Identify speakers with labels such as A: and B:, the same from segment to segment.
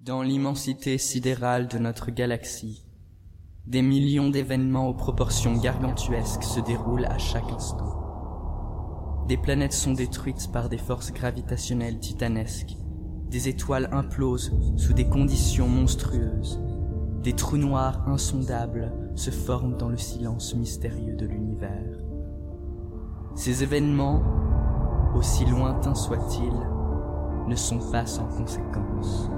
A: Dans l'immensité sidérale de notre galaxie, des millions d'événements aux proportions gargantuesques se déroulent à chaque instant. Des planètes sont détruites par des forces gravitationnelles titanesques, des étoiles implosent sous des conditions monstrueuses, des trous noirs insondables se forment dans le silence mystérieux de l'univers. Ces événements, aussi lointains soient-ils, ne sont pas sans conséquences.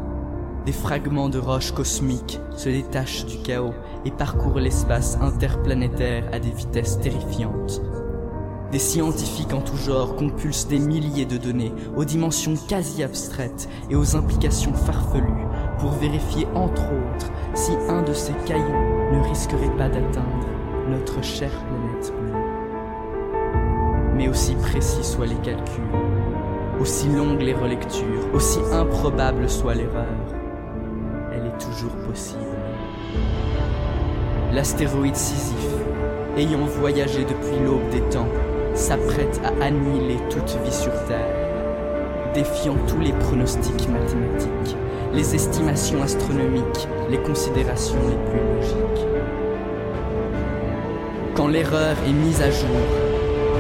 A: Des fragments de roches cosmiques se détachent du chaos et parcourent l'espace interplanétaire à des vitesses terrifiantes. Des scientifiques en tout genre compulsent des milliers de données aux dimensions quasi abstraites et aux implications farfelues pour vérifier entre autres si un de ces cailloux ne risquerait pas d'atteindre notre chère planète bleue. Mais aussi précis soient les calculs, aussi longues les relectures, aussi improbable soit l'erreur, toujours possible. L'astéroïde Sisyphe, ayant voyagé depuis l'aube des temps, s'apprête à annihiler toute vie sur Terre, défiant tous les pronostics mathématiques, les estimations astronomiques, les considérations les plus logiques. Quand l'erreur est mise à jour,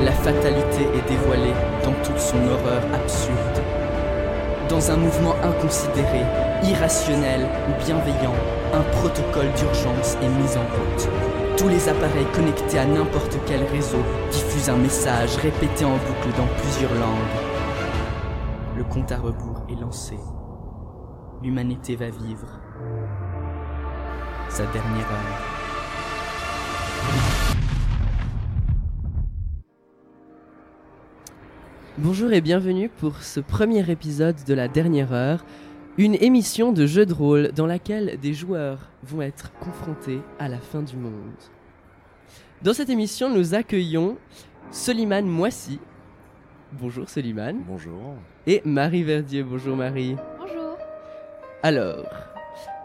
A: la fatalité est dévoilée dans toute son horreur absurde. Dans un mouvement inconsidéré, irrationnel ou bienveillant, un protocole d'urgence est mis en route. Tous les appareils connectés à n'importe quel réseau diffusent un message répété en boucle dans plusieurs langues. Le compte à rebours est lancé. L'humanité va vivre sa dernière heure.
B: Bonjour et bienvenue pour ce premier épisode de la dernière heure, une émission de jeu de rôle dans laquelle des joueurs vont être confrontés à la fin du monde. Dans cette émission, nous accueillons Soliman Moissy. Bonjour Soliman.
C: Bonjour.
B: Et Marie Verdier. Bonjour Marie.
D: Bonjour.
B: Alors,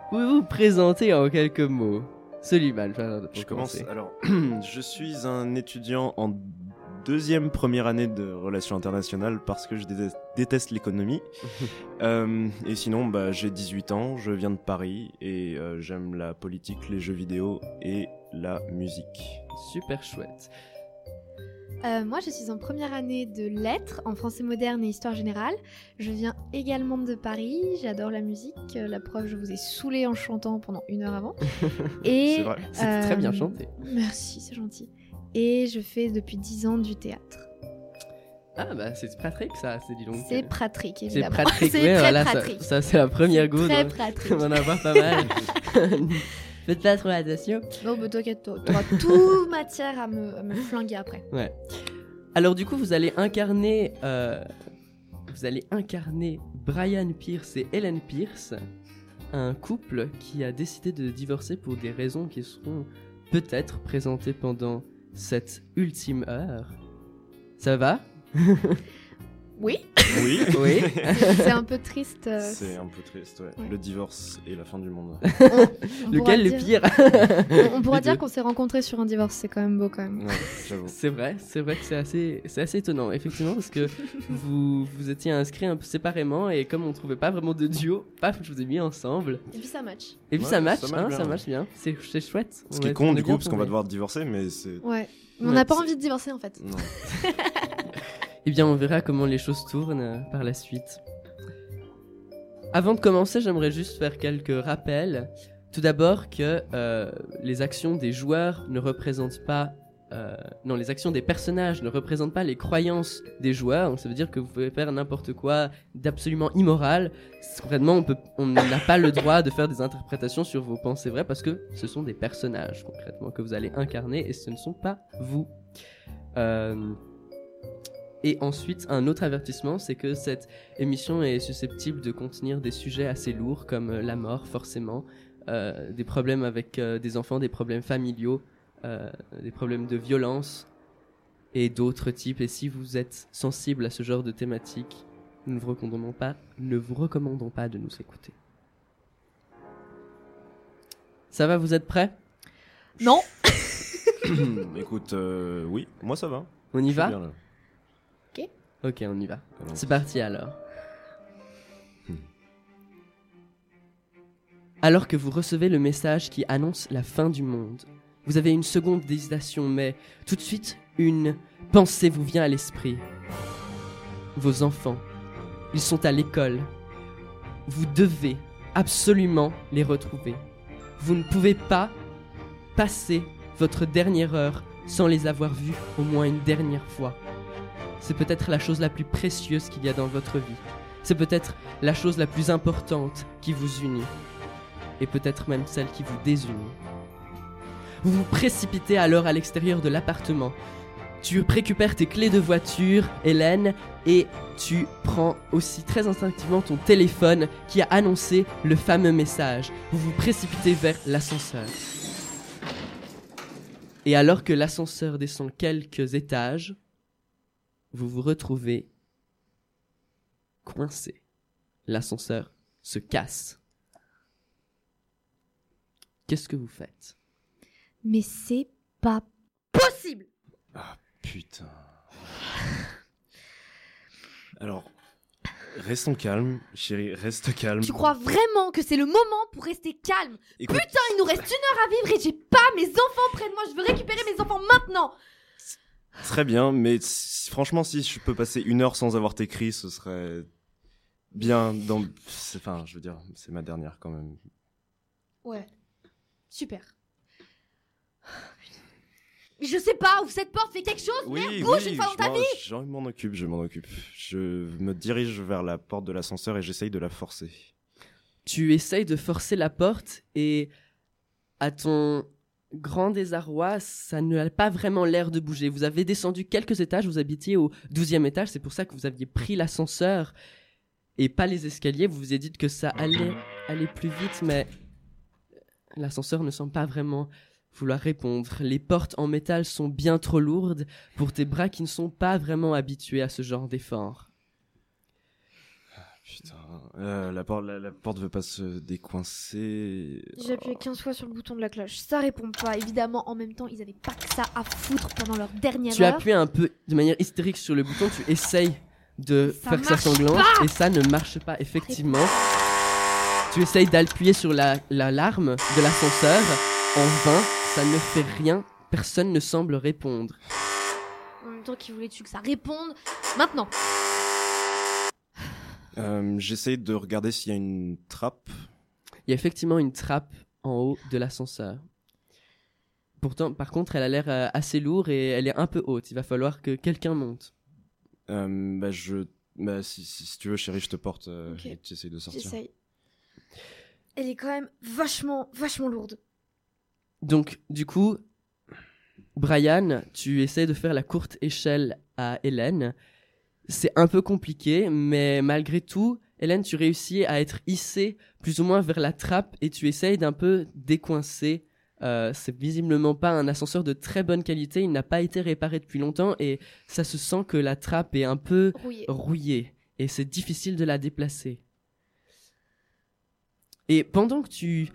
B: pouvez-vous vous présenter en quelques mots? Soliman,
C: Je commence.
B: commencer.
C: Alors, je suis un étudiant en deuxième première année de relations internationales parce que je dé- déteste l'économie. Euh, et sinon, bah, j'ai 18 ans, je viens de Paris et euh, j'aime la politique, les jeux vidéo et la musique.
B: Super chouette.
D: Euh, moi, je suis en première année de lettres en français moderne et histoire générale. Je viens également de Paris. J'adore la musique. La preuve, je vous ai saoulé en chantant pendant une heure avant. Et
C: C'est vrai.
B: C'était très bien chanté.
D: Merci, c'est gentil. Et je fais depuis 10 ans du théâtre.
B: Ah bah c'est pratique ça, c'est dis donc.
D: C'est pratique,
B: C'est
D: C'est
B: ouais,
D: très
B: voilà, ça,
D: pratique.
B: ça, c'est la première go.
D: Très pratique.
B: On en avoir pas mal. Faites pas trop attention.
D: Non, mais t'inquiète, t'auras tout matière à me, à me flinguer après.
B: Ouais. Alors du coup, vous allez incarner, euh, vous allez incarner Brian Pierce et Ellen Pierce, un couple qui a décidé de divorcer pour des raisons qui seront peut-être présentées pendant cette ultime heure. Ça va?
D: Oui,
C: Oui.
B: Oui.
D: c'est un peu triste. euh,
C: C'est un peu triste, ouais.
D: Ouais.
C: Le divorce et la fin du monde.
D: on pourra
B: Lequel le
D: dire-
B: pire
D: On, on pourra dire qu'on s'est rencontrés sur un divorce, c'est quand même beau quand même.
C: Ouais, j'avoue.
B: C'est vrai, c'est vrai que c'est assez, c'est assez étonnant, effectivement, parce que vous vous étiez inscrits un peu séparément et comme on trouvait pas vraiment de duo, paf, je vous ai mis ensemble.
D: Et puis ça match.
B: Et puis
C: Ouais,
B: ça match,
C: ça marche
B: hein,
C: bien,
B: ça marche bien. C'est, c'est chouette.
C: Ce
B: On
C: qui
B: est-
C: con
B: on
C: du coup, parce qu'on va devoir divorcer, mais c'est.
D: Ouais. Mais on
B: Ouais,
D: n'a pas envie de divorcer en fait.
C: Non.
B: Eh bien, on verra comment les choses tournent euh, par la suite. Avant de commencer, j'aimerais juste faire quelques rappels. Tout d'abord que euh, les actions des joueurs ne représentent pas... euh, non, les actions des personnages ne représentent pas les croyances des joueurs. Donc ça veut dire que vous pouvez faire n'importe quoi d'absolument immoral. Concrètement, on n'a pas le droit de faire des interprétations sur vos pensées vraies parce que ce sont des personnages concrètement que vous allez incarner et ce ne sont pas vous. Euh, et ensuite, un autre avertissement, c'est que cette émission est susceptible de contenir des sujets assez lourds comme euh, la mort, forcément, euh, des problèmes avec euh, des enfants, des problèmes familiaux, euh, des problèmes de violence et d'autres types. Et si vous êtes sensible à ce genre de thématique, nous ne vous recommandons pas, ne vous recommandons pas de nous écouter. Ça va, vous êtes prêts?
D: Non
C: Écoute, euh, oui, moi ça va.
B: On y va?
C: bien, là.
B: Ok, on y va. C'est parti alors. alors que vous recevez le message qui annonce la fin du monde. Vous avez une seconde d'hésitation, mais tout de suite, une pensée vous vient à l'esprit. Vos enfants, ils sont à l'école. Vous devez absolument les retrouver. Vous ne pouvez pas passer votre dernière heure sans les avoir vus au moins une dernière fois. C'est peut-être la chose la plus précieuse qu'il y a dans votre vie. C'est peut-être la chose la plus importante qui vous unit. Et peut-être même celle qui vous désunit. Vous vous précipitez alors à l'extérieur de l'appartement. Tu récupères tes clés de voiture, Hélène, et tu prends aussi très instinctivement ton téléphone qui a annoncé le fameux message. Vous vous précipitez vers l'ascenseur. Et alors que l'ascenseur descend quelques étages, vous vous retrouvez coincé. L'ascenseur se casse. Qu'est-ce que vous faites?
D: Mais c'est pas possible
C: Putain. Alors, restons calmes, chérie, reste calme.
D: Tu crois vraiment que c'est le moment pour rester calme?
C: Écoute,
D: Putain, il nous reste une heure à vivre et j'ai pas mes enfants près de moi. Je veux récupérer mes enfants maintenant.
C: Très bien, mais si- franchement, si je peux passer une heure sans avoir tes cris, ce serait bien dans. Enfin, je veux dire, c'est ma dernière quand même.
D: Ouais. Super. Mais je sais pas, ouvre cette porte, fais quelque chose, merde, bouge une fois dans ta vie
C: Je m'en occupe, je m'en occupe. Je me dirige vers la porte de l'ascenseur et j'essaye de la forcer.
B: Tu essayes de forcer la porte et à ton grand désarroi, ça n'a pas vraiment l'air de bouger. Vous avez descendu quelques étages, vous habitiez au 12e étage, c'est pour ça que vous aviez pris l'ascenseur et pas les escaliers. Vous vous êtes dit que ça allait aller plus vite, mais l'ascenseur ne semble pas vraiment vouloir répondre. Les portes en métal sont bien trop lourdes pour tes bras qui ne sont pas vraiment habitués à ce genre d'effort.
C: Putain, euh, la, porte, la, la porte veut pas se décoincer.
D: J'ai appuyé 15 fois sur le bouton de la cloche. Ça répond pas. Évidemment, en même temps, ils avaient pas que ça à foutre pendant leur dernière
B: Tu
D: heure.
B: appuies un peu de manière hystérique sur le bouton, tu essayes de
D: Ça
B: faire que ça sanglante et ça ne marche pas effectivement. Tu essayes d'appuyer sur la l'alarme de l'ascenseur en vain, ça ne fait rien, personne ne semble répondre.
D: En même temps qu'ils voulaient-tu que ça réponde? Maintenant.
C: Euh, J'essaye de regarder s'il y a une trappe.
B: Il y a effectivement une trappe en haut de l'ascenseur. Pourtant, par contre, elle a l'air euh, assez lourde et elle est un peu haute. Il va falloir que quelqu'un monte.
C: Euh, bah, je. Bah, si, si, si tu veux, chérie, je te porte euh,
D: Ok.
C: et tu essayes de sortir.
D: J'essaye. Elle est quand même vachement, vachement lourde.
B: Donc, du coup, Brian, tu essaies de faire la courte échelle à Hélène. C'est un peu compliqué, mais malgré tout, Hélène, tu réussis à être hissée plus ou moins vers la trappe et tu essayes d'un peu décoincer. Euh, c'est visiblement pas un ascenseur de très bonne qualité, il n'a pas été réparé depuis longtemps et ça se sent que la trappe est un peu
D: Rouillée.
B: rouillée et c'est difficile de la déplacer. Et pendant que tu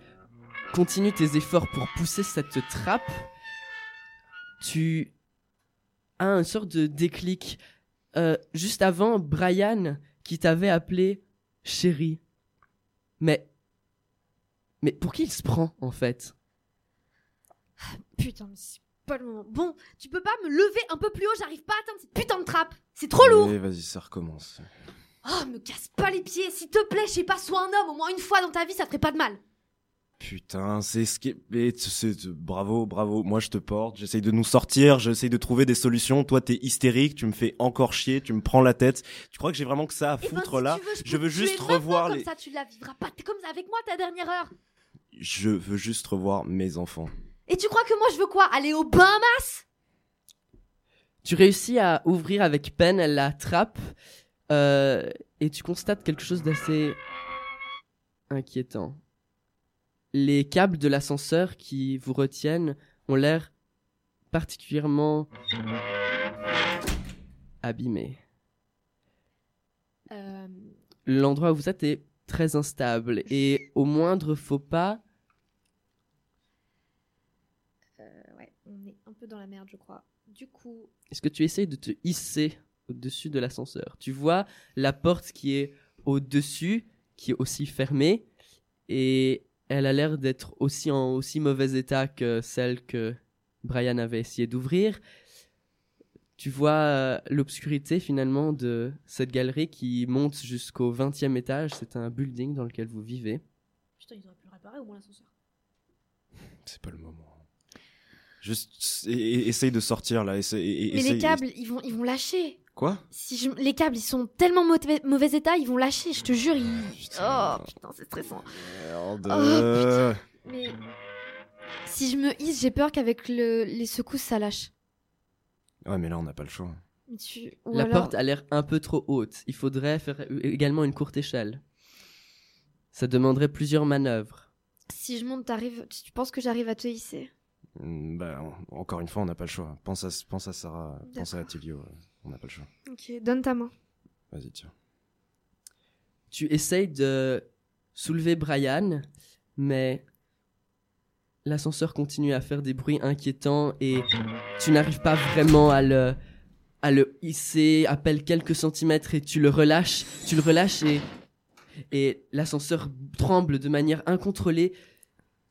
B: continues tes efforts pour pousser cette trappe, tu as une sorte de déclic. Euh, juste avant, Brian, qui t'avait appelé chérie. Mais. Mais pour qui il se prend, en fait?
D: Putain, mais c'est pas le moment. Bon, tu peux pas me lever un peu plus haut, j'arrive pas à atteindre cette putain de trappe. C'est trop lourd.
C: Allez, vas-y, ça recommence.
D: Oh, me casse pas les pieds, s'il te plaît, je sais pas, sois un homme, au moins une fois dans ta vie, ça te ferait pas de mal.
C: Putain, c'est ce qui c'est- bravo, bravo. Moi, je te porte. J'essaye de nous sortir. J'essaye de trouver des solutions. Toi, t'es hystérique. Tu me fais encore chier. Tu me prends la tête. Tu crois que j'ai vraiment que ça à
D: Eh ben,
C: foutre
D: si
C: là
D: veux,
C: Je veux juste revoir
D: comme
C: les-
D: ça, tu la vivras pas. T'es comme ça avec moi ta dernière heure.
C: Je veux juste revoir mes enfants.
D: Et tu crois que moi je veux quoi? Aller au Bahamas?
B: Tu réussis à ouvrir avec peine la trappe euh, et tu constates quelque chose d'assez inquiétant. Les câbles de l'ascenseur qui vous retiennent ont l'air particulièrement abîmés.
D: Euh,
B: L'endroit où vous êtes est très instable et au moindre faux pas,
D: ouais, on est un peu dans la merde, je crois. Du coup,
B: est-ce que tu essayes de te hisser au-dessus de l'ascenseur? Tu vois la porte qui est au-dessus, qui est aussi fermée, et elle a l'air d'être aussi en aussi mauvais état que celle que Brian avait essayé d'ouvrir. Tu vois euh, l'obscurité finalement de cette galerie qui monte jusqu'au 20e étage. C'est un building dans lequel vous vivez.
D: Putain, ils auraient pu le réparer au moins l'ascenseur.
C: C'est pas le moment. Juste e- e- essaye de sortir là. essaye-
D: Mais
C: essaye-
D: les câbles, ils vont, ils vont lâcher.
C: Quoi
D: Si je... Les câbles, ils sont tellement mauvais, mauvais état, ils vont lâcher, je te jure. Ils...
C: Putain.
D: Oh putain, c'est stressant.
C: Merde.
D: Oh, Mais si je me hisse, j'ai peur qu'avec le... les secousses, ça lâche.
C: ouais, mais là on n'a pas le choix.
D: Tu-
B: La
D: alors-
B: porte a l'air un peu trop haute. Il faudrait faire également une courte échelle. Ça demanderait plusieurs manœuvres.
D: Si je monte, t'arrives. Tu penses que j'arrive à te hisser?
C: Mm, Bah, en- encore une fois, on n'a pas le choix. Pense à, pense à Sarah, pense à
D: D'accord.
C: On n'a pas le choix.
D: Ok, donne ta main.
C: Vas-y, tiens.
B: Tu essayes de soulever Brian, mais l'ascenseur continue à faire des bruits inquiétants et tu n'arrives pas vraiment à le, à le hisser, à peine quelques centimètres et tu le relâches, tu le relâches et, et l'ascenseur tremble de manière incontrôlée.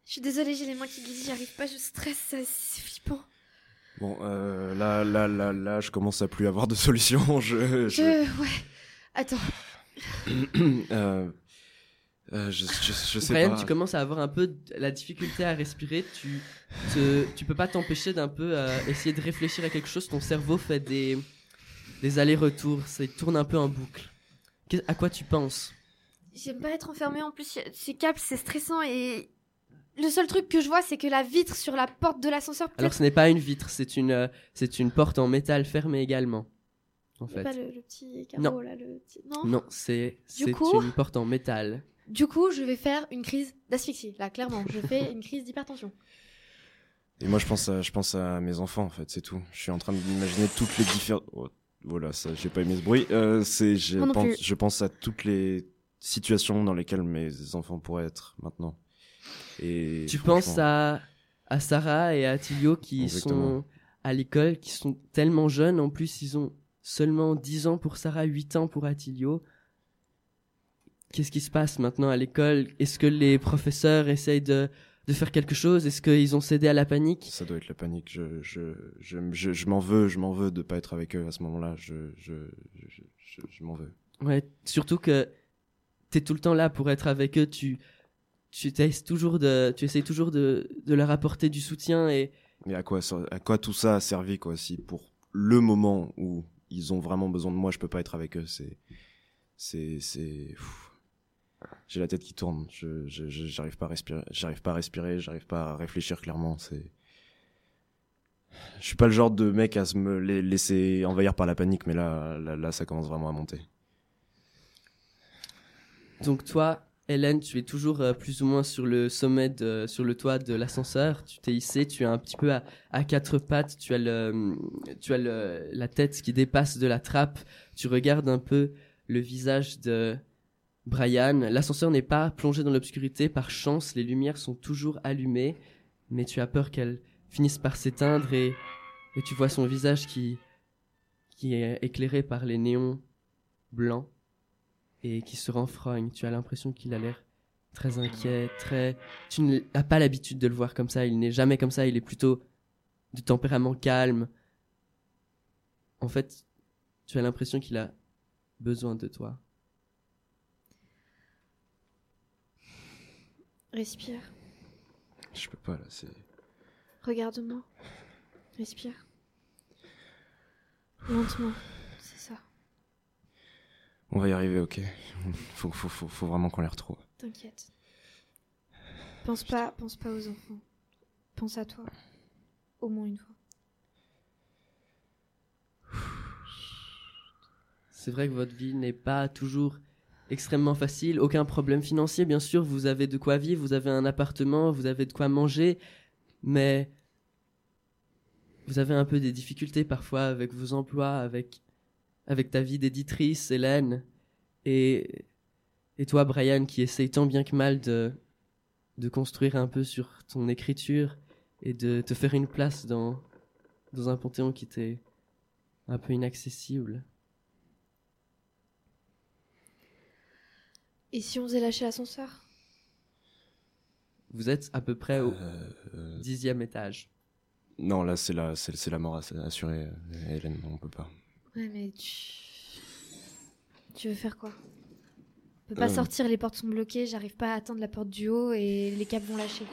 D: Je suis désolée, j'ai les mains qui glissent, j'y arrive pas, je stresse, ça, c'est flippant.
C: Bon, euh, là, là, là, là, je commence à plus avoir de solution. Je, je,
D: Je. Ouais. Attends.
C: euh, euh, je, je, je sais
B: Brian,
C: pas.
B: tu commences à avoir un peu de la difficulté à respirer. Tu, te, tu peux pas t'empêcher d'un peu euh, essayer de réfléchir à quelque chose. Ton cerveau fait des, des allers-retours. Ça tourne un peu en boucle. Qu'est- à quoi tu penses?
D: J'aime pas être enfermée en plus, ces câbles, c'est stressant et. Le seul truc que je vois, c'est que la vitre sur la porte de l'ascenseur.
B: Alors, ce n'est pas une vitre, c'est une, euh, c'est une porte en métal fermée également. En fait.
D: pas le, le petit carreau
B: Non.
D: là, le petit. Non.
B: Non, c'est
D: coup-
B: une porte en métal.
D: Du coup, je vais faire une crise d'asphyxie. Là, clairement, je fais une crise d'hypertension.
C: Et moi, je pense à, je pense à mes enfants, en fait, c'est tout. Je suis en train d'imaginer toutes les différentes. Oh, voilà, ça, j'ai pas aimé ce bruit. Euh, c'est, pense, je pense à toutes les situations dans lesquelles mes enfants pourraient être maintenant. Et
B: Tu penses à, à Sarah et à Tilio qui
C: Exactement.
B: sont à l'école, qui sont tellement jeunes. En plus, ils ont seulement 10 ans pour Sarah, 8 ans pour Attilio. Qu'est-ce qui se passe maintenant à l'école? Est-ce que les professeurs essayent de, de faire quelque chose? Est-ce qu'ils ont cédé à la panique?
C: Ça doit être la panique. Je, je, je, je, je m'en veux, je m'en veux de pas être avec eux à ce moment-là. Je, je, je, je, je m'en veux.
B: Ouais, surtout que t'es tout le temps là pour être avec eux. Tu, tu essayes toujours de, tu essayes toujours de, de leur apporter du soutien et
C: Mais à quoi, à quoi tout ça a servi, quoi, si pour le moment où ils ont vraiment besoin de moi, je peux pas être avec eux, c'est, c'est, c'est, j'ai la tête qui tourne, je, j'arrive pas à respirer, j'arrive pas à respirer, j'arrive pas à réfléchir clairement, c'est, je suis pas le genre de mec à se me la- laisser envahir par la panique, mais là, là, là, ça commence vraiment à monter.
B: Donc toi, Hélène, tu es toujours euh, plus ou moins sur le sommet, de, sur le toit de l'ascenseur. Tu t'es hissé, tu es un petit peu à, à quatre pattes. Tu as, le, tu as la tête qui dépasse de la trappe. Tu regardes un peu le visage de Brian. L'ascenseur n'est pas plongé dans l'obscurité. Par chance, les lumières sont toujours allumées. Mais tu as peur qu'elles finissent par s'éteindre et, et tu vois son visage qui, qui est éclairé par les néons blancs et qui se renfrogne. Tu as l'impression qu'il a l'air très inquiet, très. Tu n'as pas l'habitude de le voir comme ça. Il n'est jamais comme ça. Il est plutôt de tempérament calme. En fait, tu as l'impression qu'il a besoin de toi.
D: Respire.
C: Je peux pas, là, c'est,
D: Regarde-moi. Respire. Lentement.
C: On va y arriver, ok. Faut, faut, faut, faut vraiment qu'on les retrouve.
D: T'inquiète. Pense pas, pense pas aux enfants. Pense à toi. Au moins une fois.
B: C'est vrai que votre vie n'est pas toujours extrêmement facile. Aucun problème financier, bien sûr. Vous avez de quoi vivre, vous avez un appartement, vous avez de quoi manger. Mais vous avez un peu des difficultés parfois avec vos emplois, avec, avec ta vie d'éditrice, Hélène. Et, et toi, Brian, qui essaye tant bien que mal de, de construire un peu sur ton écriture et de te faire une place dans, dans un panthéon qui t'est un peu inaccessible.
D: Et si on faisait lâcher l'ascenseur?
B: Vous êtes à peu près au
C: Euh, euh,
B: dixième étage.
C: non, là, c'est la, c'est, la mort ass- assurée, euh, Hélène, on peut pas.
D: Ouais, mais tu. Tu veux faire quoi? On peut pas
C: Euh.
D: sortir, les portes sont bloquées, j'arrive pas à atteindre la porte du haut et les câbles vont lâcher.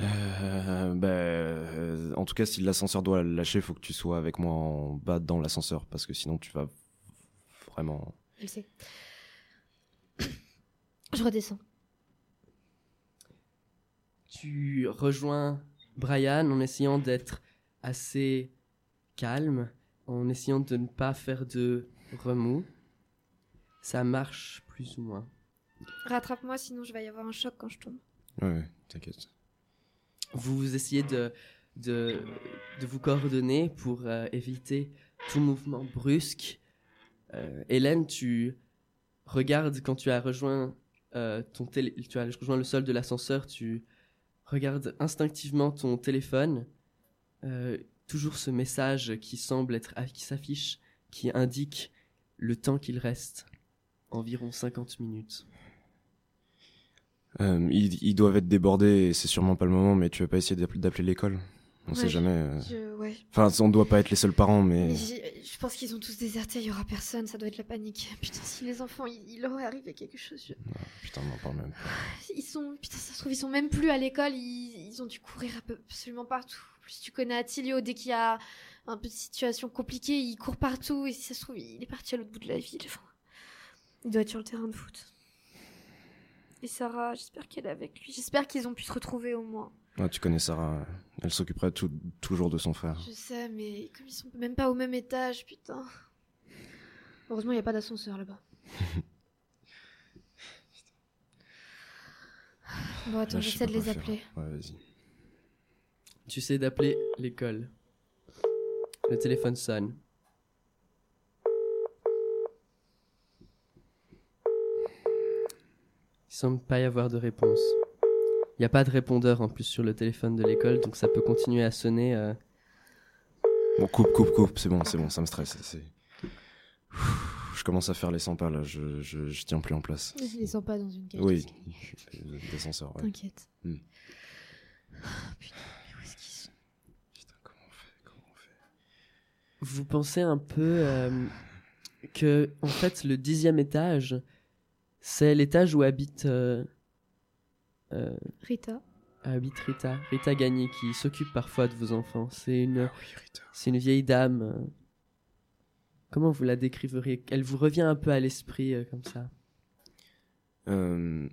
C: Euh, bah, euh, en tout cas, si l'ascenseur doit lâcher, faut que tu sois avec moi en bas dans l'ascenseur, parce que sinon tu vas vraiment.
D: Je sais. Je redescends.
B: Tu rejoins Brian en essayant d'être assez calme, en essayant de ne pas faire de remous. Ça marche plus ou moins.
D: Rattrape-moi, sinon je vais y avoir un choc quand je tombe.
C: Ouais, ouais, t'inquiète.
B: Vous essayez de, de, de vous coordonner pour euh, éviter tout mouvement brusque. Euh, Hélène, tu regardes quand tu as rejoint euh, ton télé, tu as rejoint le sol de l'ascenseur, tu regardes instinctivement ton téléphone. Toujours ce message qui semble être qui s'affiche, qui indique le temps qu'il reste, environ 50 minutes.
C: Euh, ils, ils doivent être débordés, et c'est sûrement pas le moment, mais tu veux pas essayer d'app- d'appeler l'école? On
D: Ouais,
C: sait jamais. euh.
D: Je... Ouais.
C: Enfin, on doit pas être les seuls parents, mais.
D: Je pense qu'ils ont tous déserté, il y aura personne, ça doit être la panique. Putain, si les enfants, il, il leur est arrivé quelque chose. je-
C: Putain, on en parle même pas.
D: Ils sont, putain, ça se trouve, ils sont même plus à l'école, ils, ils ont dû courir absolument partout. En Plus tu connais Attilio, dès qu'il y a un peu de situation compliquée, il court partout, et si ça se trouve, il est parti à l'autre bout de la ville. Enfin, il doit être sur le terrain de foot. Et Sarah, j'espère qu'elle est avec lui. J'espère qu'ils ont pu se retrouver au moins.
C: Ah, tu connais Sarah, elle s'occuperait toujours de son frère.
D: Je sais, mais comme ils sont même pas au même étage, putain. Heureusement, il n'y a pas d'ascenseur là-bas. Bon, attends,
C: je
D: j'essaie de les appeler.
C: Ouais, vas-y.
B: Tu sais d'appeler l'école. Le téléphone sonne. Il semble pas y avoir de réponse. Il n'y a pas de répondeur en plus sur le téléphone de l'école, donc ça peut continuer à sonner. euh,
C: Bon, coupe, coupe, coupe, c'est bon, c'est bon, ça me stresse. c'est- Je commence à faire les 100 pas là, je, je, je tiens plus en place.
D: Je les sens pas dans une cage.
C: Oui, l'ascenseur, ouais.
D: T'inquiète.
C: Hmm.
D: Ah, putain, mais où est-ce qu'ils sont
C: Putain, comment on fait Comment on fait
B: Vous pensez un peu euh, que, en fait, le dixième étage, c'est l'étage où habite, euh, euh,
D: Rita.
B: habite Rita, Rita Gagné, qui s'occupe parfois de vos enfants. C'est une,
C: Ah oui,
B: c'est une vieille dame. Comment vous la décriveriez? Elle vous revient un peu à l'esprit euh, comme ça?
C: Euh,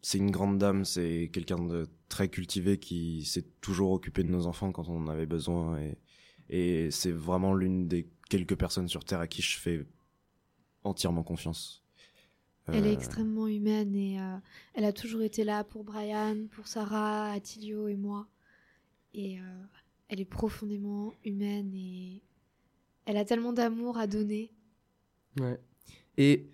C: c'est une grande dame, c'est quelqu'un de très cultivé qui s'est toujours occupé de nos enfants quand on en avait besoin et, et c'est vraiment l'une des quelques personnes sur Terre à qui je fais entièrement confiance.
D: Elle est
C: Euh,
D: extrêmement humaine et euh, elle a toujours été là pour Brian, pour Sarah, Attilio et moi. Et euh, elle est profondément humaine et elle a tellement d'amour à donner.
B: Ouais. Et,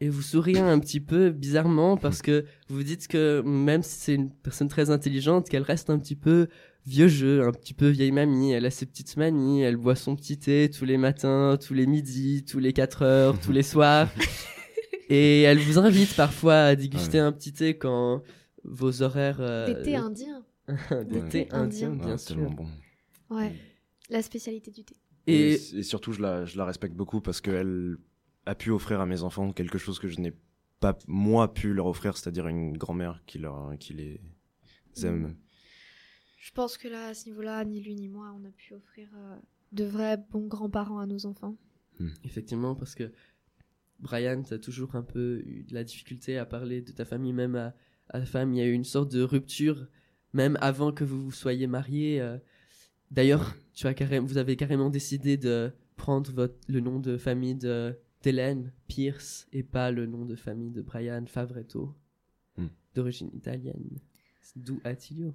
B: et vous souriez un petit peu bizarrement parce que vous dites que même si c'est une personne très intelligente, qu'elle reste un petit peu vieux jeu, un petit peu vieille mamie. Elle a ses petites manies, elle boit son petit thé tous les matins, tous les midis, tous les 4 heures, tous les soirs. Et elle vous invite parfois à déguster
C: Ouais.
B: un petit thé quand vos horaires... euh,
D: Des thés indiens.
B: des
C: Ouais.
B: thés indiens,
D: Indien.
B: bien
C: c'est
B: sûr.
C: tellement bon.
D: Ouais. La spécialité du thé.
C: Et, surtout, je la, je la respecte beaucoup parce qu'elle a pu offrir à mes enfants quelque chose que je n'ai pas, moi, pu leur offrir, c'est-à-dire une grand-mère qui, leur, qui les aime.
D: Je pense que là, à ce niveau-là, ni lui ni moi, on a pu offrir euh, de vrais bons grands-parents à nos enfants.
B: Effectivement, parce que Brian, tu as toujours un peu eu de la difficulté à parler de ta famille, même à, à ta femme. Il y a eu une sorte de rupture, même avant que vous vous soyez mariés. euh. D'ailleurs, tu as carré- vous avez carrément décidé de prendre votre, le nom de famille de d'Hélène Pierce et pas le nom de famille de Brian Favretto,
C: Hmm.
B: d'origine italienne. D'où Attilio.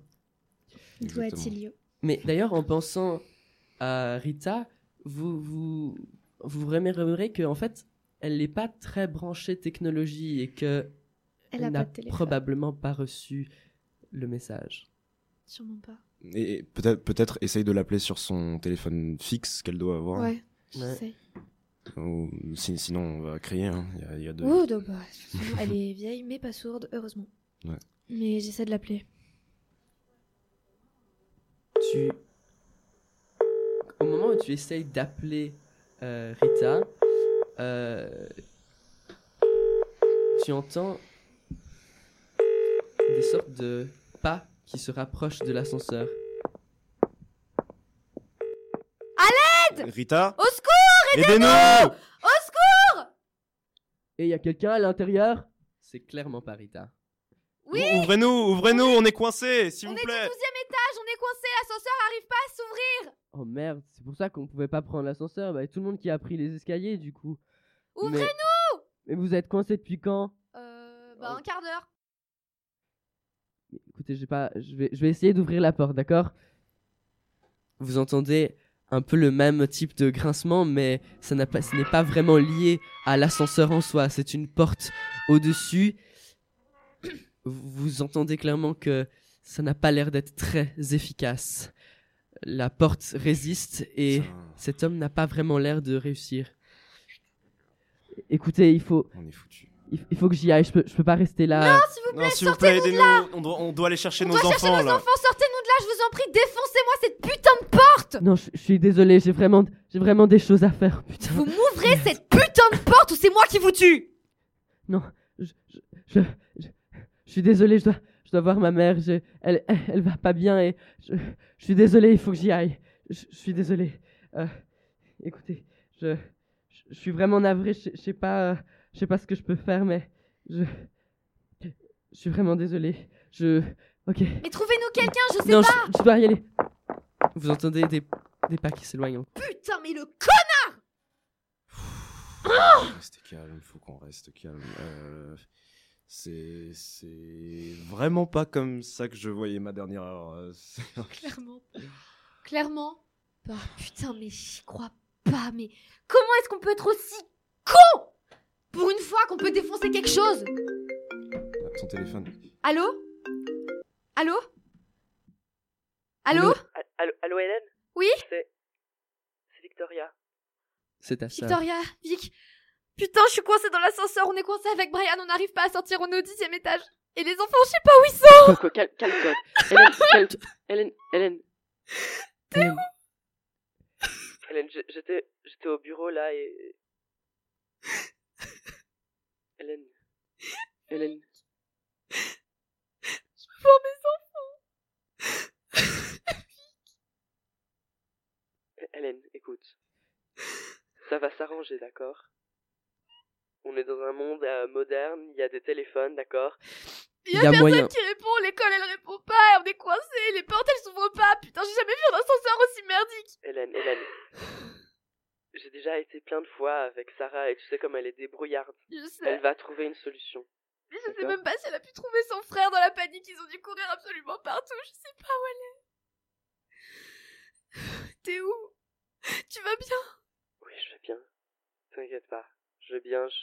C: Exactement.
B: Mais d'ailleurs, en pensant à Rita, vous vous, vous remarquerez que en fait, elle n'est pas très branchée technologie et que
D: Elle
B: n'a probablement pas reçu le message.
D: Sûrement pas.
C: Et peut-être, peut-être essaye de l'appeler sur son téléphone fixe qu'elle doit avoir.
D: Ouais, je
B: Ouais.
D: sais.
C: Ou si- sinon, on va crier. hein. Il y a, il y a de...
D: Oh, donc, bah, elle est vieille, mais pas sourde, heureusement. Mais j'essaie de l'appeler.
B: Tu. Au moment où tu essayes d'appeler euh, Rita, euh, tu entends des sortes de pas qui se rapprochent de l'ascenseur.
C: Rita?
D: Au secours
C: Aidez-nous!
B: Et il y a quelqu'un à l'intérieur? C'est clairement pas Rita.
D: Oui!
C: Ouvrez-nous, ouvrez-nous, on est coincés, s'il
D: On
C: vous
D: est au
C: plaît.
D: 12 étage, on est coincé, l'ascenseur arrive pas à s'ouvrir
B: Oh merde, c'est pour ça qu'on pouvait pas prendre l'ascenseur. Bah, tout le monde qui a pris les escaliers du coup.
D: Ouvrez-nous
B: Mais... mais vous êtes coincé depuis quand?
D: Euh, bah un quart d'heure.
B: Écoutez, j'ai pas, je vais, je vais essayer d'ouvrir la porte, d'accord? Vous entendez un peu le même type de grincement, mais ça n'a pas, ce n'est pas vraiment lié à l'ascenseur en soi. C'est une porte au-dessus. Vous entendez clairement que ça n'a pas l'air d'être très efficace. La porte résiste et cet homme n'a pas vraiment l'air de réussir. Écoutez, il faut,
C: On est foutus.
B: il, faut que j'y aille. Je peux, je peux pas rester là.
D: S'il vous
C: Non,
D: plaît,
C: s'il vous plaît,
D: sortez-nous de
C: aidez-nous on doit, on doit aller chercher
D: On
C: nos
D: doit chercher
C: enfants
D: nos
C: là
D: enfants, sortez-nous de là, je vous en prie, défoncez-moi cette putain de porte
B: Non, je, je suis désolé. J'ai vraiment, j'ai vraiment des choses à faire. Putain.
D: Vous m'ouvrez cette putain de porte ou c'est moi qui vous tue?
B: Non, je, je, je, je- je suis désolé, je dois, dois voir ma mère. Je, elle, elle, elle va pas bien et je, je suis désolé, il faut que j'y aille. Je, je suis désolé. Euh, écoutez, je, je, je suis vraiment navré. Je, je sais pas, euh, je sais pas ce que je peux faire, mais je, je suis vraiment désolé. Je, ok.
D: Mais trouvez-nous quelqu'un, je sais
B: Non,
D: pas
B: je, je dois y aller. Vous entendez des, des pas qui s'éloignent.
D: Putain, mais le con
C: Restez calme, faut qu'on reste calme. Euh, c'est, c'est vraiment pas comme ça que je voyais ma dernière heure. euh,
D: Clairement. Clairement. Bah putain, mais j'y crois pas, mais comment est-ce qu'on peut être aussi con Pour une fois qu'on peut défoncer quelque chose?
C: Ah, Ton téléphone.
D: Allô? Allô? Allô?
B: Allô, allô Hélène?
D: Oui?
B: C'est, c'est Victoria. C'est ta.
D: Victoria, Vic. Putain, je suis coincée dans l'ascenseur, on est coincé avec Brian, on n'arrive pas à sortir, on est au dixième étage. Et les enfants, je sais pas où ils sont
B: quoi, calme, calme-toi. Hélène, calme Hélène, Hélène. Hélène. Hélène, je- j'étais, j'étais au bureau là et. Hélène. Hélène.
D: Pour mes
B: Hélène, écoute. Ça va s'arranger, d'accord? On est dans un monde euh, moderne, il y a des téléphones, d'accord?
D: Il y a, personne qui répond, l'école elle répond pas, on est coincé, les portes elles s'ouvrent pas, putain j'ai jamais vu un ascenseur aussi merdique
B: Hélène, Hélène. J'ai déjà été plein de fois avec Sarah et tu sais comme elle est débrouillarde.
D: Je sais,
B: Elle va trouver une solution.
D: mais je sais même pas si elle a pu trouver son frère dans la panique, ils ont dû courir absolument partout, je sais pas où elle est. T'es où? Tu vas bien?
B: Oui, je vais bien. T'inquiète pas. Je vais bien. Je...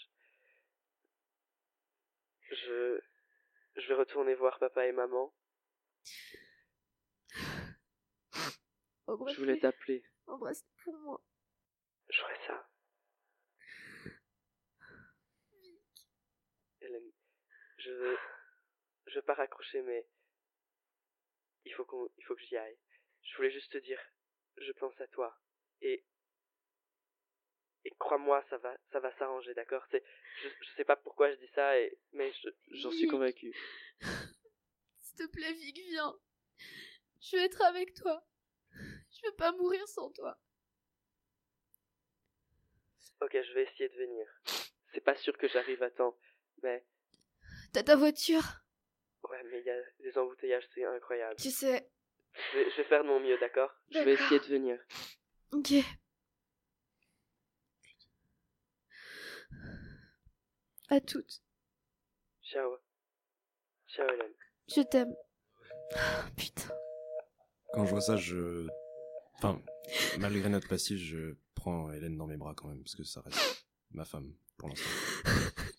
B: je. Je vais retourner voir papa et maman.
D: Embrasse,
B: Je voulais t'appeler.
D: embrasse pour moi.
B: Je ferai ça. Hélène, je veux. Je veux pas raccrocher, mais. Il faut qu'on. Il faut que j'y aille. Je voulais juste te dire. Je pense à toi. Et. Et crois-moi, ça va, ça va s'arranger, d'accord? C'est, je, je sais pas pourquoi je dis ça, et, mais je- j'en suis
D: Vic.
B: convaincu.
D: S'il te plaît Vic, viens. Je veux être avec toi. Je veux pas mourir sans toi.
B: Ok, je vais essayer de venir. C'est pas sûr que j'arrive à temps, mais
D: T'as ta voiture?
B: Ouais, mais il y a des embouteillages, c'est incroyable.
D: Tu sais.
B: Je vais, je vais faire de mon mieux, d'accord? Je vais essayer de venir.
D: Ok. À toutes.
B: Ciao. Ciao, Hélène.
D: Je t'aime. Putain.
C: Quand je vois ça, je. Enfin, malgré notre passif, je prends Hélène dans mes bras quand même, parce que ça reste ma femme pour l'instant.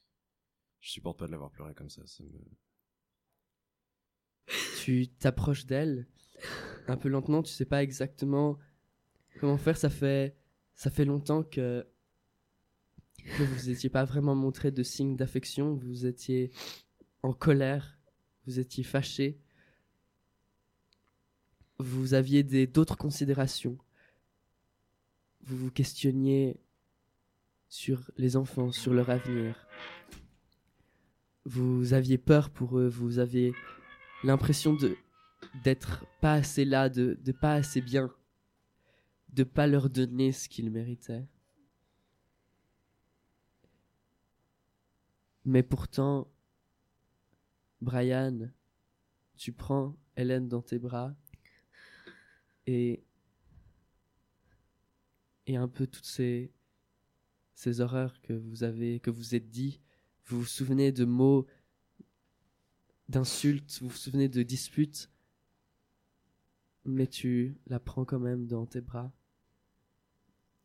C: Je supporte pas de l'avoir pleuré comme ça, ça me.
B: Tu t'approches d'elle un peu lentement, tu sais pas exactement comment faire. Ça fait, ça fait longtemps que, vous étiez pas vraiment montré de signes d'affection. Vous étiez en colère vous étiez fâché, vous aviez d'autres considérations, vous vous questionniez sur les enfants, sur leur avenir. Vous aviez peur pour eux, vous aviez l'impression d'être pas assez là, de, de pas assez bien, de pas leur donner ce qu'ils méritaient. Mais pourtant, Brian, tu prends Hélène dans tes bras et et un peu toutes ces ces horreurs que vous avez que vous êtes dit, vous vous souvenez de mots d'insultes, vous vous souvenez de disputes, mais tu la prends quand même dans tes bras.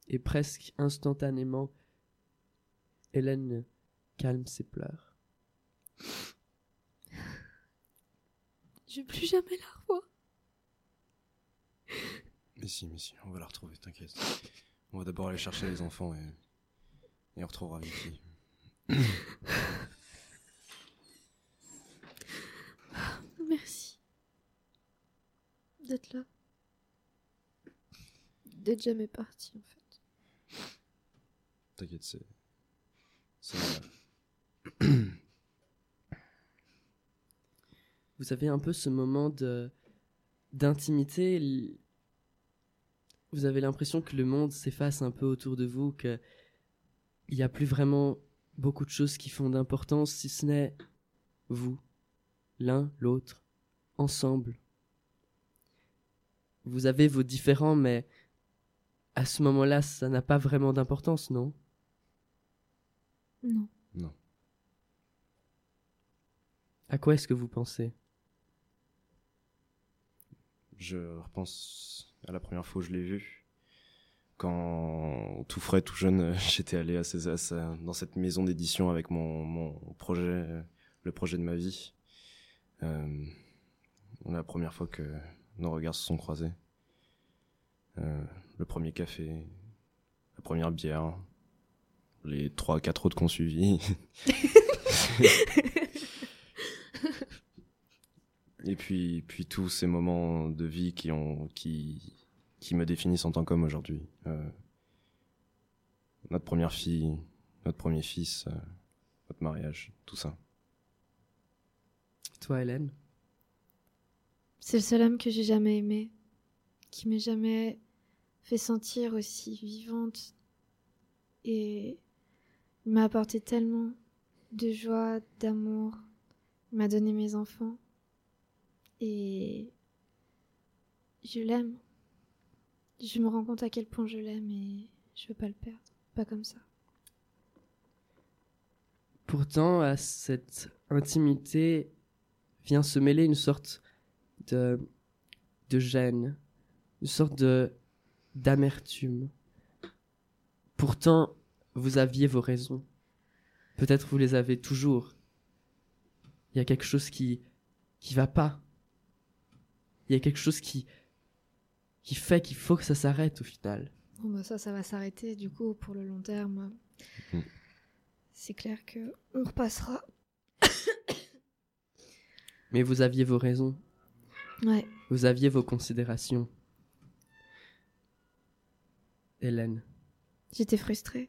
B: Et presque instantanément, Hélène calme ses pleurs.
D: Je veux plus jamais la revoir.
C: Mais si, mais si, on va la retrouver, t'inquiète. On va d'abord aller chercher les enfants et, et on retrouvera Vicky.
D: Merci. D'être là. D'être jamais parti, en fait.
C: T'inquiète, c'est. C'est normal.
B: Vous avez un peu ce moment de d'intimité. Vous avez l'impression que le monde s'efface un peu autour de vous, que il n'y a plus vraiment beaucoup de choses qui font d'importance, si ce n'est vous, l'un, l'autre, ensemble. Vous avez vos différends, mais à ce moment-là, ça n'a pas vraiment d'importance, non
D: Non.
B: À quoi est-ce que vous pensez?
C: Je repense à la première fois où je l'ai vu. Quand, tout frais, tout jeune, euh, j'étais allé à ces- à sa- dans cette maison d'édition avec mon, mon projet, euh, le projet de ma vie. Euh, la première fois que nos regards se sont croisés. Euh, le premier café, la première bière, les trois, quatre autres qu'on suivi. Et puis, puis tous ces moments de vie qui ont, qui, qui me définissent en tant qu'homme aujourd'hui. Euh, notre première fille, notre premier fils, euh, notre mariage, tout ça.
B: Toi, Hélène?
D: C'est le seul homme que j'ai jamais aimé, qui m'ait jamais fait sentir aussi vivante. Et il m'a apporté tellement de joie, d'amour. M'a donné mes enfants. Et je l'aime. Je me rends compte à quel point je l'aime et je veux pas le perdre. Pas comme ça.
B: Pourtant, à cette intimité vient se mêler une sorte de, de gêne, une sorte de d'amertume. Pourtant, vous aviez vos raisons. Peut-être vous les avez toujours. Il y a quelque chose qui qui va pas. Il y a quelque chose qui qui fait qu'il faut que ça s'arrête au final.
D: Bon bah ça, ça va s'arrêter du coup pour le long terme.
C: Mhm.
D: C'est clair que on repassera.
B: Mais vous aviez vos raisons.
D: Ouais.
B: Vous aviez vos considérations. Hélène.
D: J'étais frustrée.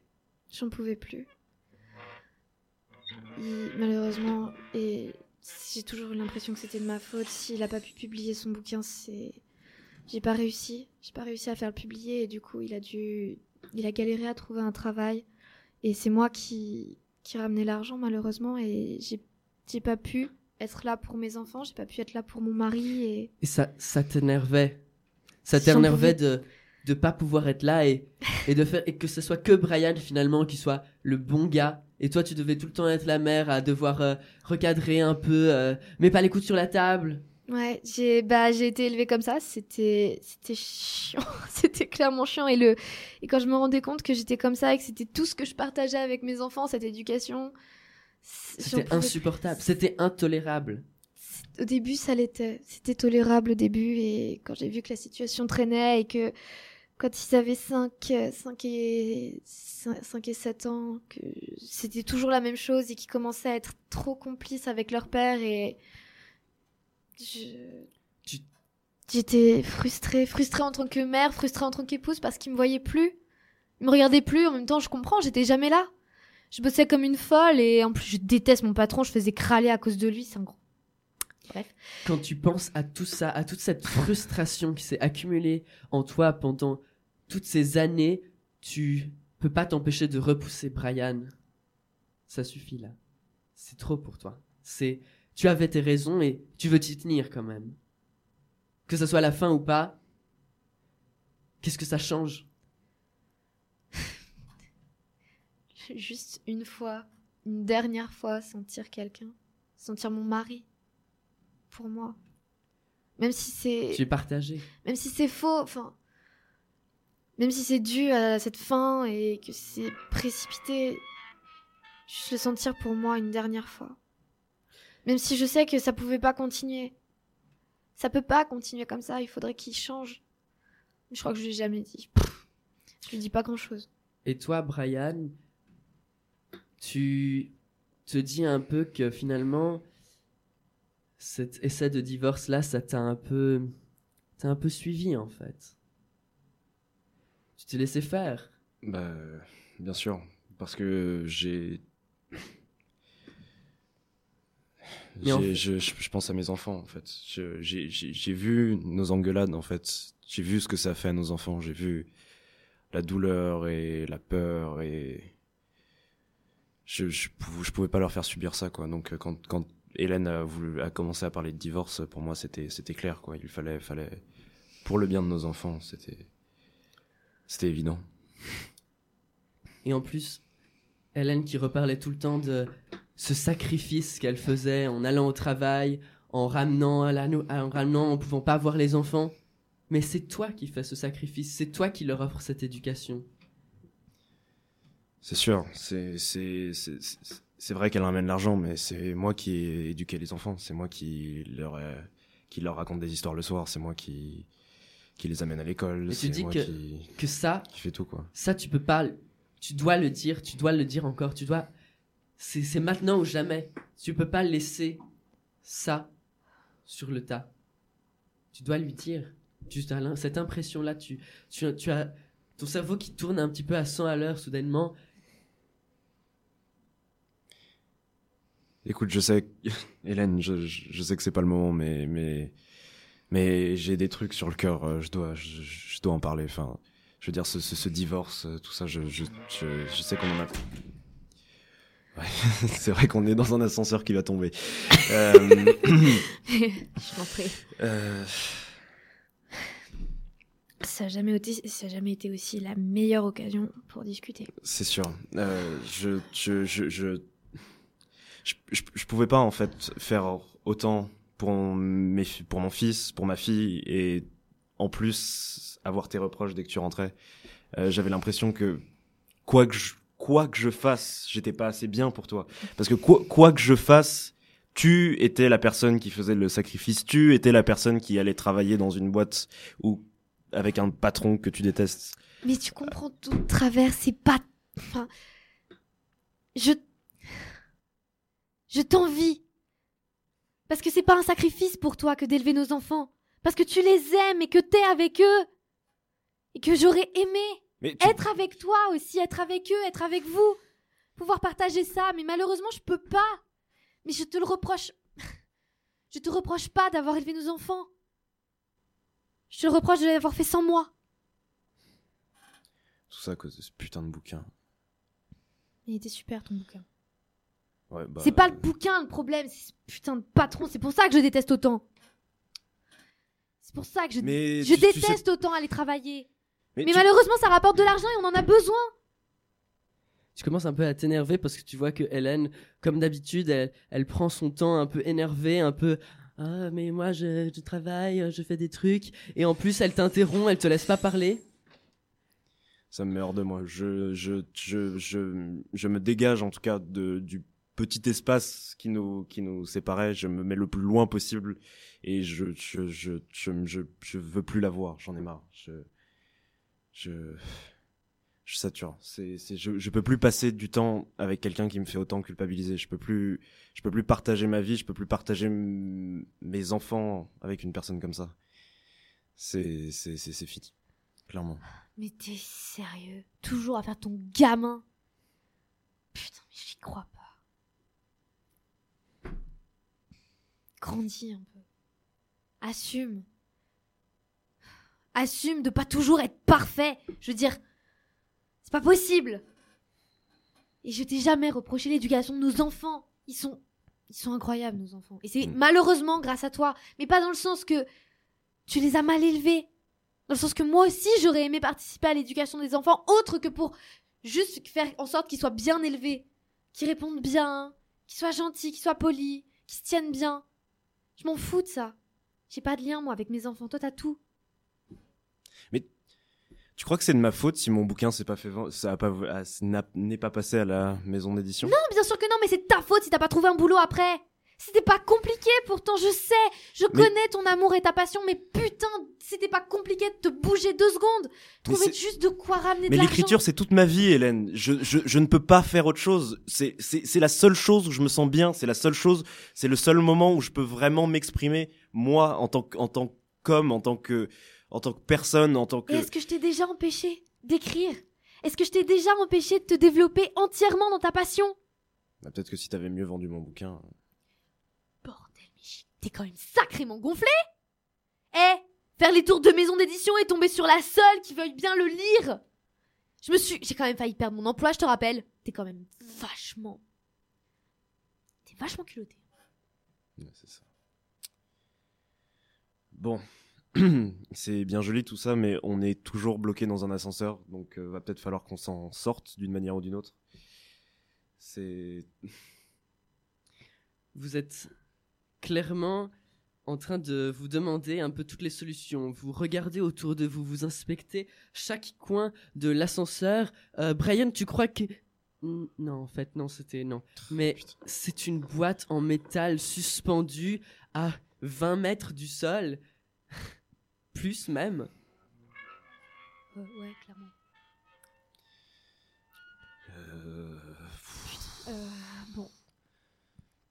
D: J'en pouvais plus. Il- malheureusement, et j'ai toujours eu l'impression que c'était de ma faute. S'il a pas pu publier son bouquin, c'est. J'ai pas réussi. J'ai pas réussi à faire le publier et du coup, il a dû. Il a galéré à trouver un travail. Et c'est moi qui, qui ramenais l'argent, malheureusement. Et j'ai j'ai pas pu être là pour mes enfants. J'ai pas pu être là pour mon mari. Et
B: Et ça, ça t'énervait. Ça t'énervait de de pas pouvoir être là et, et de faire et que ce soit que Brian finalement qui soit le bon gars et toi tu devais tout le temps être la mère à devoir euh, recadrer un peu euh, mais pas les coudes sur la table.
D: Ouais, j'ai bah j'ai été élevée comme ça, c'était c'était chiant, c'était clairement chiant. Et le et quand je me rendais compte que j'étais comme ça et que c'était tout ce que je partageais avec mes enfants cette éducation,
B: c'était insupportable. C'était intolérable.
D: Au début, ça l'était, c'était tolérable au début. Et quand j'ai vu que la situation traînait et que quand ils avaient 5 5 et 5, et 7 ans que c'était toujours la même chose et qu'ils commençaient à être trop complices avec leur père et je... J'étais frustrée, frustrée en tant que mère, frustrée en tant qu'épouse parce qu'il me voyait plus. Il me regardait plus, en même temps je comprends, j'étais jamais là. Je bossais comme une folle et en plus je déteste mon patron, je faisais crâler à cause de lui, c'est un gros. Bref.
B: Quand tu penses à tout ça, à toute cette frustration qui s'est accumulée en toi pendant toutes ces années, tu peux pas t'empêcher de repousser Brian. Ça suffit là. C'est trop pour toi. C'est, tu avais tes raisons et tu veux t'y tenir quand même. Que ça soit la fin ou pas, qu'est-ce que ça change?
D: Juste une fois, une dernière fois, sentir quelqu'un, sentir mon mari pour moi. Même si c'est
B: Tu es partagé.
D: même si c'est faux, enfin, même si c'est dû à cette fin et que c'est précipité, juste le sentir pour moi une dernière fois. Même si je sais que ça pouvait pas continuer. Ça peut pas continuer comme ça, il faudrait qu'il change. Je crois que je lui ai jamais dit. Je lui dis pas grand chose.
B: Et toi, Brian, tu te dis un peu que finalement, cet essai de divorce-là, ça t'a un peu, t'a un peu suivi en fait. Tu t'es laissé faire.
C: Bah, bien sûr, parce que j'ai.
B: En
C: je, je, je pense à mes enfants en fait. J'ai vu nos engueulades en fait. J'ai vu ce que ça fait à nos enfants. J'ai vu la douleur et la peur et je, je, je pouvais pas leur faire subir ça quoi. Donc euh, quand, quand Hélène a, voulu, a commencé à parler de divorce, pour moi c'était c'était clair quoi. Il fallait fallait pour le bien de nos enfants, c'était c'était évident.
B: Et en plus, Hélène qui reparlait tout le temps de ce sacrifice qu'elle faisait en allant au travail, en ramenant, à la nou- en ramenant, en pouvant pas voir les enfants. Mais c'est toi qui fais ce sacrifice, c'est toi qui leur offre cette éducation.
C: C'est sûr, c'est c'est c'est c'est- vrai qu'elle ramène l'argent, mais c'est moi qui ai éduqué les enfants, c'est moi qui leur qui leur raconte des histoires le soir, c'est moi qui qui les amène à l'école,
B: Mais tu dis
C: moi
B: que-
C: qui
B: Que ça,
C: qui fait tout quoi.
B: ça tu peux pas, tu dois le dire, tu dois le dire encore, tu dois, c'est maintenant ou jamais. Tu peux pas laisser ça sur le tas. Tu dois lui dire. Tu as l'im- cette impression-là, tu, tu, tu as ton cerveau qui tourne un petit peu à 100 à l'heure soudainement.
C: Écoute, je sais, Hélène, je, sais que c'est pas le moment, mais mais mais j'ai des trucs sur le cœur, euh, je dois je, je dois en parler. Enfin, je veux dire ce ce, ce divorce, euh, tout ça, je je je, je sais qu'on en a. Ouais, c'est vrai qu'on est dans un ascenseur qui va tomber. Euh,
D: je t'en prie.
C: euh,
D: Ça a jamais été, jamais aussi la meilleure occasion pour discuter.
C: C'est sûr. Euh, je, je, je, je, je, pouvais pas en fait faire autant pour mon fils, pour ma fille, et en plus avoir tes reproches dès que tu rentrais. Euh, J'avais l'impression que quoi que je, quoi que je fasse, j'étais pas assez bien pour toi. Parce que quoi, quoi que je fasse, tu étais la personne qui faisait le sacrifice, tu étais la personne qui allait travailler dans une boîte ou avec un patron que tu détestes.
D: Mais tu comprends tout de travers, c'est pas. Enfin. Je. Je t'envie. Parce que c'est pas un sacrifice pour toi que d'élever nos enfants. Parce que tu les aimes et que t'es avec eux. Et que j'aurais aimé
C: Mais tu-
D: être avec toi aussi, être avec eux, être avec vous. Pouvoir partager ça, mais malheureusement, je peux pas. Mais je te le reproche. Je te reproche pas d'avoir élevé nos enfants. Je te le reproche de l'avoir fait sans moi.
C: Tout ça à cause de ce putain de bouquin.
D: Il était super ton bouquin.
C: Ouais, bah,
D: c'est pas le bouquin le problème, c'est ce putain de patron. C'est pour ça que je déteste autant. C'est pour ça que je,
C: Mais
D: je
C: tu- tu
D: déteste autant aller travailler.
C: Mais,
D: Mais
C: tu-
D: malheureusement, ça rapporte de l'argent et on en a besoin.
B: Tu commences un peu à t'énerver parce que tu vois que Hélène, comme d'habitude, elle, elle prend son temps un peu énervé, un peu ah mais moi je, je travaille, je fais des trucs et en plus elle t'interrompt, elle te laisse pas parler.
C: Ça me met hors de moi. Je, je, je, je, je me dégage en tout cas de, du petit espace qui nous, qui nous séparait. Je me mets le plus loin possible et je, je, je, je, je, veux plus la voir. J'en ai marre. Je, je, je sature. C'est, je, je peux plus passer du temps avec quelqu'un qui me fait autant culpabiliser. Je peux plus, je peux plus partager ma vie. Je peux plus partager mes enfants avec une personne comme ça. C'est, c'est, c'est, c'est fini. Clairement.
D: Mais t'es sérieux? Toujours à faire ton gamin? Putain, mais j'y crois pas. Grandis un peu. Assume. Assume de pas toujours être parfait. Je veux dire, c'est pas possible. Et je t'ai jamais reproché l'éducation de nos enfants. Ils sont, ils sont incroyables nos enfants. Et c'est
C: Mm.
D: malheureusement grâce à toi, mais pas dans le sens que tu les as mal élevés. Dans le sens que moi aussi, j'aurais aimé participer à l'éducation des enfants, autre que pour juste faire en sorte qu'ils soient bien élevés, qu'ils répondent bien, qu'ils soient gentils, qu'ils soient polis, qu'ils se tiennent bien. Je m'en fous de ça. J'ai pas de lien, moi, avec mes enfants. Toi, t'as tout.
C: Tu crois que c'est de ma faute si mon bouquin s'est pas fait vendre, ça a pas, ah, n'est pas passé à la maison d'édition?
D: Non, bien sûr que non, mais c'est de ta faute si t'as pas trouvé un boulot après. C'était pas compliqué, pourtant, je sais. Je
C: Mais-
D: connais ton amour et ta passion, mais putain, c'était pas compliqué de te bouger deux secondes. Trouver juste de quoi ramener
C: Mais
D: de
C: l'écriture, c'est toute ma vie, Hélène. Je, je, je ne peux pas faire autre chose. C'est, la seule chose où je me sens bien. C'est la seule chose, c'est le seul moment où je peux vraiment m'exprimer, moi, en tant, que- en tant qu'homme, en tant que, en tant que personne, en tant que...
D: Est-ce que je t'ai déjà empêché d'écrire? Est-ce que je t'ai déjà empêché de te développer entièrement dans ta passion?
C: Bah, peut-être que si t'avais mieux vendu mon bouquin.
D: T'es quand même sacrément gonflé Eh Faire les tours de maison d'édition et tomber sur la seule qui veuille bien le lire Je me suis... J'ai quand même failli perdre mon emploi, je te rappelle. T'es quand même vachement... T'es vachement culotté.
C: Ouais, c'est ça. Bon. c'est bien joli tout ça, mais on est toujours bloqué dans un ascenseur, donc euh, va peut-être falloir qu'on s'en sorte d'une manière ou d'une autre. C'est...
B: Vous êtes clairement en train de vous demander un peu toutes les solutions. Vous regardez autour de vous, vous inspectez chaque coin de l'ascenseur. Euh, Brian, tu crois que... Non, en fait, non, c'était... Non. Mais c'est une boîte en métal suspendue à 20 mètres du sol. Plus même.
D: Ouais, ouais, clairement.
C: Euh,
D: Euh.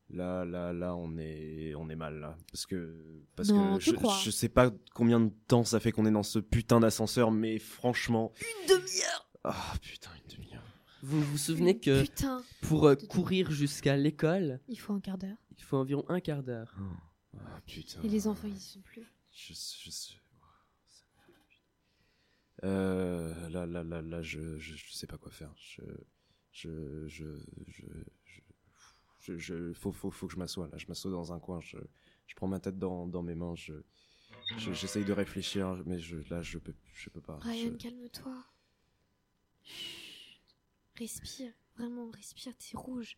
C: Là, là, là, on est, on est mal là, parce que, parce
D: Non,
C: que
D: tu
C: je, sais pas combien de temps ça fait qu'on est dans ce putain d'ascenseur, mais franchement,
B: Une demi-heure
C: ah putain une demi-heure.
B: Vous vous souvenez que
D: Putain,
B: pour euh, courir jusqu'à l'école,
D: il faut un quart d'heure.
B: il faut environ un quart d'heure.
C: Ah putain.
D: Et les enfants, ils y sont plus.
C: Je, je, je- Euh, là, là, là, là, je, je, je sais pas quoi faire. Je, je, je, je, je, faut, faut, faut que je m'assoie. Là, je m'assois dans un coin. Je, je prends ma tête dans, dans mes mains. Je, je- j'essaye de réfléchir, mais je, là, je peux, je peux pas.
D: Ryan,
C: Je-
D: calme-toi. Chut. Respire, vraiment, respire, t'es rouge.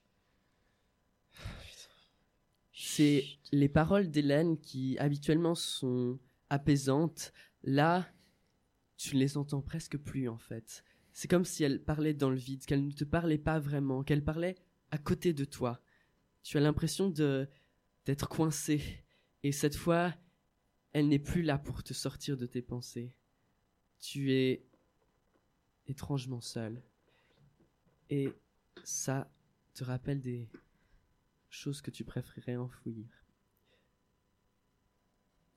B: C'est les paroles d'Hélène qui habituellement sont apaisantes. Là, tu ne les entends presque plus en fait. C'est comme si elle parlait dans le vide, qu'elle ne te parlait pas vraiment, qu'elle parlait à côté de toi. Tu as l'impression d'être coincé. Et cette fois, elle n'est plus là pour te sortir de tes pensées. Tu es étrangement seul. Et ça te rappelle des choses que tu préférerais enfouir.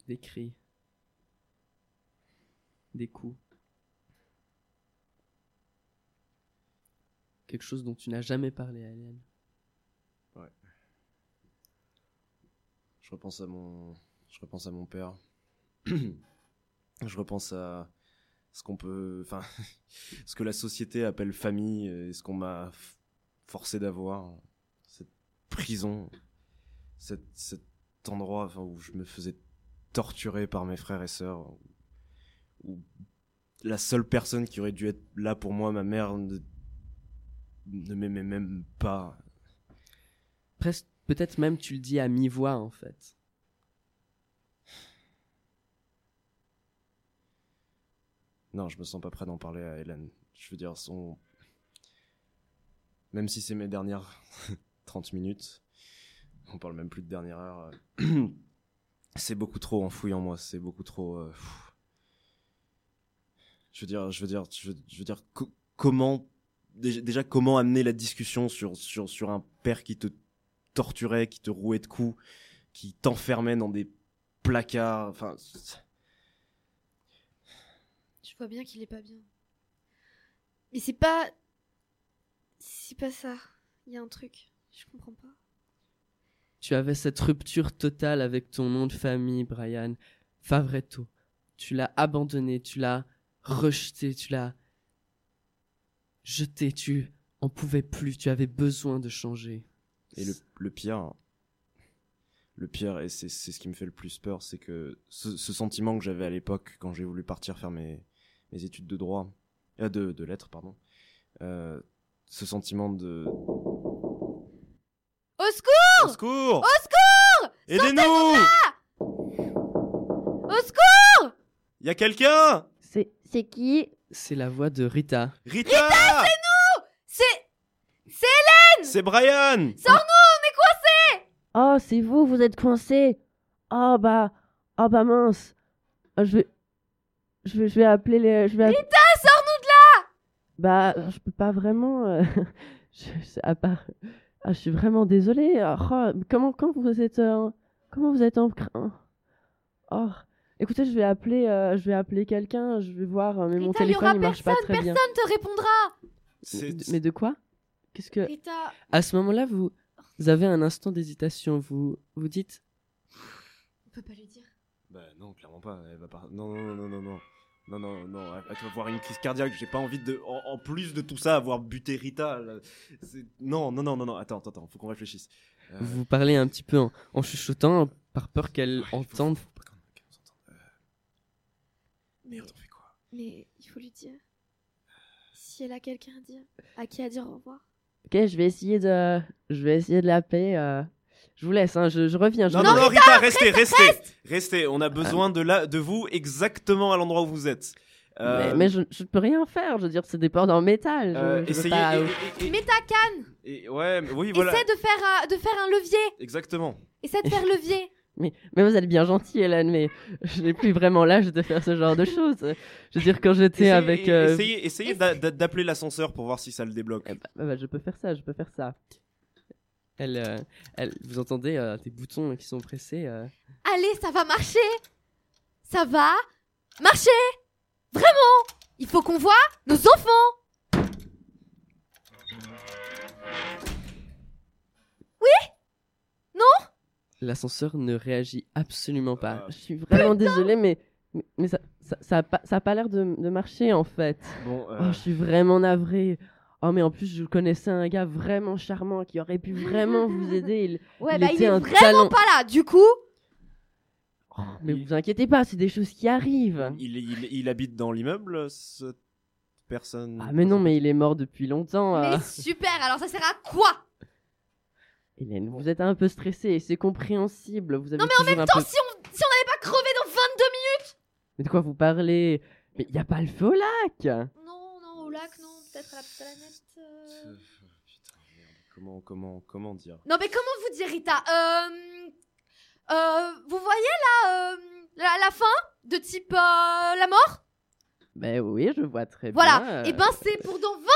B: Des cris. Des coups. Quelque chose dont tu n'as jamais parlé à.
C: Repense à mon, je repense à mon père. je repense à ce qu'on peut, enfin, ce que la société appelle famille et ce qu'on m'a forcé d'avoir. Cette prison, cet, endroit où je me faisais torturer par mes frères et sœurs, où la seule personne qui aurait dû être là pour moi, ma mère, ne, m'aimait même pas.
B: Peut-être même tu le dis à mi-voix en fait.
C: Non, je me sens pas prêt d'en parler à Hélène. Je veux dire, son. Même si c'est mes dernières 30 minutes, on parle même plus de dernière heure. euh, c'est beaucoup trop enfoui en moi, c'est beaucoup trop. euh. Je veux dire, comment déjà, comment amener la discussion sur un père qui te torturait, qui te rouait de coups, qui t'enfermait dans des placards. Enfin,
D: Tu vois bien qu'il est pas bien. Mais c'est pas. C'est pas ça. Il y a un truc. Je comprends pas.
E: Tu avais cette rupture totale avec ton nom de famille, Brian. Favretto. Tu l'as abandonné, tu l'as rejeté, tu l'as jeté, tu en pouvais plus, tu avais besoin de changer.
C: Et le, le pire, le pire, et c'est c'est ce qui me fait le plus peur, c'est que ce, ce sentiment que j'avais à l'époque quand j'ai voulu partir faire mes, mes études de droit, euh, de, de lettres, pardon, euh, ce sentiment de.
D: Au secours
C: Au secours
D: Au secours
C: Aidez-nous
D: Au secours
C: Y a quelqu'un?
B: C'est c'est qui?
E: C'est la voix de Rita.
C: Rita,
D: C'est.
C: C'est Brian
B: Oh, c'est vous, vous êtes coincé. Oh bah, oh bah mince. Ah, je vais, je vais, je vais appeler les. Je vais app-
D: Rita, sors-nous de là
B: Bah, je peux pas vraiment. euh, je, à part. Ah, je suis vraiment désolée. Oh, comment, quand vous êtes, euh, comment vous êtes en Oh, écoutez, je vais appeler, euh, je vais appeler quelqu'un. Je vais voir, mais mon
D: Rita, il y
B: téléphone
D: aura
B: il marche pas
D: personne,
B: très bien.
D: personne te répondra
E: Mais de quoi? Qu'est-ce que
D: Rita.
E: À ce moment-là, vous, vous avez un instant d'hésitation. Vous vous dites
D: On peut pas lui dire.
C: Bah non, clairement pas. Elle va pas. Non, non, non, non, non. Non, non, non, elle va avoir une crise cardiaque. J'ai pas envie de. En, en plus de tout ça, avoir buté Rita. là. Non, non, non, non, non. Attends, attends, attends. Faut qu'on réfléchisse. Euh,
E: Vous parlez un petit peu en, en chuchotant par peur qu'elle
C: ouais,
E: entende.
C: faut pas. Euh, Merde, on fait quoi?
D: Mais il faut lui dire. Si elle a quelqu'un à dire. À qui à dire au revoir
B: Ok, je vais essayer de, je vais essayer de l'appeler. euh, Je vous laisse, hein, je, je reviens. Je
C: Non, non, non, Rita, restez, restez, restez. On a besoin de la, de vous exactement à l'endroit où vous êtes. Euh,
B: Mais, mais je, je peux rien faire. Je veux dire, c'est des portes en métal. Je,
C: euh,
B: je
C: essayez.
B: pas-
C: et- et- et-
D: Mets ta canne
C: et- ouais, oui, voilà.
D: Essaie de faire, un, de faire un levier
C: Exactement.
D: Essaie de faire levier
B: Mais, mais vous êtes bien gentil, Hélène, mais je n'ai plus vraiment l'âge de faire ce genre de choses. Je veux dire, quand j'étais avec. euh,
C: essayez, essayez d'a- d'a- d'appeler l'ascenseur pour voir si ça le débloque.
B: eh bah, bah, bah, je peux faire ça, je peux faire ça.
E: Elle, euh, elle, vous entendez euh, des boutons qui sont pressés. euh.
D: Allez, ça va marcher Ça va marcher Vraiment Il faut qu'on voit nos enfants
E: L'ascenseur ne réagit absolument pas.
C: Ah,
B: Je suis vraiment désolée, mais, mais, mais ça, ça, ça a pas, ça a pas l'air de, de marcher en fait.
C: Bon,
B: Oh,
C: euh,
B: je suis vraiment navrée. Oh, mais en plus, je connaissais un gars vraiment charmant qui aurait pu vraiment vous aider. Il-
D: Ouais,
B: Il
D: bah il est
B: un
D: vraiment
B: talent.
D: pas là Du coup,
B: Oh, mais vous inquiétez pas, c'est des choses qui arrivent.
C: il, il, il habite dans l'immeuble, cette personne?
B: Ah, mais non, mais il est mort depuis longtemps.
D: mais
B: euh.
D: super Alors ça sert à quoi?
B: Hélène, vous êtes un peu stressée et c'est compréhensible. Vous avez
D: Non, mais en Attends,
B: peu...
D: si on si on n'avait pas crevé dans 22 minutes
B: Mais de quoi vous parlez? Mais il y a pas le feu au lac
D: Non, non, au lac, non, peut-être à la planète. euh.
C: Putain, merde. Comment, comment, comment dire?
D: Non, mais comment vous dire, Rita? Euh, euh, Vous voyez là, euh, la, la fin de type euh, la mort?
B: Ben oui, je vois très
D: Voilà,
B: bien. euh.
D: et ben c'est pour dans 22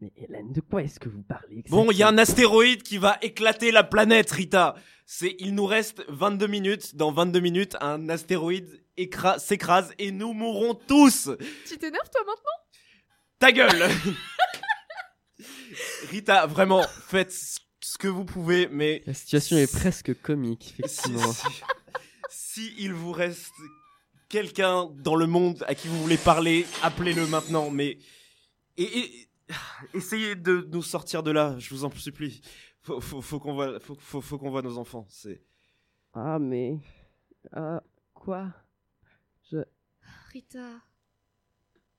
B: Mais Hélène, de quoi est-ce que vous parlez
C: Bon, il y a un astéroïde qui va éclater la planète, Rita. C'est, il nous reste 22 minutes. Dans 22 minutes, un astéroïde écra- s'écrase et nous mourrons tous.
D: Tu t'énerves toi maintenant?
C: Ta gueule Rita, vraiment, faites ce que vous pouvez, mais
E: La situation est presque comique,
C: si,
E: effectivement.
C: si- si il vous reste quelqu'un dans le monde à qui vous voulez parler, appelez-le maintenant. Mais et, et- essayez de nous sortir de là, je vous en supplie. Faut, faut, faut qu'on voit, faut, faut, faut qu'on voit nos enfants. C'est
B: Ah, mais... Ah, quoi?
D: Rita.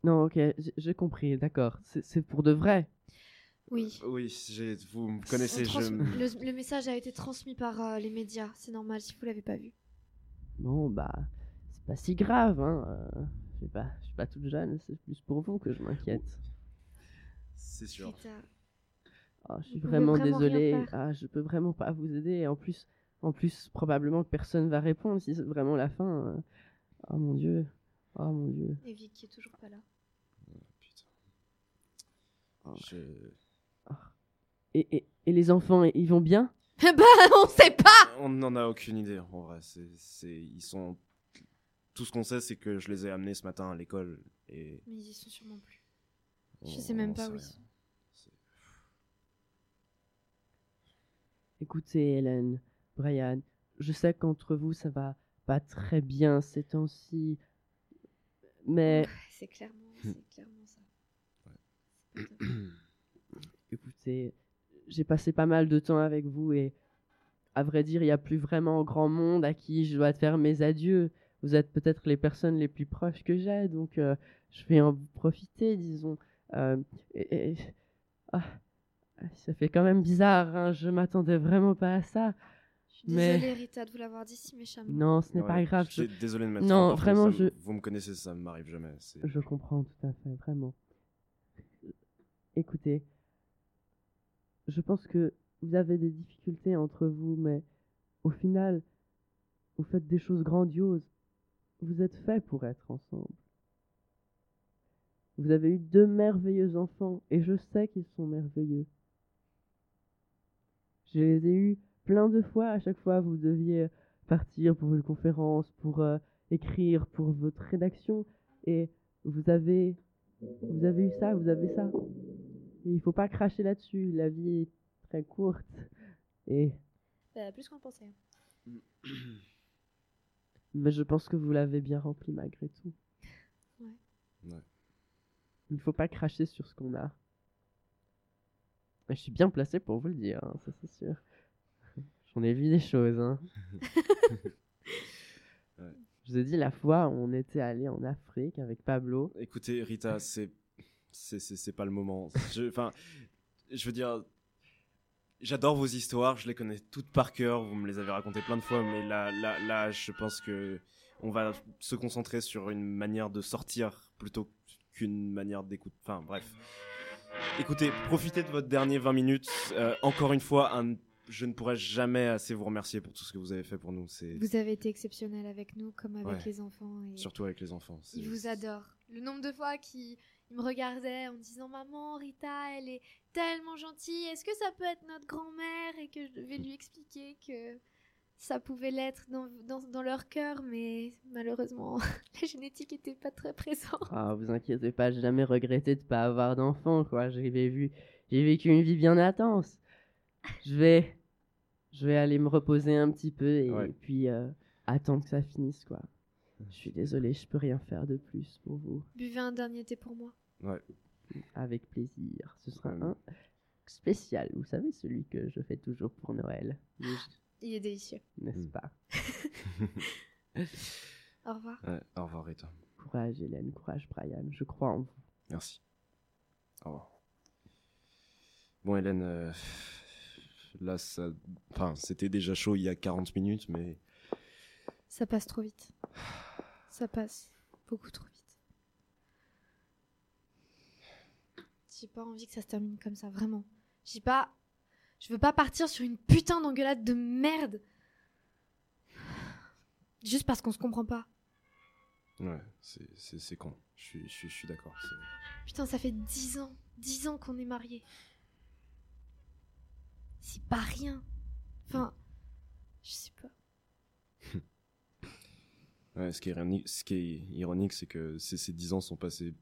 B: Non, ok, j'ai- compris, d'accord. C'est pour de vrai?
D: Oui.
C: oui, vous me connaissez. Je...
D: le, le message a été transmis par euh, les médias, c'est normal si vous l'avez pas vu.
B: Bon, bah, c'est pas si grave, hein. euh, Je sais pas, je suis pas toute jeune, c'est plus pour vous que je m'inquiète.
C: C'est sûr.
B: Ah, je suis vraiment
D: vraiment
B: désolée. Ah, je peux vraiment pas vous aider. Et en plus, en plus, probablement que personne va répondre si c'est vraiment la fin. Oh mon dieu. Oh mon dieu.
D: Et Vic qui est toujours pas là.
C: Je-
B: Et, et, et les enfants, ils vont bien?
D: Bah, on sait pas
C: On n'en a aucune idée, en vrai. C'est, c'est, ils sont. Tout ce qu'on sait, c'est que je les ai amenés ce matin à l'école et.
D: Mais ils y sont sûrement plus. Je
C: on-
D: sais même pas
C: sait
D: où ils
C: rien.
D: sont.
C: C'est-
B: Écoutez, Hélène, Brian, je sais qu'entre vous, ça va pas très bien ces temps-ci. Mais
D: c'est clairement, c'est clairement ça.
B: Écoutez, j'ai passé pas mal de temps avec vous et à vrai dire, il n'y a plus vraiment grand monde à qui je dois faire mes adieux. Vous êtes peut-être les personnes les plus proches que j'ai, donc euh, je vais en profiter, disons. Euh, et- et- ah, ça fait quand même bizarre, hein, je m'attendais vraiment pas à ça.
D: Je suis
B: Mais-
D: désolée, Rita, de vous l'avoir dit si méchamment.
B: Non, ce n'est
C: Ouais,
B: pas grave.
C: je suis désolé de mettre
B: Non, vraiment, je-
C: Vous me connaissez, ça m'arrive jamais.
B: Je comprends tout à fait, vraiment. Écoutez, je pense que vous avez des difficultés entre vous, mais au final, vous faites des choses grandioses. Vous êtes faits pour être ensemble. Vous avez eu deux merveilleux enfants, et je sais qu'ils sont merveilleux. Je les ai eus plein de fois, à chaque fois vous deviez partir pour une conférence, pour euh, écrire pour votre rédaction, et vous avez vous avez eu ça, vous avez ça. Et il faut pas cracher là-dessus, la vie est très courte. Et
D: Bah, plus qu'on pensait.
B: mais je pense que vous l'avez bien rempli malgré tout.
D: Ouais.
C: Ouais.
B: Il faut pas cracher sur ce qu'on a. Je suis bien placé pour vous le dire, hein, ça c'est sûr. J'en ai vu des choses, hein.
C: Ouais.
B: Je vous ai dit la fois où on était allé en Afrique avec Pablo.
C: Écoutez, Rita, c'est c'est pas le moment. Je- Enfin, je veux dire, j'adore vos histoires, je les connais toutes par cœur. Vous me les avez racontées plein de fois, mais là, là, là, je pense que on va se concentrer sur une manière de sortir plutôt qu'une manière d'écoute. Enfin, bref. Écoutez, profitez de votre dernier 20 minutes. Euh, encore une fois, un- je ne pourrai jamais assez vous remercier pour tout ce que vous avez fait pour nous. C'est
D: Vous avez été exceptionnel avec nous, comme avec
C: Ouais.
D: les enfants. Et
C: surtout avec les enfants.
D: Ils vous adorent. Le nombre de fois qu'ils ils me regardaient en me disant Maman, Rita, elle est tellement gentille. Est-ce que ça peut être notre grand-mère? Et que je devais lui expliquer que ça pouvait l'être dans, dans, dans leur cœur, mais malheureusement, la génétique était pas très présente.
B: Ah, vous inquiétez pas, j'ai jamais regretté de pas avoir d'enfant, quoi. J'ai vécu une vie bien intense. Je vais, je vais aller me reposer un petit peu et
C: Ouais.
B: puis euh, attendre que ça finisse, quoi. Je suis désolé, je peux rien faire de plus pour vous.
D: Buvez un dernier thé pour moi.
C: Ouais.
B: Avec plaisir. Ce sera
C: Ouais.
B: un spécial, vous savez, celui que je fais toujours pour Noël.
D: Il est délicieux.
B: N'est-ce
C: Mm.
B: pas
D: Au revoir.
C: Ouais, au revoir, Rita.
B: Courage, Hélène, courage, Brian. Je crois en vous.
C: Merci. Au revoir. Bon, Hélène, euh, là, ça... enfin, c'était déjà chaud il y a 40 minutes, mais
D: Ça passe trop vite. Ça passe beaucoup trop vite. J'ai pas envie que ça se termine comme ça, vraiment. J'ai pas. Je veux pas partir sur une putain d'engueulade de merde. Juste parce qu'on se comprend pas.
C: ouais, c'est- con. Je suis, d'accord.
D: Putain, ça fait dix ans. Dix ans qu'on est mariés. C'est pas rien. Enfin. Je sais pas.
C: Ouais, ce qui est ironique, ce qui est ironique, c'est que ces, ces 10 ans sont passés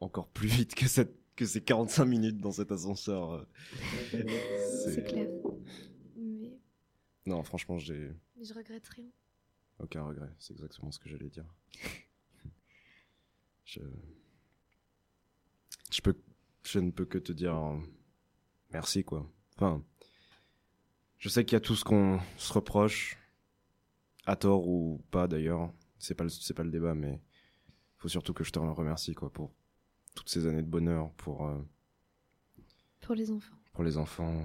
C: encore plus vite que, cette, que ces 45 minutes dans cet ascenseur. euh.
D: C'est clair. Mais,
C: Non, franchement, j'ai
D: mais je regrette rien.
C: aucun regret. C'est exactement ce que j'allais dire. Je... Je, peux... je ne peux que te dire euh, merci, quoi. Enfin, je sais qu'il y a tout ce qu'on se reproche, à tort ou pas d'ailleurs. C'est pas, le... c'est pas le débat, mais faut surtout que je te remercie, quoi, pour toutes ces années de bonheur, pour, euh,
D: Pour les enfants.
C: pour les enfants,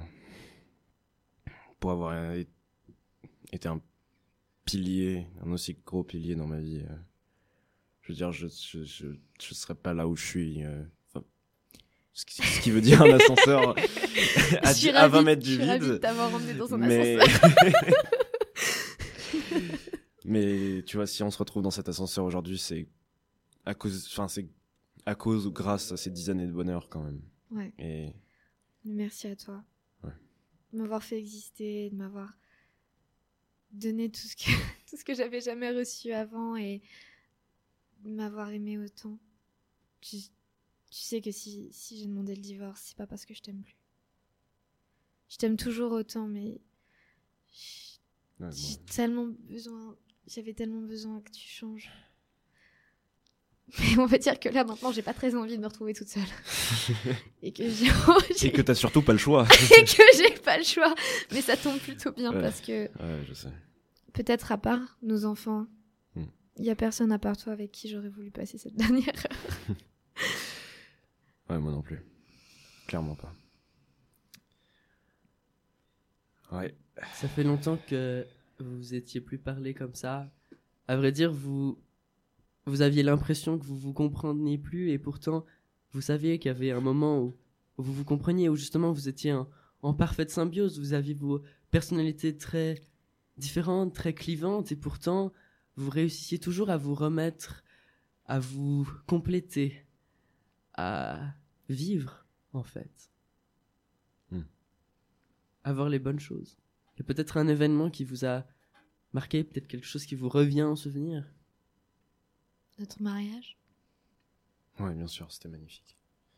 C: pour avoir été un pilier, un aussi gros pilier dans ma vie. euh. Je veux dire, je je, je, je serais pas là où je suis. euh, enfin, ce, qui, ce qui veut dire un ascenseur à,
D: Je
C: dix- à 20
D: ravie-
C: mètres
D: je
C: du vide.
D: t'avoir emmené dans un
C: Mais...
D: ascenseur.
C: mais tu vois, si on se retrouve dans cet ascenseur aujourd'hui, c'est à cause, enfin, c'est à cause ou grâce à ces dix années de bonheur quand même.
D: Ouais.
C: Et
D: Merci à toi.
C: Ouais.
D: De m'avoir fait exister, de m'avoir donné tout ce que, tout ce que j'avais jamais reçu avant et de m'avoir aimé autant. Tu, tu sais que si, si j'ai demandé le divorce, c'est pas parce que je t'aime plus. Je t'aime toujours autant, mais
C: ouais,
D: j'ai
C: bon.
D: tellement besoin, j'avais tellement besoin que tu changes. Mais on va dire que là maintenant j'ai pas très envie de me retrouver toute seule. et que j'ai
C: et que t'as surtout pas le choix.
D: et que j'ai pas le choix. Mais ça tombe plutôt bien
C: Ouais.
D: parce que
C: ouais, je sais.
D: peut-être à part nos enfants, il
C: Hmm.
D: y a personne à part toi avec qui j'aurais voulu passer cette dernière heure.
C: Ouais, moi non plus. Clairement pas. Ouais.
B: Ça fait longtemps que vous vous étiez plus parlé comme ça. À vrai dire, vous, vous aviez l'impression que vous vous compreniez plus et pourtant, vous saviez qu'il y avait un moment où, vous vous compreniez, où justement vous étiez en, en parfaite symbiose, vous aviez vos personnalités très différentes, très clivantes et pourtant, vous réussissiez toujours à vous remettre, à vous compléter, à vivre, en fait.
C: Hmm.
B: À voir les bonnes choses. Il y a peut-être un événement qui vous a marqué, peut-être quelque chose qui vous revient en souvenir.
D: Notre mariage.
C: Ouais, bien sûr, c'était magnifique.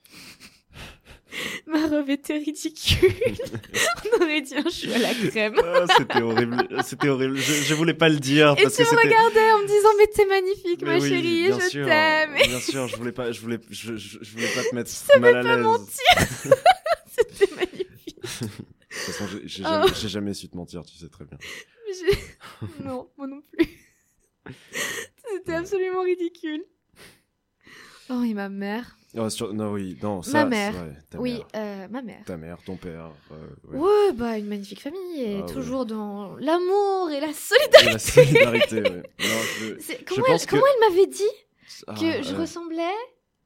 D: Ma robe était ridicule. on aurait dit un chou à la crème.
C: Ah, c'était horrible. C'était horrible. Je, je voulais pas le dire
D: Et
C: parce
D: tu
C: que
D: me regardais en me disant mais t'es magnifique
C: Mais
D: ma
C: oui,
D: chérie, je t'aime.
C: Bien sûr, je voulais pas, je voulais, je, je, je voulais pas te mettre mal à
D: pas
C: l'aise.
D: mentir. C'était magnifique.
C: De toute façon, j'ai-
D: Oh.
C: jamais, jamais su te mentir, tu sais très bien.
D: Non, moi non plus. C'était absolument ridicule. Oh, et ma mère.
C: Oh, sur- Non, oui, non, ça.
D: mère.
C: c'est- ouais, ta
D: oui,
C: mère.
D: euh, ma mère.
C: Ta mère, ton père. euh, ouais.
D: Ouais, bah une magnifique famille et
C: Ah ouais.
D: toujours dans l'amour et la solidarité.
C: Et la solidarité, ouais. Non, je-
D: C'est-
C: je
D: Comment, elle,
C: que-
D: comment elle m'avait dit
C: Ah,
D: que je ressemblais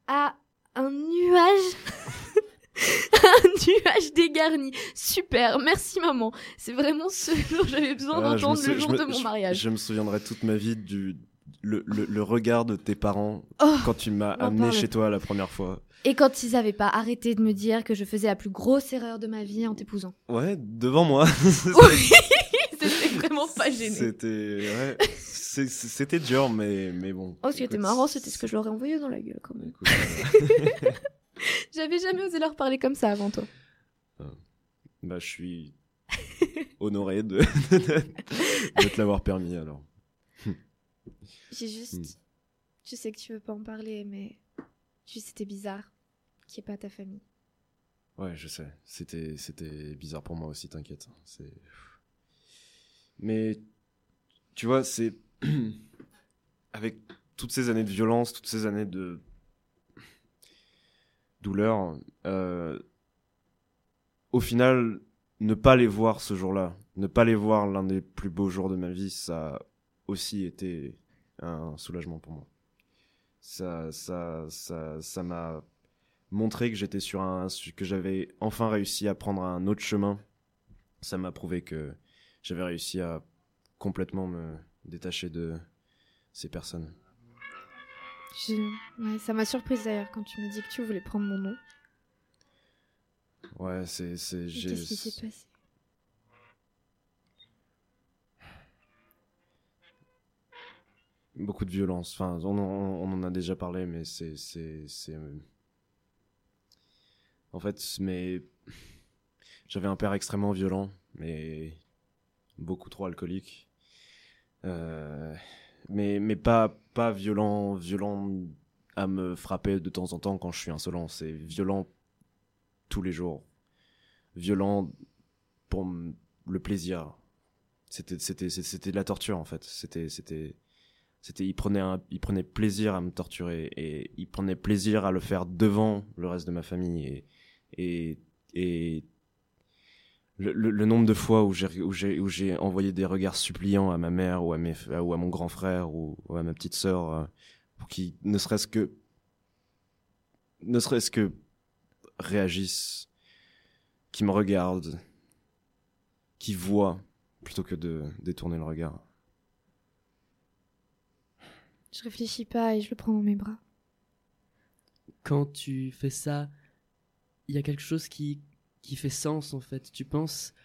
D: à un nuage? Un nuage dégarni super merci maman c'est vraiment ce dont j'avais besoin
C: Ah,
D: d'entendre le jour
C: me-
D: de mon
C: je-
D: mariage
C: Je me souviendrai toute ma vie du le, le, le regard de tes parents
D: Oh,
C: quand tu m'as
D: m'en
C: amené chez toi la première fois.
D: et quand ils avaient pas arrêté de me dire que je faisais la plus grosse erreur de ma vie en t'épousant
C: Ouais, devant moi.
D: oui c'était vraiment pas gêné
C: C'était ouais, c'était dur mais mais bon.
D: Oh, ce qui était marrant, c'était ce que je leur ai envoyé dans la gueule, quand même.
C: euh,
D: J'avais jamais osé leur parler comme ça avant toi.
C: bah je suis honoré de de te l'avoir permis alors.
D: J'ai juste.
C: Hmm.
D: Je sais que tu veux pas en parler, mais. Juste, c'était bizarre qu'il n'y ait pas ta famille.
C: Ouais, je sais. C'était, c'était bizarre pour moi aussi, t'inquiète. C'est... Mais, tu vois, c'est... Avec toutes ces années de violence, toutes ces années de douleur, euh, au final, ne pas les voir ce jour-là, ne pas les voir l'un des plus beaux jours de ma vie, ça a aussi été un soulagement pour moi. Ça, ça, ça, ça m'a montré que j'étais sur un que j'avais enfin réussi à prendre un autre chemin. Ça m'a prouvé que j'avais réussi à complètement me détacher de ces personnes.
D: Je- ouais, ça m'a surprise d'ailleurs quand tu me dis que tu voulais prendre mon nom.
C: Ouais, c'est
D: Qu'est-ce qui s'est passé?
C: Beaucoup de violence. Enfin, on, en- a déjà parlé, mais c'est c'est c'est euh, en fait, mais j'avais un père extrêmement violent, mais beaucoup trop alcoolique. Euh, mais mais pas pas violent violent à me frapper de temps en temps quand je suis insolent. C'est violent tous les jours. Violent pour le plaisir. C'était c'était c'était de la torture en fait. C'était c'était c'était il prenait un, il prenait plaisir à me torturer et il prenait plaisir à le faire devant le reste de ma famille et et et le, le, nombre de fois où j'ai où j'ai où j'ai envoyé des regards suppliants à ma mère ou à mes ou à mon grand frère ou, ou à ma petite sœur euh, pour qu'ils ne serait-ce que ne serait-ce que réagissent qui me regardent qui voient plutôt que de détourner le regard
D: Je réfléchis pas et je le prends dans mes bras.
B: Quand tu fais ça, il y a quelque chose qui, qui fait sens en fait. Tu penses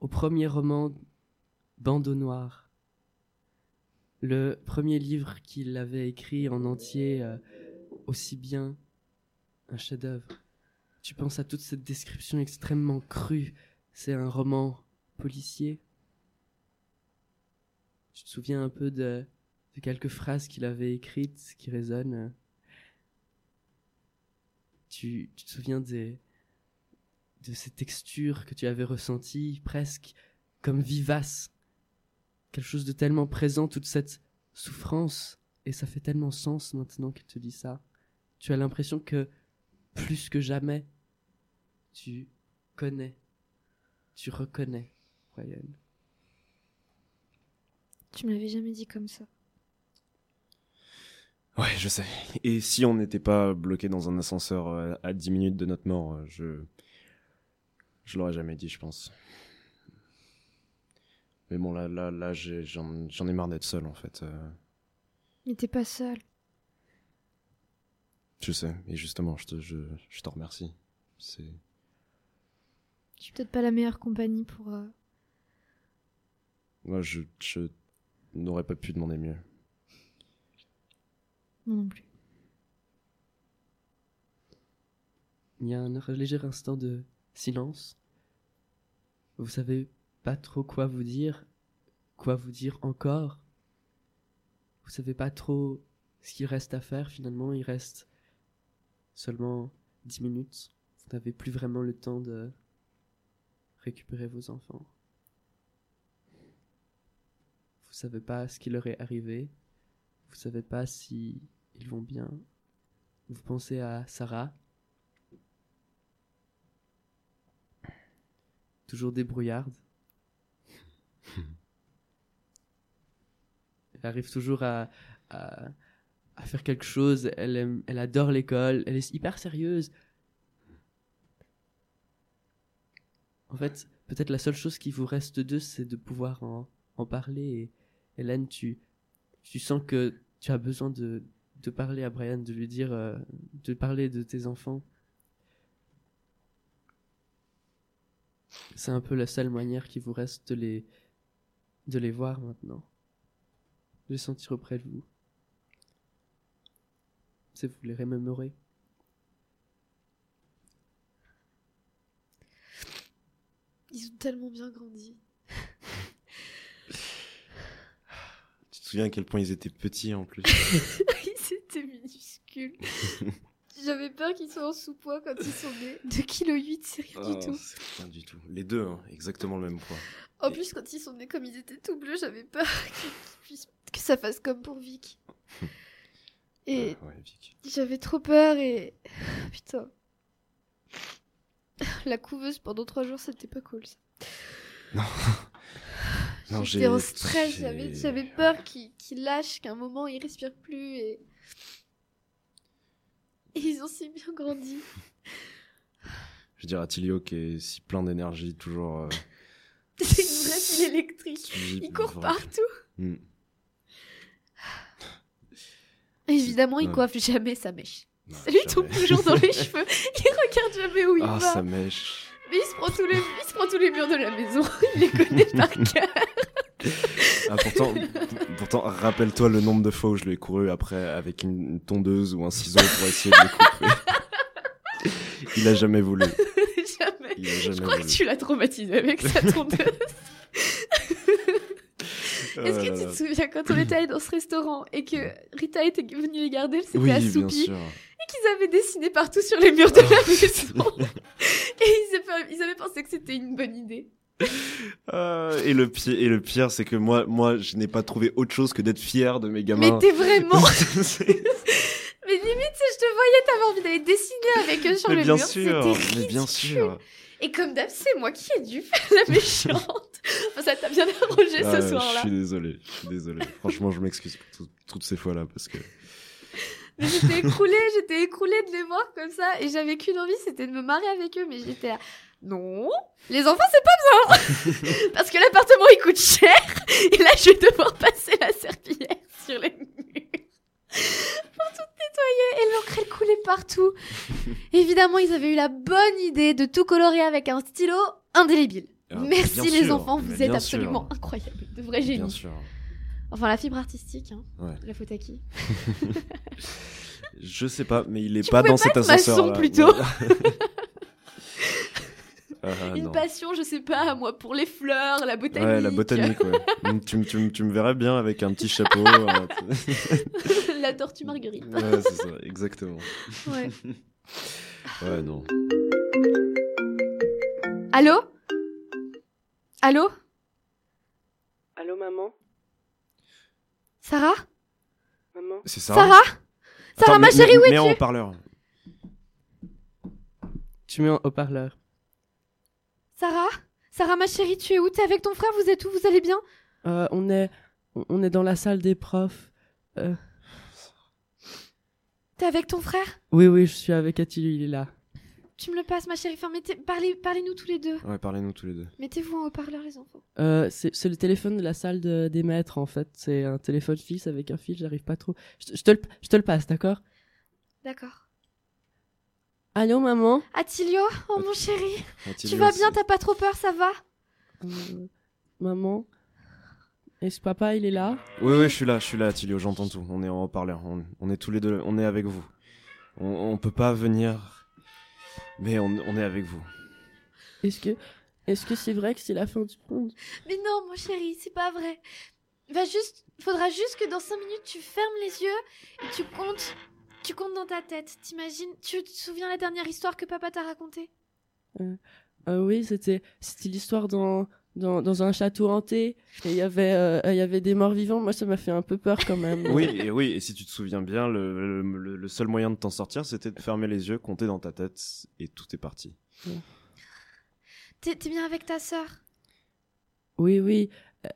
B: au premier roman Bandeau Noir, le premier livre qu'il avait écrit en entier, euh, aussi bien un chef-d'œuvre. Tu penses à toute cette description extrêmement crue. C'est un roman policier. Tu te souviens un peu de, quelques phrases qu'il avait écrites qui résonnent. Tu, te souviens de ces textures que tu avais ressenties presque comme vivaces? Quelque chose de tellement présent, toute cette souffrance. Et ça fait tellement sens maintenant qu'il te dit ça. Tu as l'impression que plus que jamais, tu connais, tu reconnais Ryan.
D: Tu me l'avais jamais dit comme ça.
C: Ouais, je sais. Et si on n'était pas bloqué dans un ascenseur euh, à 10 minutes de notre mort, euh, je. Je l'aurais jamais dit, je pense. Mais bon, là, là, là j'ai- j'en j'en ai marre d'être seul, en fait. euh,
D: Mais t'es pas seul.
C: Je sais. Et justement, je te, je, je t'en remercie. C'est.
D: Je suis peut-être pas la meilleure compagnie pour. euh,
C: Moi, je, je n'aurais pas pu demander mieux.
D: Non plus.
B: Il y a un léger instant de silence. Vous savez pas trop quoi vous dire, quoi vous dire encore. Vous savez pas trop ce qu'il reste à faire finalement. Il reste seulement 10 minutes. Vous n'avez plus vraiment le temps de récupérer vos enfants. Vous savez pas ce qui leur est arrivé. Vous savez pas si ils vont bien. Vous pensez à Sarah, toujours débrouillarde. Elle arrive toujours à, à, à faire quelque chose. Elle, aime- elle adore l'école. Elle est hyper sérieuse. En fait, peut-être la seule chose qui vous reste d'eux, c'est de pouvoir en, en parler. Et Hélène, tu, tu sens que tu as besoin de, de parler à Brian, de lui dire, euh, de parler de tes enfants. C'est un peu la seule manière qui vous reste de les, de les voir maintenant. De les sentir auprès de vous. C'est vous les remémorer.
D: Ils ont tellement bien grandi.
C: Tu te souviens à quel point ils étaient petits en plus
D: ils étaient minuscules. J'avais peur qu'ils soient en sous-poids quand ils sont nés. 2,8 kg, c'est rien
C: Oh,
D: du tout.
C: c'est rien du tout. Les deux, hein, exactement le même poids.
D: En plus, quand ils sont nés comme ils étaient tout bleus, j'avais peur que ça fasse comme pour Vic. Et
C: Ah, ouais,
D: j'avais trop peur et. Putain. La couveuse pendant trois jours, c'était pas cool ça.
C: Non,
D: J'étais en stress, j'avais j'avais peur qu'il qu'il lâche, qu'à un moment il respire plus et. Et ils ont si bien grandi.
C: Je veux dire à Tilio qui est si plein d'énergie, toujours. euh,
D: C'est une vraie file électrique. Il court partout.
C: Mm.
D: Évidemment, il
C: Ouais.
D: coiffe jamais sa mèche.
C: Non,
D: Ça lui tombe toujours dans les cheveux. Il regarde jamais où il
C: Ah,
D: va.
C: sa mèche.
D: Mais il se, prend tous les... il se prend tous les murs de la maison. Il les connaît par cœur.
C: Ah, pourtant, pourtant rappelle-toi le nombre de fois où je lui ai couru après avec une, tondeuse ou un ciseau pour essayer de le couper. Il a jamais voulu.
D: jamais.
C: Il a
D: Je crois
C: voulu.
D: que tu l'as traumatisé avec sa tondeuse.
C: Oh
D: Est-ce que tu
C: là.
D: te souviens quand on était allé dans ce restaurant et que Rita était venue les garder, elle s'était
C: Oui,
D: assoupie et qu'ils avaient dessiné partout sur les murs de la maison Et ils avaient, ils avaient pensé que c'était une bonne idée.
C: Ah, et le pire, et le pire, c'est que moi, moi, je n'ai pas trouvé autre chose que d'être fier de mes
D: Mais
C: gamins.
D: t'es vraiment... Mais limite, si je te voyais, t'avais envie d'aller dessiner avec eux sur
C: mais
D: le
C: bien
D: mur.
C: sûr, mais bien sûr.
D: Et comme d'hab, c'est moi qui ai dû faire la méchante. Enfin, ça t'a bien arrangé
C: Ah,
D: ce soir-là.
C: Je suis désolé, je suis désolé. Franchement, je m'excuse pour tout- toutes ces fois-là parce que.
D: Mais j'étais écroulée, j'étais écroulée de les voir comme ça. Et j'avais qu'une envie, c'était de me marrer avec eux. Mais j'étais là, non, les enfants, c'est pas besoin. Parce que l'appartement, il coûte cher. Et là, je vais devoir passer la serpillière sur les murs. Pour tout nettoyer. Et l'encre, elle coulait partout. Évidemment, ils avaient eu la bonne idée de tout colorer avec un stylo indélébile.
C: Ah,
D: Merci
C: bien
D: les
C: sûr,
D: enfants, vous
C: bien
D: êtes
C: sûr.
D: absolument incroyables, de vrais
C: Bien
D: génies.
C: sûr.
D: Enfin, la fibre artistique, hein.
C: Ouais.
D: la faute à qui?
C: Je sais pas, mais il est
D: Tu
C: pas dans cet ascenseur.
D: maçon, plutôt.
C: Ah,
D: Une
C: non.
D: passion, je sais pas, moi, pour les fleurs, la botanique.
C: Ouais, la botanique, ouais. Mm, tu, me- tu, me- tu me verrais bien avec un petit chapeau. euh,
D: la tortue marguerite.
C: ouais, c'est ça, exactement.
D: Ouais.
C: Ouais, non.
D: Allô? Allô?
F: Allô, maman?
D: Sarah?
F: Maman?
C: C'est ça
D: Sarah? Sarah, ma chérie, où es-tu
C: en haut-parleur.
B: Tu mets en haut-parleur.
D: Sarah Sarah, ma chérie, tu es où? T'es avec ton frère Vous êtes où? Vous allez bien?
B: Euh, on est on est dans la salle des profs. Euh,
D: T'es avec ton frère?
B: Oui oui, je suis avec Attilio, il est là.
D: Tu me le passes, ma chérie. Enfin, mettez... parlez... Parlez-nous tous les deux.
C: Ouais, parlez-nous tous les deux.
D: Mettez-vous en haut-parleur, les enfants.
B: Euh, c'est c'est le téléphone de la salle de- des maîtres en fait. C'est un téléphone fixe avec un fil, j'arrive pas trop. Je, te- je te le, je te le passe, d'accord?
D: D'accord.
B: Allô maman
D: Attilio Oh, mon chéri Tu vas bien T'as pas trop peur Ça va
B: Euh, Maman Est-ce papa il est là
C: Oui, oui, je suis là, je suis là, Attilio, j'entends tout. On est en haut-parleur. On, on est tous les deux, on est avec vous. On, on peut pas venir, mais on, on est avec vous.
B: Est-ce que est-ce que c'est vrai que c'est la fin du monde?
D: Mais non, mon chéri, c'est pas vrai. Va juste... Faudra juste que dans 5 minutes, tu fermes les yeux et tu comptes... Tu comptes dans ta tête. T'imagines Tu te souviens la dernière histoire que papa t'a racontée?
B: Euh, oui, c'était c'était l'histoire dans, dans dans un château hanté et il y avait euh, il y avait des morts vivants. Moi, ça m'a fait un peu peur quand même.
C: Oui, et oui, et si tu te souviens bien, le, le, le seul moyen de t'en sortir, c'était de fermer les yeux, compter dans ta tête, et tout est parti.
D: T'es t'es bien avec ta sœur?
B: Oui, oui.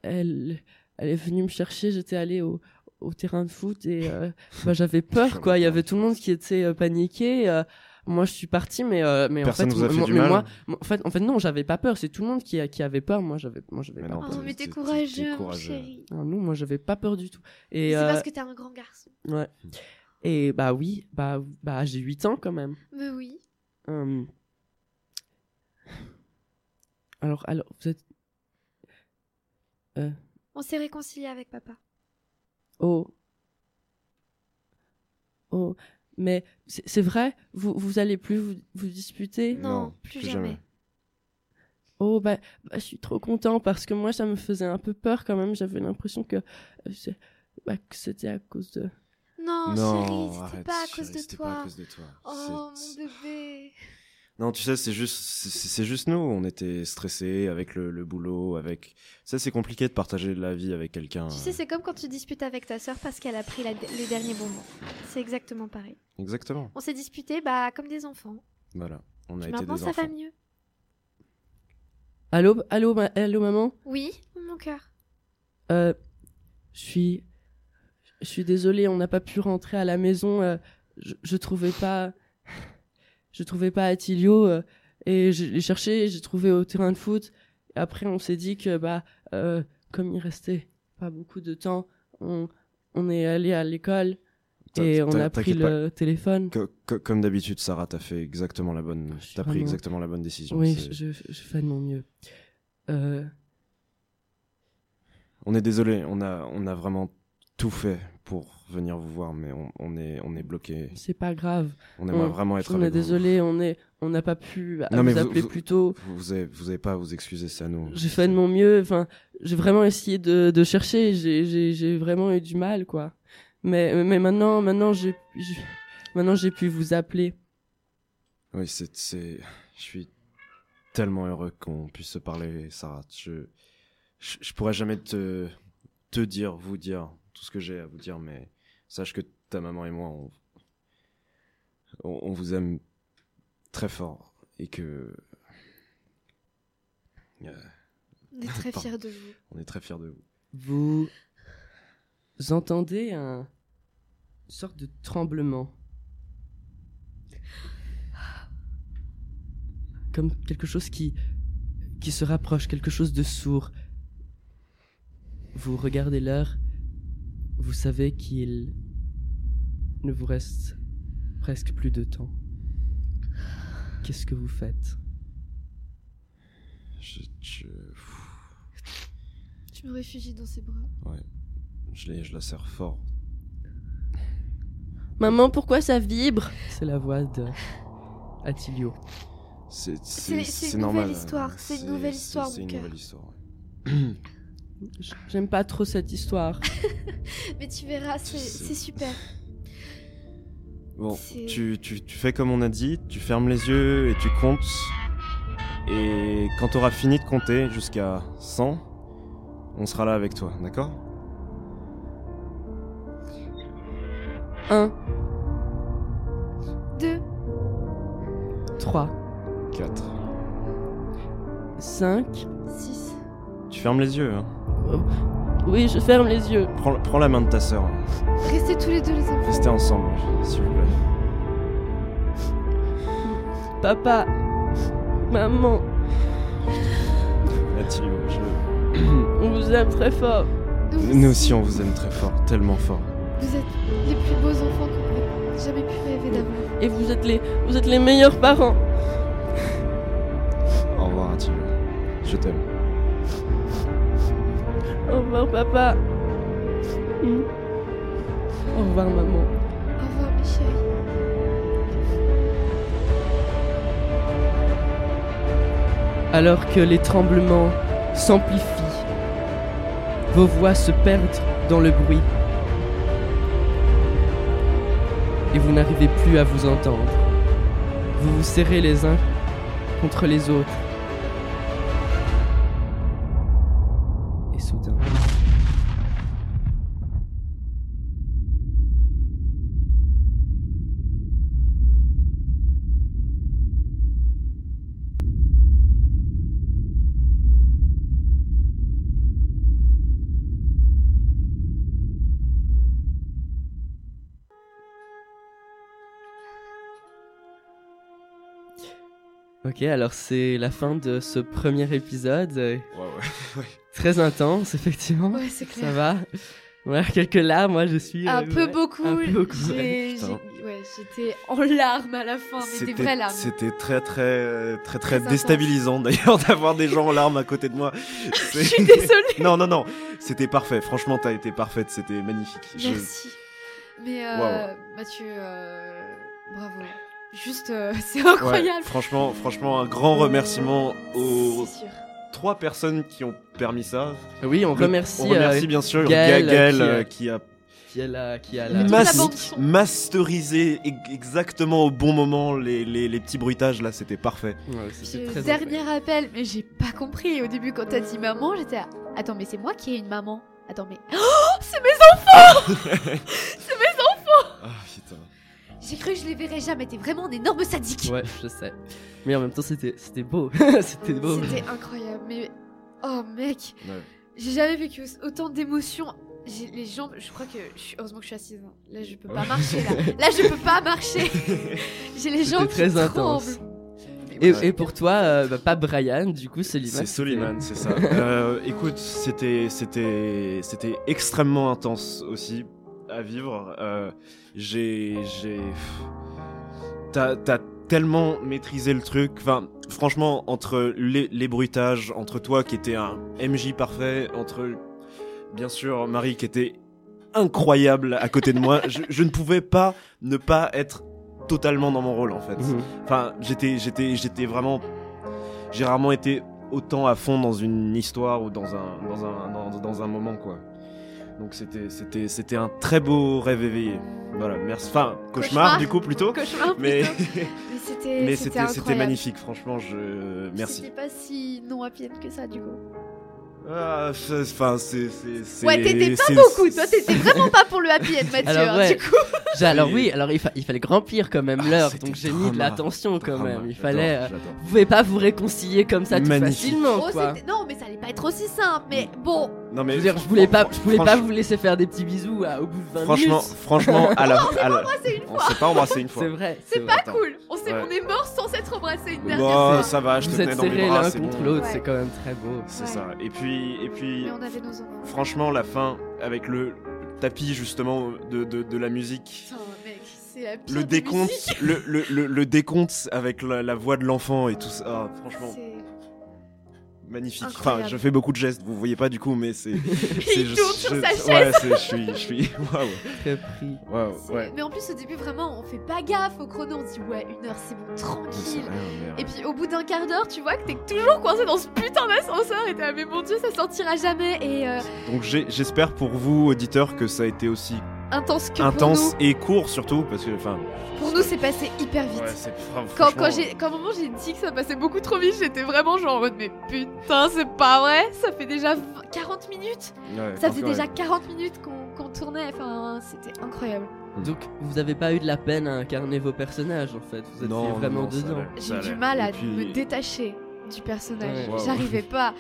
B: Elle elle est venue me chercher. J'étais allée au au terrain de foot et euh, bah, j'avais peur quoi. Il y avait tout le monde qui était euh, paniqué. euh, moi, je suis partie, mais euh, mais
C: Personne
B: en fait,
C: vous a fait
B: moi-
C: du
B: mais
C: mal
B: moi, moi- en fait, en fait, non, j'avais pas peur. C'est tout le monde qui, a- qui avait peur. Moi, j'avais, moi, j'avais
C: Mais
B: pas
C: non,
B: peur.
D: Oh, mais t'es courageux,
C: courageux.
D: chéri.
B: Ah, non, moi, j'avais pas peur du tout. Et
D: C'est
B: euh,
D: parce que t'es un grand garçon.
B: ouais. Et bah oui, bah bah j'ai 8 ans quand même.
D: Mais oui.
B: Hum. Alors, alors, vous êtes.
D: On s'est réconcilié avec papa.
B: Oh. Oh. Mais c'est vrai, vous, vous allez plus vous, vous disputer?
D: Non, plus
C: plus
D: jamais.
C: jamais.
B: Oh, bah, bah, je suis trop content parce que moi, ça me faisait un peu peur quand même. J'avais l'impression que, euh, bah, que c'était à cause de.
D: Non,
C: non,
D: chérie, c'était pas à cause de
C: c'était pas à
D: toi.
C: cause de toi.
D: Oh, mon bébé.
C: Non, tu sais, c'est juste, c'est juste nous. On était stressés avec le, le boulot, avec. Ça, c'est compliqué de partager la vie avec quelqu'un.
D: Tu sais, c'est comme quand tu disputes avec ta sœur parce qu'elle a pris la- les derniers bonbons. C'est exactement pareil.
C: Exactement.
D: On s'est disputé, bah, comme des enfants.
C: Voilà. On a
D: Puis
C: été
D: maintenant,
C: des
D: ça
C: enfants.
D: va mieux.
B: Allô, allô, ma- allô, maman?
D: Oui, mon cœur.
B: Euh, je suis, je suis désolée, on n'a pas pu rentrer à la maison. euh, je, je trouvais pas, je trouvais pas Attilio euh, et je l'ai cherché, j'ai trouvé au terrain de foot. Après, on s'est dit que bah, euh, comme il restait pas beaucoup de temps, on, on est allé à l'école et on a pris le téléphone.
C: Co- co- comme d'habitude, Sarah, t'as fait exactement la bonne. T'as pris
B: vraiment-
C: exactement la bonne décision.
B: Oui,
C: C'est-
B: je, je, je fais de mon mieux. Euh,
C: On est désolé. On a, on a vraiment tout fait pour venir vous voir, mais on, on est, on est bloqué.
B: c'est pas grave.
C: On aimerait
B: On-
C: vraiment être
B: On est
C: vous.
B: désolé, on est, on n'a pas pu
C: Non,
B: vous
C: vous-
B: appeler
C: vous-
B: plus tôt.
C: Vous, vous avez, vous avez pas à vous excuser, c'est à nous.
B: J'ai fait de mon mieux. Enfin, j'ai vraiment essayé de, de chercher. J'ai, vraiment eu du mal, quoi. Mais, mais maintenant, maintenant, j'ai, j'ai- maintenant, j'ai pu vous appeler.
C: Oui, c'est, c'est, je suis tellement heureux qu'on puisse se parler, Sarah. Je, je, je pourrais jamais te, te dire, vous dire tout ce que j'ai à vous dire, mais sache que ta maman et moi, on, on, on vous aime très fort et que euh,
D: On est très fiers de vous.
C: on est très fiers de vous.
B: Vous entendez un une sorte de tremblement, comme quelque chose qui qui se rapproche, quelque chose de sourd. Vous regardez l'heure. Vous savez qu'il ne vous reste presque plus de temps. Qu'est-ce que vous faites?
C: Je, je,
D: Je me réfugie dans ses bras.
C: je, l'ai- je la serre fort.
B: Maman, pourquoi ça vibre? C'est la voix de Attilio.
C: C'est
D: une
C: normal.
D: nouvelle histoire, c'est une nouvelle histoire,
C: C'est une
D: cœur.
C: nouvelle histoire.
B: J'aime pas trop cette histoire.
D: Mais tu verras, c'est super.
C: Bon, tu, tu, tu fais comme on a dit, tu fermes les yeux et tu comptes. Et quand tu auras fini de compter jusqu'à 100, on sera là avec toi, d'accord?
B: 1,
D: Deux,
B: 3,
C: 4.
B: 5.
D: six.
C: Tu fermes les yeux, hein.
B: Oui, je ferme les yeux.
C: Prends, prends la main de ta sœur.
D: Restez tous les deux les enfants.
C: Restez ensemble, s'il vous plaît.
B: Papa, maman,
C: Attilio, je-
B: on vous aime très fort.
D: Nous,
C: Nous aussi, on vous aime très fort, tellement fort.
D: Vous êtes les plus beaux enfants qu'on ait jamais pu rêver d'avoir.
B: Et vous êtes les, vous êtes les meilleurs parents.
C: Au revoir, Attilio. Je t'aime.
B: Au revoir, papa. Au revoir, maman.
D: Au revoir, mes chéris.
B: Alors que les tremblements s'amplifient, vos voix se perdent dans le bruit. Et vous n'arrivez plus à vous entendre. Vous vous serrez les uns contre les autres. Ok, alors c'est la fin de ce premier épisode.
C: Ouais, ouais.
B: Très intense, effectivement.
D: Ouais, c'est
B: Ça
D: clair.
B: va. Voilà, quelques larmes, moi je suis.
D: Un
B: euh,
D: peu
B: ouais,
D: beaucoup.
B: Un peu beaucoup. ouais.
D: J'ai- j'étais en larmes à la fin, mais des vraies larmes.
C: C'était très, très, très, très,
D: Très intense.
C: déstabilisant d'ailleurs d'avoir des gens en larmes à côté de moi.
D: Je suis désolée.
C: Non, non, non, c'était parfait. Franchement, t'as été parfaite, c'était magnifique. Je-
D: Merci. Mais euh. Mathieu, euh, bravo. Juste, euh, c'est
C: Ouais,
D: incroyable.
C: franchement, franchement, un grand remerciement aux
D: C'est
C: trois personnes qui ont permis ça.
B: Oui, on
C: Le-
B: remercie,
C: on remercie
B: euh,
C: bien sûr
B: Gaël,
C: Gaël,
B: qui, euh,
C: qui a
B: qui a la, qui a la
D: Toute
C: mas-
D: la bande son.
C: masterisé exactement au bon moment les, les, les petits bruitages là, c'était parfait.
B: Ouais, très
D: dernier appel, mais j'ai pas compris. Au début, quand t'as dit maman, j'étais là, Attends, mais c'est moi qui ai une maman. Attends, mais. Oh, c'est mes enfants
C: Ah putain.
D: J'ai cru que je les verrais jamais. T'es vraiment un énorme sadique.
B: Ouais, je sais. Mais en même temps, c'était c'était beau. c'était beau.
D: C'était incroyable. Mais. Oh, mec.
C: Ouais.
D: J'ai jamais vécu autant d'émotions. J'ai les jambes, je crois que je suis heureusement que je suis assise. hein. Là, je peux pas marcher. Là, là je peux pas marcher. J'ai les jambes
B: très
D: qui
B: intense.
D: tremblent.
B: Et,
C: Ouais.
B: et pour toi, euh, bah, pas Brian, du coup, c'est
C: C'est Soliman, c'est ça. Euh, écoute, c'était c'était c'était extrêmement intense aussi à vivre. Euh, j'ai j'ai t'as t'as tellement maîtrisé le truc. Enfin, franchement, entre les, les bruitages, entre toi qui était un MJ parfait, entre bien sûr Marie qui était incroyable à côté de moi, je, je ne pouvais pas ne pas être totalement dans mon rôle en fait.
B: Mhm.
C: Enfin, j'étais, j'étais, j'étais vraiment. J'ai rarement été autant à fond dans une histoire ou dans un, dans un, dans, dans un moment quoi. Donc c'était, c'était, c'était un très beau rêve éveillé. Voilà, merci. Enfin, cauchemar,
D: Cauchemar.
C: du coup plutôt.
D: Cauchemar,
C: Mais,
D: plutôt. Mais c'était
C: mais
D: c'était
C: magnifique. Franchement, je merci.
D: C'était pas si non happy end que ça, du coup.
C: Ah, c'est- Enfin, c'est,
D: Ouais, t'étais pas beaucoup. Toi, t'étais vraiment pas pour le happy end, Mathieu.
B: Alors,
D: hein,
B: ouais.
D: Du coup,
B: Alors oui, alors il, fa- il fallait remplir quand même
C: Ah,
B: l'heure, donc j'ai mis de l'attention quand
C: Drama,
B: même. Il fallait. euh. Vous pouvez pas vous réconcilier comme ça tout
C: Magnifique.
B: facilement,
D: Oh,
B: quoi.
D: non, mais ça allait pas être aussi simple. Mais bon,
C: Non
B: Je
C: mais
B: veux dire, je voulais pas, je voulais pas
C: franchement-
B: vous laisser faire des petits bisous à- au bout de 20
C: Franchement,
B: minutes.
C: franchement, à la, à la-
D: c'est une
C: on s'est pas embrassé une fois.
B: C'est vrai.
D: C'est pas cool. On sait
C: Ouais.
D: qu'on est mort sans s'être embrassé une dernière
C: Bon,
D: fois.
C: ça va, je te
B: Vous
C: tenais
B: êtes
C: dans mes bras,
B: l'un
C: c'est
B: contre
C: bon.
B: l'autre,
D: Ouais.
B: c'est quand même très beau.
C: C'est
D: Ouais.
C: ça. Et puis, et puis,
D: on avait nos
C: franchement, la fin avec le tapis justement de, de, de la musique.
D: Mec, la
C: le décompte, le, le, le, le décompte avec la, la voix de l'enfant et tout ça. Ah, franchement,
D: C'est-
C: magnifique.
D: incroyable.
C: Enfin, je fais beaucoup de gestes, vous voyez pas du coup, mais c'est. c'est
D: Il tourne sur sa chaise.
C: Ouais, je suis. Je suis. Waouh.
B: Très pris.
C: Waouh,
D: c'est-
C: ouais.
D: Mais en plus, au début, vraiment, on fait pas gaffe au chrono. On se dit, ouais, une heure, c'est bon, tranquille.
C: rien,
D: Et puis au bout d'un quart d'heure, tu vois que t'es toujours coincé dans ce putain d'ascenseur et t'es là, mais mon dieu, ça sortira jamais. Et euh,
C: Donc j'espère pour vous, auditeurs, que ça a été aussi
D: intense que
C: intense
D: pour
C: et court surtout, parce que. Enfin.
D: nous. Pour nous, c'est passé hyper vite.
C: Ouais,
D: Quand, quand, j'ai, quand à un moment j'ai dit que ça passait beaucoup trop vite, j'étais vraiment genre en mode mais putain c'est pas vrai, ça fait déjà 20 40 minutes,
C: ouais,
D: ça faisait
C: ouais.
D: déjà 40 minutes qu'on, qu'on tournait, enfin c'était incroyable.
B: Donc vous avez pas eu de la peine à incarner vos personnages en fait, vous êtes
C: Non, non,
B: vraiment
C: non,
B: dedans.
D: J'ai du mal à
C: puis-
D: me détacher du personnage,
B: Ouais.
D: J'arrivais pas.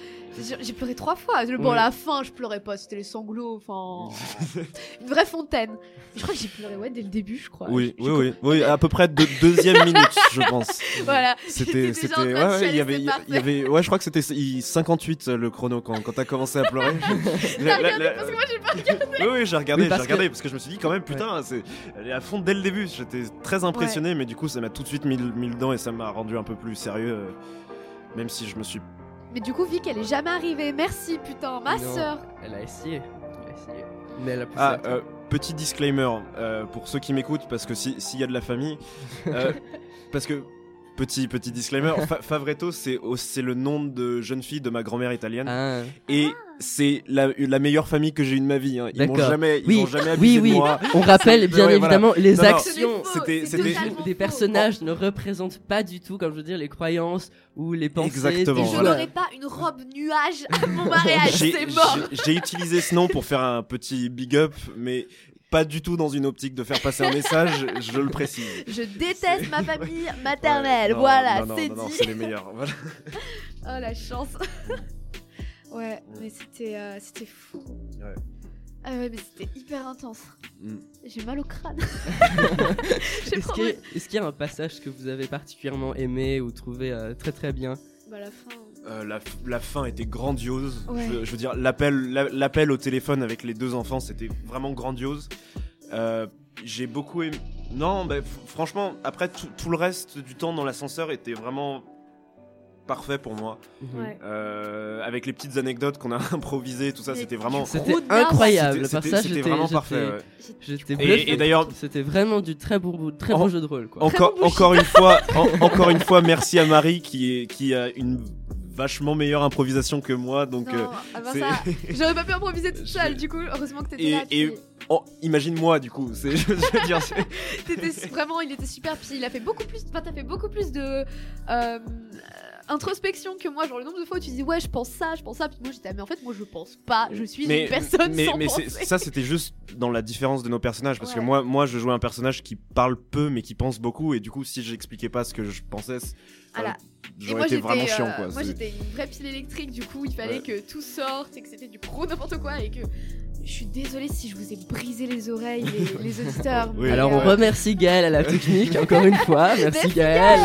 D: J'ai, pleuré trois fois. Bon,
B: Ouais.
D: à la fin, je pleurais pas, c'était les sanglots, enfin. une vraie fontaine. Je crois que j'ai pleuré, ouais, dès le début, je crois.
C: Oui, oui, oui, oui, à peu près de deuxième minute, je pense.
D: Voilà.
C: C'était, c'était, ouais, ouais, il y avait, il y- avait, ouais, je crois que c'était il- 58 euh, le chrono quand, quand t'as commencé à pleurer.
D: T'as
C: La- la-
D: regardé
C: la-
D: parce que moi j'ai pas
C: Oui, oui, j'ai regardé, j'ai regardé
B: que-
C: parce que je me suis dit quand même, putain, c'est, elle est à fond dès le début. J'étais très impressionné, mais du coup, ça m'a tout de suite mis, le- mis le dedans et ça m'a rendu un peu plus sérieux, euh, même si je me suis.
D: Mais du coup, Vic, elle est jamais arrivée. Merci, putain, ma
B: Non.
D: sœur.
B: Elle a essayé, elle a essayé. Mais elle a poussé
C: Ah,
B: à
C: euh, petit disclaimer euh, pour ceux qui m'écoutent, parce que si- s'il y a de la famille, euh, parce que petit petit disclaimer, Fa- Favretto, c'est le nom de jeune fille de ma grand-mère italienne.
B: Ah.
C: Et c'est la, la meilleure famille que j'ai eue de ma vie. hein. Ils m'ont jamais, ils
B: Oui,
C: m'ont jamais
B: oui,
C: abusé
B: oui.
C: de moi.
B: On rappelle bien
C: Ouais, voilà.
B: évidemment les
C: Non,
B: actions
C: c'était-
B: des personnages ne représentent pas du tout, comme je veux dire, les croyances ou les pensées.
C: Exactement,
D: Je
C: voilà.
B: joueurs.
D: n'aurai pas une robe nuage à mon mariage, c'est mort.
C: j'ai- J'ai utilisé ce nom pour faire un petit big up, mais pas du tout dans une optique de faire passer un message, je le précise.
D: Je déteste ma famille maternelle.
C: Ouais, non,
D: voilà, c'est
C: non, non,
D: dit.
C: c'est les meilleurs. Voilà.
D: Oh la chance. ouais, mais c'était euh, c'était fou.
C: Ouais.
D: Ah ouais, mais c'était hyper intense.
C: Mm.
D: J'ai mal au crâne. J'ai
B: Est-ce
D: pas
B: qu'il y, a-
D: envie-
B: est-ce qu'il y a un passage que vous avez particulièrement aimé ou trouvé euh, très très bien?
D: Bah la fin.
C: Euh, la, la fin était grandiose.
D: Ouais.
C: Je, je veux dire, l'appel, la- l'appel au téléphone avec les deux enfants, c'était vraiment grandiose. Euh, j'ai beaucoup aimé. Non, bah, franchement, après tout, tout le reste du temps dans l'ascenseur était vraiment parfait pour moi.
D: Ouais.
C: Euh, avec les petites anecdotes qu'on a improvisées, tout ça, c'était vraiment.
B: C'était incroyable.
C: C'était-
B: j'étais
C: vraiment parfait. ouais.
B: J'étais
C: Et-
B: bluffé.
C: et d'ailleurs-
B: c'était vraiment du très beau, très
C: En-
B: beau jeu de rôle. Quoi.
C: Encore,
D: bon
C: encore une fois, en- encore une fois, merci à Marie qui est qui a une vachement meilleure improvisation que moi, donc. Euh, c'est-
D: ça, j'aurais pas pu improviser toute seule. Du coup, heureusement que t'étais
C: Et-
D: là.
C: et-
D: puis
C: Oh, imagine-moi du coup, c'est, je veux dire, c'est-
D: t'étais vraiment, il était super. Puis il a fait beaucoup plus. Enfin, t'as fait beaucoup plus de euh, introspection que moi. Genre le nombre de fois où tu dis ouais, je pense ça, je pense ça. Puis moi j'étais ah, mais en fait moi je pense pas. Je suis
C: mais,
D: une personne
C: mais,
D: sans
C: mais
D: penser.
C: ça c'était juste dans la différence de nos personnages parce que moi, moi je jouais un personnage qui parle peu mais qui pense beaucoup et du coup si j'expliquais pas ce que je pensais,
D: Voilà.
C: euh, j'aurais été vraiment
D: euh,
C: chiant quoi.
D: moi j'étais une vraie pile électrique. Du coup il fallait
C: Ouais.
D: que tout sorte et que c'était du pro n'importe quoi et que je suis désolée si je vous ai brisé les oreilles les, les auditeurs.
C: Oui.
B: Alors on remercie Gaël à la technique encore une fois. Merci,
D: Merci,
B: Gaël.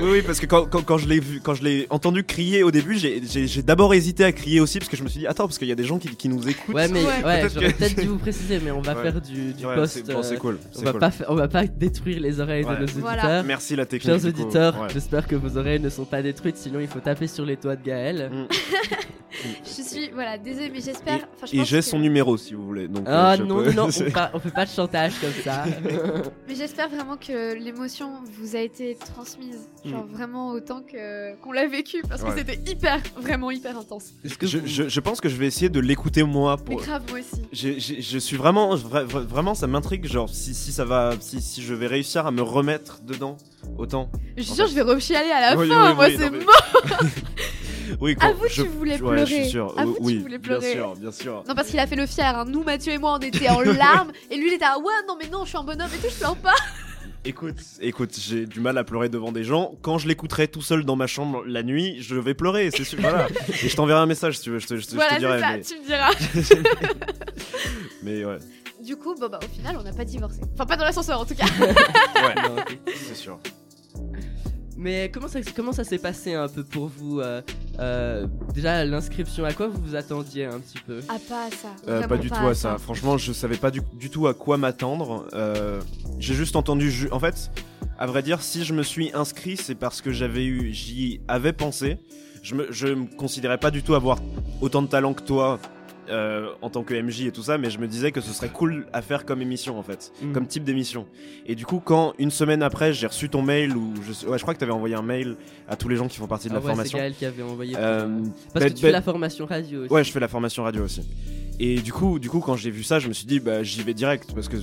C: Oui, oui, parce que quand, quand, quand je l'ai vu, quand je l'ai entendu crier au début, j'ai, d'abord hésité à crier aussi parce que je me suis dit attends parce qu'il y a des gens qui, qui nous écoutent.
B: Ouais mais
D: Ouais.
B: ouais,
C: Peut-être
B: j'aurais
C: que-
B: peut-être dû vous préciser, mais on va
C: Ouais.
B: faire du, du
C: Ouais,
B: post.
C: c'est, bon, c'est
B: euh,
C: cool.
B: on va
C: cool.
B: pas on va pas détruire les oreilles
C: Ouais.
B: de nos auditeurs.
D: Voilà.
C: Merci la technique.
B: Chers auditeurs,
C: Ouais.
B: j'espère que vos oreilles ne sont pas détruites, sinon il faut taper sur les toits de Gaël.
C: Mm.
D: Je suis voilà désolée mais j'espère.
C: Et j'ai son numéro si vous voulez. Donc,
B: Ah
C: euh, je
B: non,
C: peux-
B: non, non, on, fait pas, on fait pas de chantage comme ça.
D: Mais j'espère vraiment que l'émotion vous a été transmise, genre vraiment autant que qu'on l'a vécu, parce que c'était hyper, vraiment hyper intense.
B: Est-ce que
C: je,
B: vous-
C: je, je pense que je vais essayer de l'écouter moi
D: Mais
C: pour.
D: grave moi aussi.
C: Je suis vraiment, vra- vra- vraiment, ça m'intrigue, genre si, si ça va, si, si je vais réussir à me remettre dedans autant.
D: Je suis
C: fait-
D: je vais rechialer à la
C: Oui,
D: fin,
C: oui,
D: moi c'est
C: mais-
D: mort.
C: Oui, quand
D: Avoue,
C: je,
D: tu voulais
C: ouais, je suis
D: pleurer.
C: sûr.
D: Avoue, tu
C: oui,
D: voulais
C: bien
D: pleurer.
C: sûr, bien sûr.
D: Non parce qu'il a fait le fier, hein. nous Mathieu et moi on était en larmes et lui il était à ouais non mais non je suis un bonhomme et tout je pleure pas.
C: Écoute, écoute, j'ai du mal à pleurer devant des gens. Quand je l'écouterai tout seul dans ma chambre la nuit, je vais pleurer, c'est sûr. Voilà. Et je t'enverrai un message si tu veux, je te, je te- je te
D: voilà
C: dirai.
D: ça,
C: mais,
D: tu me diras.
C: mais ouais,
D: Du coup bon bah au final on n'a pas divorcé. Enfin pas dans l'ascenseur en tout cas.
C: ouais, c'est sûr.
B: Mais comment ça, comment ça s'est passé un peu pour vous euh, euh, Déjà, l'inscription, à quoi vous vous attendiez un petit peu?
D: Ah pas à ça.
C: Euh, pas du tout
D: à
C: ça. Franchement, je savais pas du, du tout à quoi m'attendre. Euh, j'ai juste entendu. ju- En fait, à vrai dire, si je me suis inscrit, c'est parce que j'avais eu, j'y avais pensé. Je me, je me considérais pas du tout avoir autant de talent que toi. Euh, en tant que MJ et tout ça, mais je me disais que ce serait cool à faire comme émission en fait,
B: Mm.
C: comme type d'émission. Et du coup, quand une semaine après j'ai reçu ton mail, ou je, ouais, je crois que tu avais envoyé un mail à tous les gens qui font partie de
B: Ah
C: la
B: ouais, c'est
C: formation.
B: Gaël qui avait envoyé.
C: Euh,
B: euh, Parce
C: bah-
B: que tu
C: bah-
B: fais la formation radio aussi.
C: Ouais, je fais la formation radio aussi. Et du coup, du coup, quand j'ai vu ça, je me suis dit, bah, j'y vais direct parce que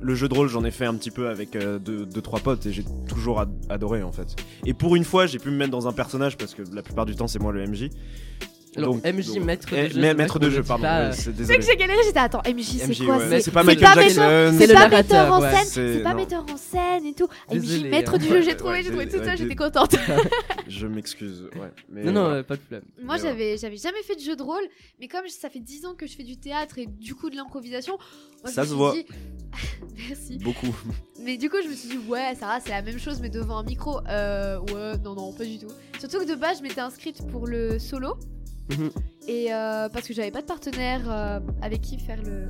C: le jeu de rôle, j'en ai fait un petit peu avec euh, deux, deux, trois potes et j'ai toujours ad- adoré en fait. Et pour une fois, j'ai pu me mettre dans un personnage parce que la plupart du temps, c'est moi le MJ.
B: Alors,
C: Donc-
B: MJ, maître de
C: Eh,
B: jeu.
C: maître de jeu, pardon.
B: pas,
C: ouais, c'est
D: que j'ai galéré, j'étais attends, MJ c'est quoi
C: ouais.
D: C'est
C: C'est pas
D: c'est
C: Michael Jackson.
B: C'est
D: pas metteur en scène,
C: C'est-
D: c'est pas metteur en scène et tout. MJ,
B: Désolé,
D: maître
B: hein.
D: du jeu, j'ai trouvé, j'ai trouvé tout ça, j'étais contente.
C: Je m'excuse. Ouais.
B: Non, non, pas de problème.
D: Moi, j'avais, j'avais jamais fait de jeu de rôle, mais comme ça fait 10 ans que je fais du théâtre et du coup de l'improvisation,
C: Ça se voit.
D: Merci.
C: Beaucoup.
D: Mais du coup, je me suis dit, ouais, Sarah, c'est la même chose, mais devant un micro. Euh, ouais, non, non, pas du tout. Surtout que de base, je m'étais inscrite pour le solo.
B: Mhm.
D: Et euh, parce que j'avais pas de partenaire euh, avec qui faire le.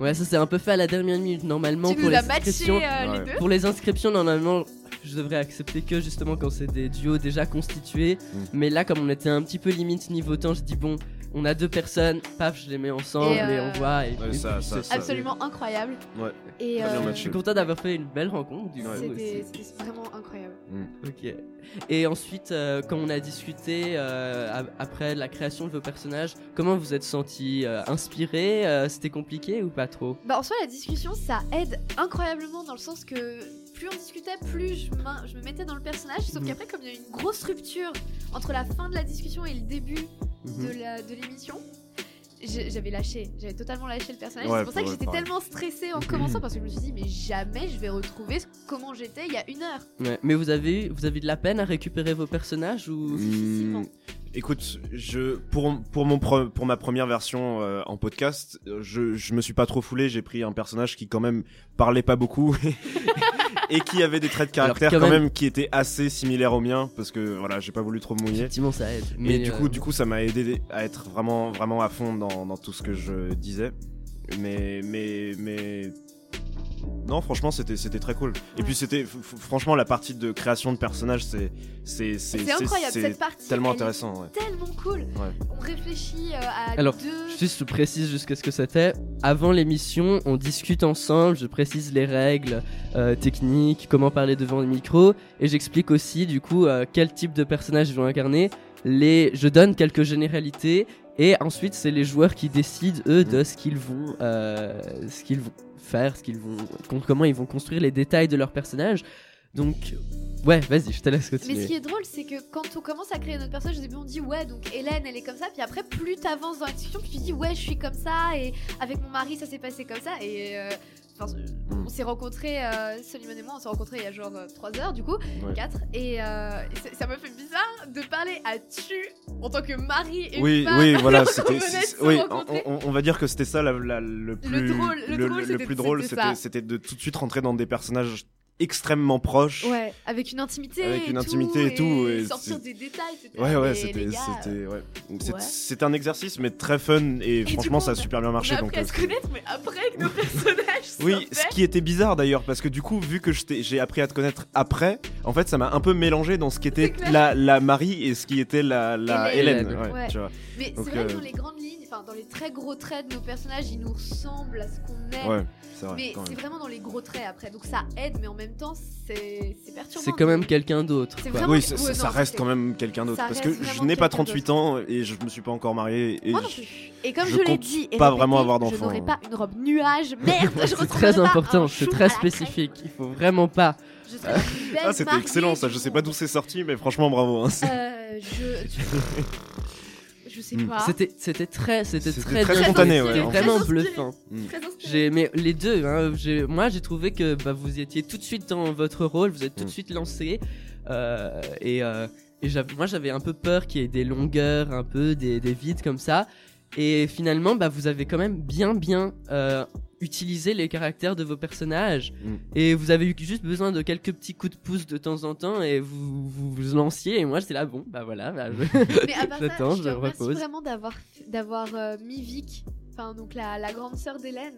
B: Ouais, ça c'est un peu fait à la dernière minute. Normalement,
D: tu
B: pour
D: nous
B: les
D: matché
B: inscriptions,
D: euh,
C: Ouais.
D: les deux.
B: pour les inscriptions, normalement, je devrais accepter que justement quand c'est des duos déjà constitués.
C: Mm.
B: Mais là, comme on était un petit peu limite niveau temps, je dis bon, on a deux personnes, paf, je les mets ensemble
D: Et,
B: et,
D: euh,
B: on voit. Et,
C: Ouais,
B: et
C: ça-
B: puis
C: ça-
B: c'est-
C: ça-
D: Absolument incroyable.
C: Ouais.
D: Et euh,
B: Je suis content d'avoir fait une belle rencontre du coup
C: Ouais.
D: c'était, vraiment incroyable.
B: Ok. Et ensuite, euh, quand on a discuté euh, après la création de vos personnages, comment vous êtes senti inspiré Euh, C'était compliqué ou pas trop?
D: Bah, en soi, la discussion, ça aide incroyablement dans le sens que plus on discutait, plus je, me mettais dans le personnage. Sauf
B: Mhm.
D: qu'après, comme il y a une grosse rupture entre la fin de la discussion et le début
B: Mhm.
D: de, la, de l'émission, j'avais lâché. J'avais totalement lâché le personnage.
C: Ouais,
D: c'est pour ça que j'étais tellement stressée en commençant parce que je me suis dit, mais jamais je vais retrouver comment j'étais il y a une heure.
B: Ouais. Mais vous avez, vous avez de la peine à récupérer vos personnages ou.
C: Hmm, écoute, je pour pour mon pre- pour ma première version euh, en podcast, je je me suis pas trop foulé. J'ai pris un personnage qui quand même parlait pas beaucoup et qui avait des traits de
B: Alors,
C: caractère
B: quand
C: quand,
B: même-
C: même... qui étaient assez similaires aux miens parce que voilà, j'ai pas voulu trop me mouiller.
B: Effectivement, ça aide.
C: Mais du
B: euh,
C: coup, du coup, ça m'a aidé à être vraiment, vraiment à fond dans, dans tout ce que je disais. Mais, mais, mais, non, franchement, c'était, c'était très cool. Et puis, c'était, franchement, la partie de création de personnages, c'est, c'est, c'est,
D: C'est incroyable,
C: c'est
D: cette partie.
C: tellement
D: elle est
C: intéressant. Ouais.
D: Tellement cool. On réfléchit euh, à
B: Alors,
D: deux.
B: Juste, je précise juste ce que c'était. Avant l'émission, on discute ensemble. Je précise les règles euh, techniques, comment parler devant le micro, et j'explique aussi du coup euh, quel type de personnage ils vont incarner. Les, je donne quelques généralités, et ensuite c'est les joueurs qui décident eux de ce qu'ils vont, euh, ce qu'ils vont faire, ce qu'ils vont, comment ils vont construire les détails de leur personnage. Donc, ouais, vas-y, je te laisse
D: Mais
B: continuer.
D: ce qui est drôle, c'est que quand on commence à créer notre personnage, au début on dit ouais, donc Hélène elle est comme ça, puis après plus t'avances dans la discussion, puis tu dis ouais, je suis comme ça, et avec mon mari ça s'est passé comme ça, et euh, enfin, on s'est rencontrés, euh, Soliman et moi, on s'est rencontrés il y a genre 3 heures du coup,
C: Ouais.
D: 4, et, euh, ça me fait bizarre de parler à tu en tant que mari et
C: Oui,
D: femme.
C: oui, voilà, c'était, oui, on, va dire que c'était ça la- la- le plus,
D: drôle- le drôle,
C: plus drôle,
D: c'était
C: de tout de suite rentrer dans des personnages extrêmement proches.
D: Ouais, avec une intimité,
C: Avec
D: et
C: une
D: tout,
C: intimité et tout, et
D: sortir des détails, c'était
C: Ouais, ouais, c'était, c'était, ouais. C'est-
D: ouais.
C: Un exercice, mais très fun, et,
D: du
C: franchement,
D: coup,
C: ça a
D: on
C: super bien
D: On
C: marché.
D: a
C: donc,
D: appris à
C: euh,
D: se connaître, mais après que nos personnages
C: Oui, ce qui était bizarre d'ailleurs, parce que du coup, vu que j'ai appris à te connaître après, en fait, ça m'a un peu mélangé dans ce qui était la, la Marie et ce qui était la, la
D: Hélène.
C: Hélène. ouais,
D: Ouais.
C: tu vois.
D: Mais c'est vrai que
C: euh,
D: dans les grandes lignes, enfin dans les très gros traits de nos personnages, ils nous ressemblent à ce qu'on est.
C: Ouais, c'est vrai.
D: mais
C: quand
D: c'est
C: même.
D: vraiment dans les gros traits après. Donc ça aide, mais en même temps, c'est c'est perturbant.
B: C'est quand même quelqu'un d'autre.
D: C'est
B: quoi.
D: vraiment-
C: Oui, ça,
D: Ouais,
C: ça-
D: non,
C: ça
D: ça,
C: reste
D: c'est-
C: quand même quelqu'un d'autre.
D: ça
C: Parce que je n'ai pas
D: quelqu'un
C: 38 ans et je me suis pas encore marié. Et
D: Moi non
C: je-
D: plus. Et comme
C: je
D: je, l'ai dit, et
C: pas
D: répété,
C: vraiment avoir
D: Je
C: d'enfant.
D: n'aurai pas une robe nuage. Merde, je
B: C'est très
D: pas
B: important, c'est très spécifique. Il faut vraiment pas.
D: Je serai
C: Ah, c'était excellent ça. Je sais pas d'où c'est sorti, mais franchement, bravo. hein.
D: Euh, je. Je sais
C: Hmm.
D: pas.
B: C'était, c'était très, c'était
C: C'était
B: très,
C: spontané, ouais,
B: C'était
C: en
B: vraiment bluffant.
D: Inspirée.
B: J'ai, mais les deux, hein, j'ai- moi j'ai trouvé que bah, vous étiez tout de suite dans votre rôle, vous êtes tout de
C: Mm.
B: suite lancé, euh, et, euh, et j'avais- moi j'avais un peu peur qu'il y ait des longueurs, un peu des, des vides comme ça, et finalement bah, vous avez quand même bien bien euh, utilisé les caractères de vos personnages,
C: Mm.
B: et vous avez eu juste besoin de quelques petits coups de pouce de temps en temps, et vous vous, vous lanciez, et moi j'étais là bon bah voilà, bah, je-
D: Mais à part ça,
B: J'attends,
D: je
B: je repose.
D: vraiment d'avoir d'avoir euh, mis Vic, enfin donc la, la grande sœur d'Hélène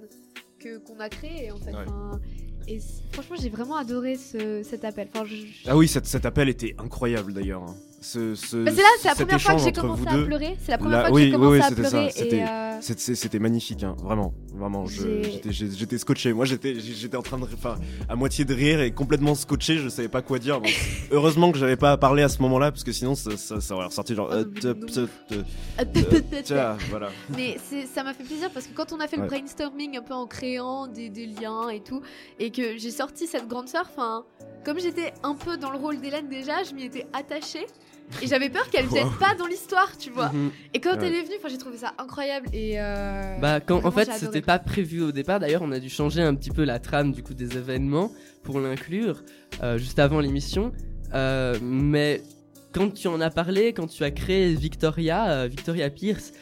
D: que qu'on a créée en fait.
C: Ouais.
D: Et franchement, j'ai vraiment adoré ce, cet appel. Enfin, je- je-
C: Ah oui, cet, cet appel était incroyable d'ailleurs. hein. Ce, ce,
D: Bah, c'est là, c'est la première fois que j'ai commencé à pleurer. C'est la première fois que j'ai commencé à
C: c'était
D: pleurer.
C: c'était-
D: euh,
C: magnifique, hein, vraiment, vraiment. J'étais scotché. Moi, j'étais j'étais en train de, enfin, à moitié de rire et complètement scotché. Je savais pas quoi dire. Heureusement que j'avais pas à parler à ce moment-là, parce que sinon, ça, ça, ça aurait ressorti genre. Voilà.
D: Mais ça m'a fait plaisir parce que quand on a fait le brainstorming un peu en créant des, des liens et tout, et que j'ai sorti cette grande sœur, enfin, comme j'étais un peu dans le rôle d'Hélène déjà, je m'y étais attachée. Et j'avais peur qu'elle vienne
C: Wow.
D: pas dans l'histoire, tu vois.
B: Mhm.
D: Et quand
C: Ouais.
D: elle est venue, enfin, j'ai trouvé ça incroyable. Et euh,
B: Bah quand en fait c'était pas prévu au départ d'ailleurs on a dû changer un petit peu la trame du coup des événements pour l'inclure euh, juste avant l'émission Euh, mais quand tu en as parlé quand tu as créé Victoria euh, Victoria Pierce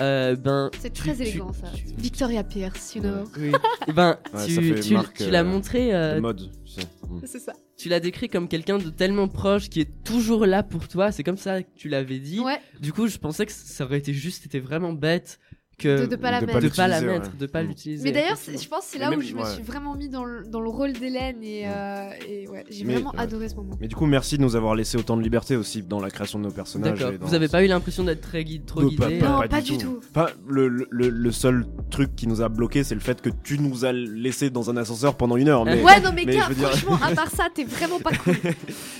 B: euh, ben
D: C'est
B: tu-
D: très
B: tu-
D: élégant ça.
B: tu-
D: Victoria Pierce, you know.
B: oui. Et ben
C: Ouais,
B: tu, tu,
C: marque,
B: tu l'as
C: euh,
B: montré euh,
C: mode, tu sais. Mm.
D: C'est ça.
B: tu l'as décrit comme quelqu'un de tellement proche qui est toujours là pour toi c'est comme ça que tu l'avais dit
D: Ouais,
B: du coup je pensais que ça aurait été juste c'était vraiment bête que
D: de, de pas la
C: de
D: mettre.
B: de pas la
C: l'utiliser,
B: mettre
C: ouais.
B: de pas l'utiliser
D: Mais d'ailleurs, je pense que c'est là où je me suis vraiment mis dans le, dans le rôle d'Hélène et,
C: Ouais.
D: euh, et ouais, j'ai vraiment
C: ouais.
D: adoré ce moment.
C: Mais du coup, merci de nous avoir laissé autant de liberté aussi dans la création de nos personnages.
B: D'accord.
C: et dans-
B: Vous avez pas eu l'impression d'être très guide, trop
C: Non,
B: guidé
D: Non,
B: euh,
D: pas du tout.
C: Enfin, le, le, le- le seul truc qui nous a bloqué, c'est le fait que tu nous as laissé dans un ascenseur pendant une heure. Mais
D: Ouais, non, mais,
C: mais
D: gars,
C: dire-
D: franchement, à part ça, t'es vraiment pas cool.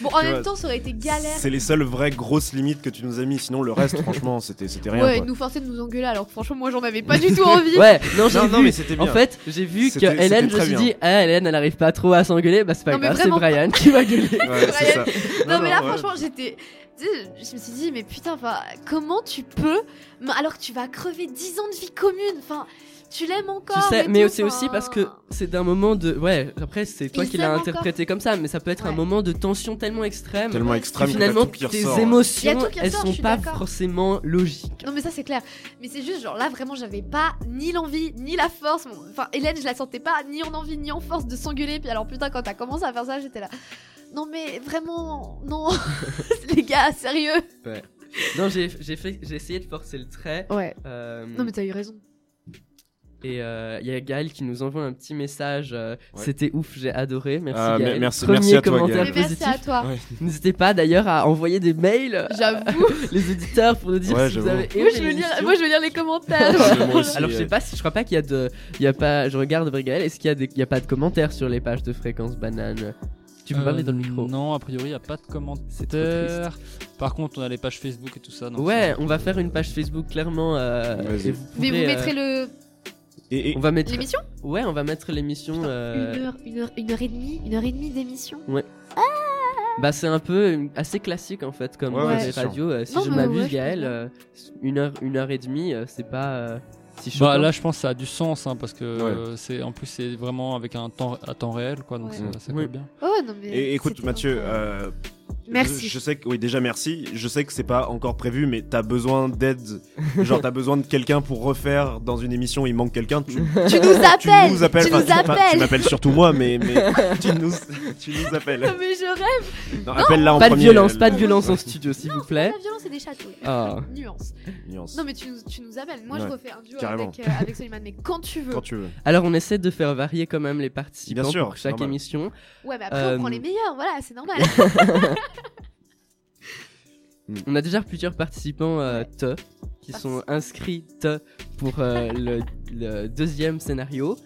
D: Bon, en même temps, ça aurait été galère.
C: c'est les seules vraies grosses limites que tu nous as mis. Sinon, le reste, franchement, c'était c'était rien.
D: Ouais, nous forcer de nous engueuler, alors franchement, moi, j'en avais pas du tout envie.
B: Ouais, non, j'ai
C: Non, non,
B: vu.
C: mais c'était bien.
B: En fait, j'ai vu que Hélène, je me suis
C: bien.
B: dit, ah, Hélène, elle arrive pas trop à s'engueuler, bah c'est pas
D: Non,
B: grave, c'est. Brian qui va gueuler.
C: Ouais, ça.
D: Non, mais là,
C: ouais.
D: franchement, j'étais. tu sais, Je me suis dit, mais putain, enfin, comment tu peux. mais Alors que tu vas crever 10 ans de vie commune. Enfin, tu l'aimes encore.
B: Tu sais, mais c'est aussi parce que c'est d'un moment de. Ouais, après, c'est toi qui l'as interprété comme ça, mais ça peut être un
D: Ouais.
B: moment de tension tellement extrême.
C: Tellement
B: que
C: extrême que
B: finalement, tes
C: ressort.
B: Émotions, elles
D: ressort,
B: sont pas forcément logiques.
D: Non mais ça c'est clair. Mais c'est juste genre là vraiment j'avais pas ni l'envie ni la force. Enfin Hélène je la sentais pas ni en envie ni en force de s'engueuler. Puis alors putain quand t'as commencé à faire ça j'étais là. Non mais vraiment non les gars sérieux.
B: Non, j'ai j'ai fait- j'ai essayé de forcer le trait.
D: Ouais.
B: euh,
D: Non mais t'as eu raison.
B: Et il y a Gaël qui nous envoie un petit message. euh,
C: Ouais.
B: C'était ouf, j'ai adoré. Merci
C: Ah,
B: Gaël.
C: merci-
B: Premier
C: merci à toi,
B: commentaire
C: Gaël.
D: Mais merci à toi.
C: Ouais.
B: N'hésitez pas d'ailleurs à envoyer des mails
D: J'avoue.
B: les auditeurs pour nous dire
C: Ouais,
B: si vous avez
D: moi
B: aimé
D: je veux lire
B: l'émission.
D: moi je veux lire les commentaires.
C: Aussi,
B: Alors je sais
C: euh,
B: pas si je crois pas qu'il y a de il y a pas je regarde Gaël est-ce qu'il y a des il y a pas de commentaires sur les pages de fréquence banane? Tu peux
G: Euh,
B: parler dans le micro
G: Non, a priori, il n'y a pas de commentaires. Par contre, on a les pages Facebook et tout ça. donc
B: Ouais, on va faire une page Facebook clairement euh,
C: Vas-y.
B: et vous
D: Mais vous mettrez
B: euh,
D: le
C: Et, et-
B: on va mettre
D: l'émission?
B: Ouais, on va mettre l'émission euh,
D: Une heure une heure une heure et demie une heure et demie d'émission.
B: Bah c'est un peu assez classique en fait comme
C: Ouais,
B: euh,
D: ouais,
B: les
C: c'est
B: radios. euh, si
D: Non,
B: je m'abuse
D: ouais,
B: Gaël, euh, une heure une heure et demie, euh, c'est pas euh, si.
G: Bah, là, je pense que ça a du sens hein, parce que
C: Ouais.
G: c'est en plus c'est vraiment avec un temps à temps réel quoi, donc
D: Ouais.
B: Oui.
G: colle bien.
D: Oh non mais.
C: et écoute, Mathieu, euh,
D: Merci.
C: Je, je sais que, oui, déjà merci. Je sais que c'est pas encore prévu, mais t'as besoin d'aide. Genre, t'as besoin de quelqu'un pour refaire dans une émission où il manque quelqu'un. Tu,
D: Tu nous
C: tu
D: appelles.
C: nous appelles.
D: Tu
C: Enfin,
D: nous
C: enfin, tu
D: appelles.
C: m'appelles surtout moi, mais, mais tu, nous, tu nous appelles.
D: Non, mais je rêve.
C: Non, appelle-la en
B: pas de
C: premier,
B: violence,
C: elle-
B: pas de violence en studio s'il vous plaît.
D: La violence et des châteaux.
B: Ah.
D: Nuance.
C: Nuance.
D: Non mais tu nous, tu nous appelles. Moi je refais un duo
C: carrément.
D: avec, euh, avec Soliman, mais quand tu veux.
C: Quand tu veux.
B: Alors on essaie de faire varier quand même les participants
C: Bien sûr,
B: pour chaque
C: normal.
B: émission.
D: Ouais mais après
B: Euh,
D: on prend les meilleurs, voilà, c'est normal.
B: On a déjà plusieurs participants euh, te qui sont inscrits te pour euh, le, le deuxième scénario.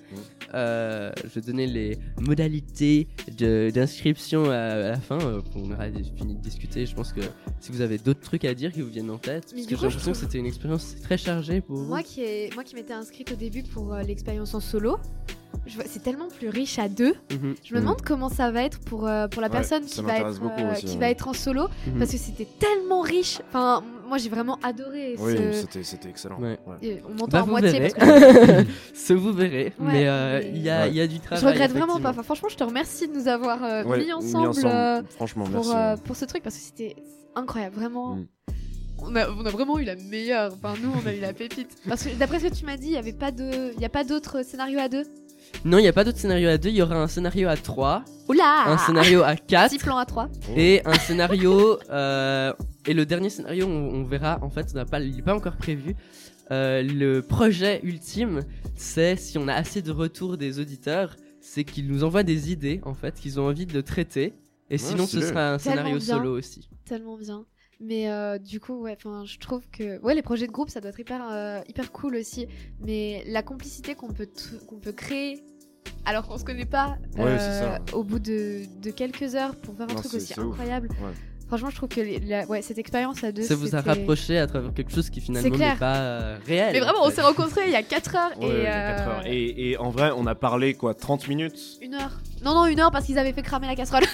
B: Euh, je vais donner les modalités d'inscription à, à la fin. euh, on aura fini de discuter. Je pense que si vous avez d'autres trucs à dire qui vous viennent en tête, parce que j'ai l'impression que c'était une expérience très chargée pour vous.
D: moi qui ai, moi qui m'étais inscrite au début pour euh, l'expérience en solo, c'est tellement plus riche à deux.
B: Mhm,
D: Je me
C: Mhm.
D: demande comment ça va être pour, euh, pour la
C: Ouais,
D: personne qui va, être, euh,
C: aussi,
D: qui
C: ouais.
D: va être en solo
B: mhm.
D: parce que c'était tellement riche. Enfin, moi j'ai vraiment adoré.
C: Oui,
D: ce...
C: c'était c'était excellent.
B: Ouais.
D: On m'entend
B: Bah,
D: à
B: vous
D: moitié
B: verrez.
D: parce que
B: Ce vous verrez.
D: Ouais,
B: mais euh,
D: mais-
B: il y, a,
C: Ouais.
B: il y a du travail.
D: je regrette vraiment pas. Enfin, franchement, je te remercie de nous avoir euh,
C: Ouais,
D: mis ensemble. euh,
C: Franchement,
D: pour,
C: merci.
D: euh, pour ce truc parce que c'était incroyable, vraiment.
C: Mm.
D: On, a, on a vraiment eu la meilleure. Enfin, nous, on a eu la pépite. Parce que d'après ce que tu m'as dit, il y avait pas de, il y a pas d'autres scénarios à deux?
B: Non, il n'y a pas d'autre scénario à deux. Il y aura un scénario à trois,
D: Oula
B: un scénario à quatre.
D: Petit plan à trois.
B: Et un scénario euh, et le dernier scénario on, on verra en fait on n'a pas il est pas encore prévu. Euh, le projet ultime c'est si on a assez de retours des auditeurs c'est qu'ils nous envoient des idées en fait qu'ils ont envie de traiter. Et sinon, ce sera un scénario
D: bien.
B: solo aussi.
D: Tellement bien. Mais euh, du coup, ouais, enfin, je trouve que ouais, les projets de groupe, ça doit être hyper, euh, hyper cool aussi. Mais la complicité qu'on peut, qu'on peut créer alors qu'on se connaît pas euh,
C: Ouais,
D: au bout de, de quelques heures pour faire un
C: Non,
D: truc aussi incroyable.
C: Ouais.
D: Franchement, je trouve que les- la- ouais, cette expérience à deux,
B: Ça vous a rapproché à travers quelque chose qui finalement n'est pas euh, réel.
D: Mais vraiment,
B: en
D: on s'est rencontrés il y a 4 heures
C: Ouais,
D: et,
C: il y a quatre
D: euh,
C: heures. Et, et en vrai, on a parlé quoi 30 minutes
D: une heure. Non, non, une heure parce qu'ils avaient fait cramer la casserole.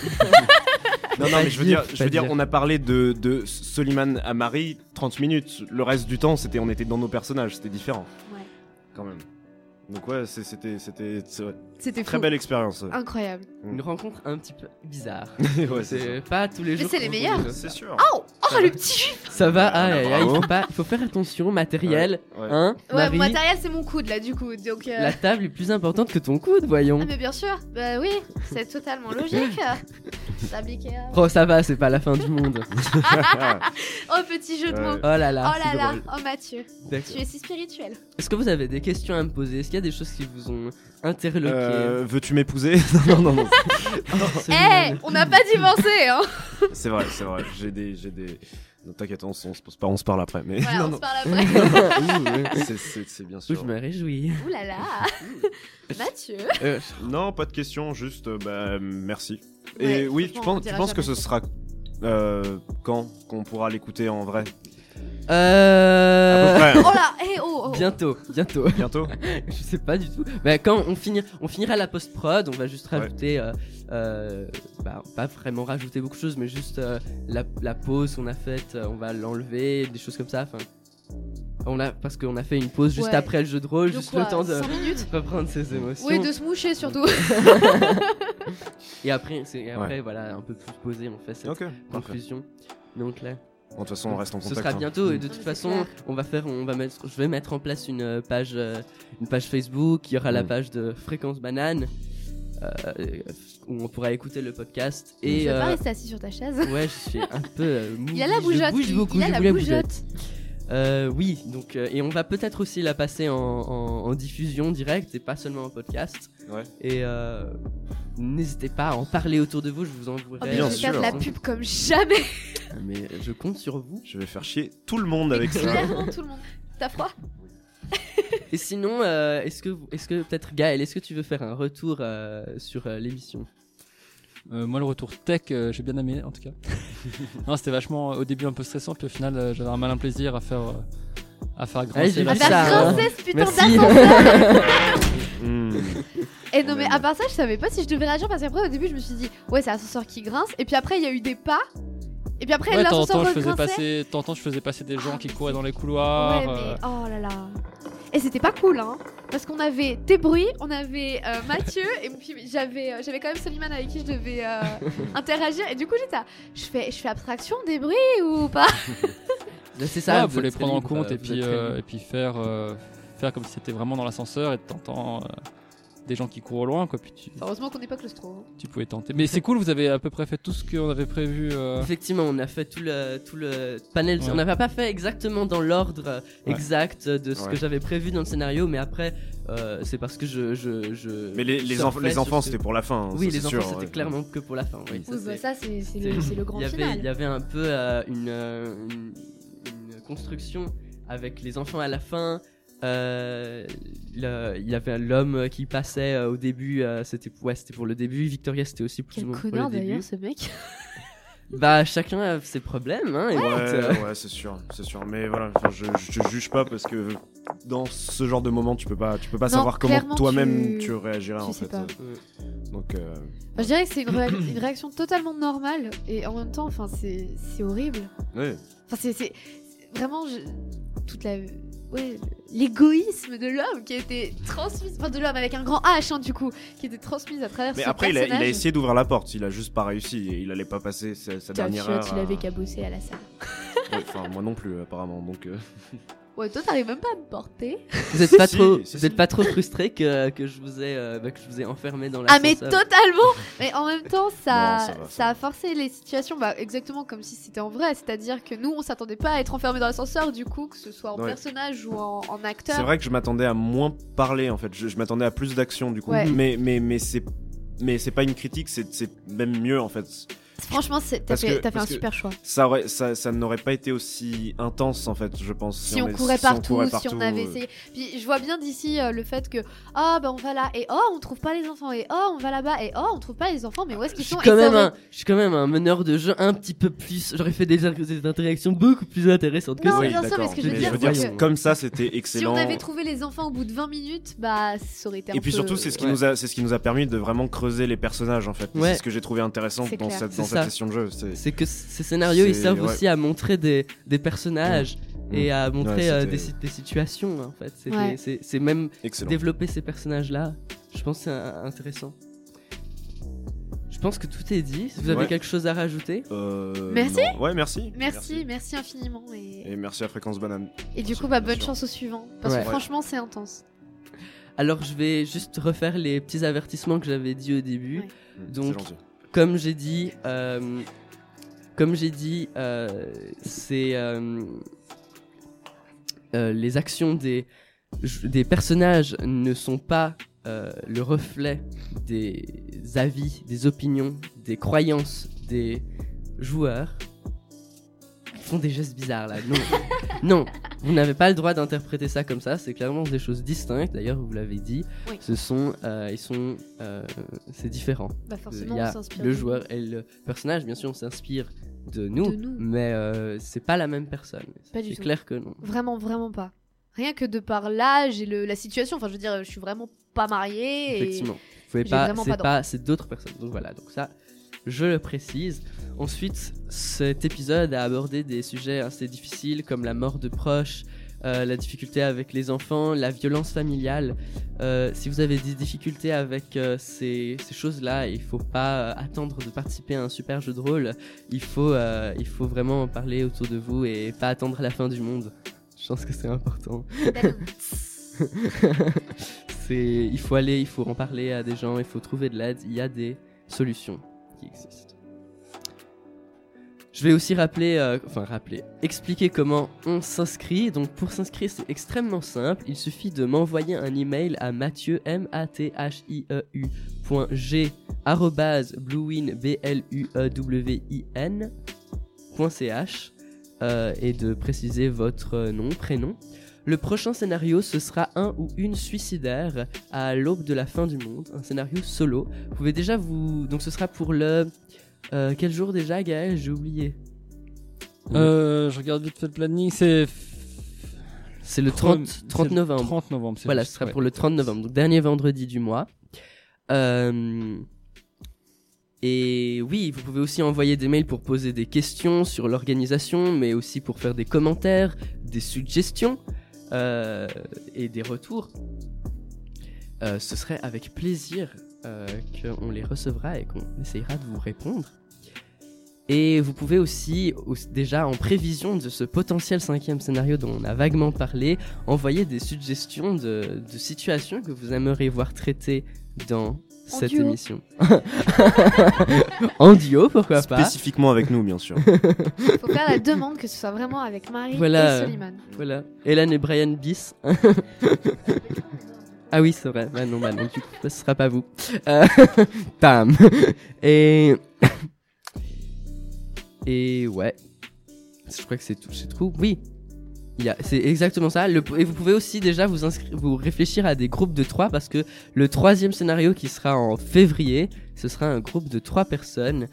C: Non, non, mais je veux
B: dire,
C: je veux dire,
B: dire.
C: on a parlé de, de Soliman à Marie 30 minutes. Le reste du temps, c'était, on était dans nos personnages, c'était différent.
D: Ouais.
C: Quand même. Donc ouais, c'est- c'était, c'était, c'est.
D: C'était
C: très
D: fou.
C: belle expérience.
D: Incroyable.
B: Une rencontre un petit peu bizarre.
C: ouais, c'est
B: c'est pas tous les
D: Mais
B: jours.
D: c'est
B: qu'on
D: les meilleurs.
C: C'est sûr.
D: Oh, oh le petit juif
B: Ça va,
C: Ah,
B: ah, il faut, pas, il faut faire attention, matériel,
C: Ouais.
B: hein,
D: Ouais, matériel, c'est mon coude là, du coup. Donc, euh,
B: la table est plus importante que ton coude, voyons.
D: Ah, mais bien sûr, bah oui, c'est totalement logique. Table Ikea.
B: Oh, ça va, c'est pas la fin du monde.
D: Oh, petit jeu de
C: Ouais.
D: mots.
B: Oh là là,
D: Oh là
B: c'est
D: là,
B: drôle.
D: oh Mathieu,
B: D'accord.
D: tu es si spirituel.
B: Est-ce que vous avez des questions à me poser? Y a des choses qui vous ont interloqué
C: Euh, veux-tu m'épouser Non, non, non.
B: Oh,
D: Eh,
B: Soliman.
D: on n'a pas divorcé, hein
C: c'est vrai, c'est vrai. J'ai des, j'ai des. Non, T'inquiète, on, se pose pas, on se parle après. Mais
D: Voilà,
C: non,
D: on
C: non.
D: se parle après.
C: C'est, bien sûr.
B: je me réjouis.
D: Ouh là là Mathieu
B: Euh,
C: Non, pas de questions, juste euh, bah, merci.
D: Ouais,
C: Et oui, tu penses, tu
D: dira
C: penses que ce sera euh, quand qu'on pourra l'écouter en vrai?
B: Euh...
C: peu près.
D: Oh là, eh oh, oh.
B: Bientôt, bientôt.
C: Bientôt.
B: je sais pas du tout. Bah, quand on, finira, on finira la post-prod, on va juste
C: Ouais.
B: rajouter. euh, euh, bah, pas vraiment rajouter beaucoup de choses, mais juste euh, la, la pause qu'on a faite, on va l'enlever, des choses comme ça. Enfin, on a, parce qu'on a fait une pause juste
D: Ouais.
B: après le jeu de rôle,
D: De
B: juste
D: quoi,
B: le temps de
D: 5 minutes
B: reprendre ses émotions.
D: Oui, de se moucher surtout.
B: Et après, c'est, et après voilà, un peu plus posé, on fait cette
C: Ok. parfait.
B: conclusion. Donc là,
C: De toute façon, on reste en
B: ce
C: contact.
B: sera
C: hein.
B: bientôt et de
D: Ouais,
B: toute façon on va faire on va mettre je vais mettre en place une euh, page euh, une page Facebook il y aura la
C: Mm.
B: page de fréquence banane euh, où on pourra écouter le podcast
D: Tu
B: et
D: veux pas
B: euh,
D: rester assis sur ta chaise
B: ouais je suis un peu euh, mou-
D: Il y a la
B: je
D: bougeotte,
B: bouge
D: il-
B: beaucoup
D: il y a
B: je
D: la
B: bouge
D: bougeotte.
B: Euh, oui donc euh, et on va peut-être aussi la passer en, en- en diffusion directe et pas seulement en podcast
C: Ouais.
B: et euh, n'hésitez pas à en parler autour de vous je vous envoie
D: Oh, mais
C: Bien
D: je vais faire de la pub comme jamais.
B: mais je compte sur vous
C: Je vais faire chier tout le monde avec ça.
D: Clairement, tout le monde. T'as froid?
B: Et sinon, euh, est-ce que, est-ce que peut-être Gaël, est-ce que tu veux faire un retour euh, sur euh, l'émission?
G: Euh, moi, le retour tech, euh, j'ai bien aimé en tout cas. non, c'était vachement euh, au début un peu stressant, puis au final, euh, j'avais un malin plaisir à faire, euh, à faire grincer
B: vu
D: À faire grincer ce putain d'ascenseur. Et non mais
C: Même.
D: à part ça je savais pas si je devais réagir parce qu'après au début je me suis dit ouais c'est l'ascenseur qui grince et puis après il y a eu des pas et puis après
G: Ouais,
D: l'ascenseur
G: je faisais passer, temps, je faisais passer des gens
D: Ah,
G: qui couraient dans les couloirs.
D: Ouais
G: euh,
D: mais oh là là Et c'était pas cool hein. Parce qu'on avait des bruits, on avait euh, Mathieu et puis j'avais euh, j'avais quand même Soliman avec qui je devais euh, interagir. Et du coup j'étais là, je fais je fais abstraction des bruits ou pas?
B: Là, C'est ça.
G: ouais,
B: vous
G: faut les prendre en compte
B: euh,
G: et puis, euh, et puis faire, euh, faire comme si c'était vraiment dans l'ascenseur et de t'entends euh, des gens qui courent au loin, quoi. Puis tu,
D: Heureusement qu'on n'est pas claustro. hein.
G: tu pouvais tenter. Mais c'est cool, vous avez à peu près fait tout ce qu'on avait prévu. euh,
B: Effectivement, on a fait tout le, tout le panel.
G: Ouais.
B: On n'avait pas fait exactement dans l'ordre
C: Ouais.
B: exact de ce
C: Ouais.
B: que j'avais prévu dans le scénario, mais après, euh, c'est parce que je. je, je
C: Mais les, les,
B: surfais
C: enf- les
B: sur
C: enfants,
B: ce-
C: c'était pour la fin. hein,
B: Oui,
C: ça,
B: les
C: c'est
B: enfants,
C: sûr,
B: c'était
C: ouais.
B: clairement que pour la fin. Oui, ça,
D: Oui, bah
B: c'est-
D: ça c'est c'est
B: c'est-
D: le, c'est le grand
B: il y avait,
D: final.
B: Il y avait un peu euh, une, euh, une, une construction avec les enfants à la fin. Euh, le- il y avait l'homme qui passait euh, au début, euh, c'était ouais, c'était pour le début. Victoria, c'était aussi plus
D: Quel
B: ou moins pour
D: connard
B: le début.
D: d'ailleurs ce mec.
B: Bah, chacun a ses problèmes, hein. écoute, euh,
C: Ouais, c'est sûr, c'est sûr. Mais voilà, enfin, je, je te juge pas parce que dans ce genre de moment, tu peux pas, tu peux pas
D: Non,
C: savoir comment
D: clairement,
C: toi-même
D: tu-
C: tu... réagirais
D: tu
C: en
D: sais
C: fait.
D: pas.
C: Donc, euh,
D: Enfin, je dirais que c'est une, réa- une réaction totalement normale et en même temps, enfin, c'est c'est horrible.
C: ouais.
D: Enfin, c'est c'est- c'est vraiment je- toute la ouais l'égoïsme de l'homme qui a été transmis, enfin de l'homme avec un grand H hein, du coup, qui était transmise à travers
C: Mais
D: ce
C: après, il a, il a essayé d'ouvrir la porte, il a juste pas réussi et il allait pas passer sa, dernière heure.
D: il avait qu'à bosser à la salle.
C: Ouais, moi non plus, apparemment. Donc, euh,
D: Ouais, toi, t'arrives même pas à me porter.
B: Vous êtes pas
C: Si,
B: trop,
C: si,
B: vous
C: si.
B: êtes pas trop frustré que, que je vous ai euh, bah, que je vous ai enfermé dans
D: Ah, mais totalement Mais en même temps, ça,
C: Non, ça va, ça
D: ça a forcé les situations, bah, exactement comme si c'était en vrai. C'est-à-dire que nous, on s'attendait pas à être enfermés dans l'ascenseur, du coup, que ce soit en
C: Ouais.
D: personnage ou en, en acteur.
C: C'est vrai que je m'attendais à moins parler en fait. Je, je m'attendais à plus d'action du coup.
D: Ouais.
C: Mais mais mais c'est mais c'est pas une critique, c'est c'est même mieux en fait.
D: Franchement, t'as fait, fait un super choix.
C: Ça aurait ça, ça n'aurait pas été aussi intense en fait, je pense.
D: Si, on
C: est-
D: courait
C: si
D: partout,
C: courait
D: si on avait
C: euh,
D: essayé. Puis je vois bien d'ici euh, le fait que ah bah on va là et oh on trouve pas les enfants et oh on va là-bas et oh on trouve pas les enfants mais où est-ce qu'ils sont
B: quand même
D: aurait-
B: un, je suis quand même un meneur de jeu un petit peu plus. J'aurais fait des, des interactions beaucoup plus intéressantes que
D: Non,
B: ça.
D: bien sûr, mais ce que je veux dire,
B: je veux
D: c'est
B: dire,
D: que
C: comme ça c'était
D: si
C: excellent.
D: on avait trouvé les enfants au bout de 20 minutes, bah ça aurait été un
C: Et puis
D: peu-
C: surtout, c'est ce qui
B: Ouais.
C: nous a, c'est ce qui nous a permis de vraiment creuser les personnages en fait. C'est ce que j'ai trouvé intéressant dans cette,
B: ça.
C: cette session de jeu. C'est
B: que ces scénarios ils servent
C: ouais.
B: aussi à montrer des, des personnages et à montrer
C: Ouais,
B: euh, des, des situations en fait. C'est même
C: excellent.
B: développer ces personnages là. Je pense que c'est intéressant. Je pense que tout est dit. Si vous avez
C: Ouais.
B: quelque chose à rajouter.
C: Euh,
D: Merci.
C: non. Ouais, merci.
D: Merci, merci infiniment et,
C: Et merci à Fréquence Banane.
D: et du coup bah bonne
C: sûr.
D: chance au suivant parce
B: Ouais.
D: que franchement c'est intense.
B: Alors je vais juste refaire les petits avertissements que j'avais dit au début.
D: Ouais.
C: Mm,
B: Donc. Comme j'ai dit, euh, comme j'ai dit, euh, c'est euh, les actions des des personnages ne sont pas le reflet des avis, des opinions, des croyances des joueurs. Font des gestes bizarres là. Non, non, vous n'avez pas le droit d'interpréter ça comme ça. C'est clairement des choses distinctes. D'ailleurs, vous l'avez dit.
D: Oui.
B: Ce sont, euh, ils sont, euh, c'est différent.
D: Bah
B: Il
D: forcément
B: y
D: on
B: a
D: s'inspire.
B: le joueur et le personnage, bien sûr, on s'inspire de nous,
D: De nous.
B: mais euh, c'est pas la même personne. C'est clair que non.
D: Vraiment vraiment pas. Rien que de par l'âge et le, la situation, enfin je veux dire je suis vraiment pas mariée et
B: Effectivement, vous pouvez pas, c'est
D: pas,
B: c'est d'autres personnes. Donc voilà, donc ça, je le précise. Ensuite, cet épisode a abordé des sujets assez difficiles comme la mort de proches. euh, la difficulté avec les enfants, la violence familiale. Euh, si vous avez des difficultés avec euh, ces, ces choses-là, il faut pas attendre de participer à un super jeu de rôle. Il faut, il faut vraiment en parler autour de vous et pas attendre la fin du monde. Je pense que c'est important. c'est, il faut aller, il faut en parler à des gens, il faut trouver de l'aide. Il y a des solutions Je vais aussi rappeler, euh, enfin rappeler, expliquer comment on s'inscrit. Donc pour s'inscrire, c'est extrêmement simple. Il suffit de m'envoyer un email à mathieu m a t h i e u g bluewin b l u e w i ch euh, et de préciser votre nom, prénom. Le prochain scénario, ce sera un ou une suicidaire à l'aube de la fin du monde, un scénario solo. Vous pouvez déjà vous, donc ce sera pour le euh, quel jour déjà, Gaël? J'ai oublié.
G: Euh, je regarde vite fait le planning, c'est.
B: C'est le
G: Pre-
B: 30,
G: c'est
B: 30
G: le
B: novembre.
G: 30 novembre. c'est
B: Voilà,
G: juste,
B: ce sera
G: ouais.
B: pour le 30 novembre, donc dernier vendredi du mois. Euh, Et oui, vous pouvez aussi envoyer des mails pour poser des questions sur l'organisation, mais aussi pour faire des commentaires, des suggestions euh, et des retours. Euh, ce serait avec plaisir euh, qu'on les recevra et qu'on essayera de vous répondre. Et vous pouvez aussi, au- déjà en prévision de ce potentiel cinquième scénario dont on a vaguement parlé, envoyer des suggestions de, de situations que vous aimeriez voir traitées dans cette
D: duo.
B: émission. en duo, pourquoi pas.
C: Spécifiquement avec nous, bien sûr.
D: faut faire la demande que ce soit vraiment avec Marie
B: Voilà.
D: et Soliman.
B: Voilà. Hélène et Brian Bis. ah oui, c'est vrai. Bah non, bah non, du coup, ce sera pas vous. Euh, Bam. Et. Et ouais. Je crois que c'est tout. C'est tout. Oui. C'est exactement ça. Et vous pouvez aussi déjà vous, vous réfléchir à des groupes de trois parce que le troisième scénario qui sera en février, ce sera un groupe de trois personnes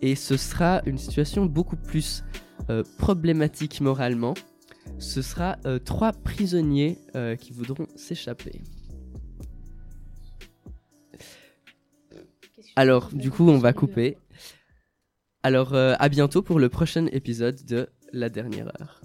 B: et ce sera une situation beaucoup plus euh, problématique moralement. Ce sera euh, trois prisonniers euh, qui voudront s'échapper. Alors, du coup, on va couper. Alors, à bientôt pour le prochain épisode de La Dernière Heure.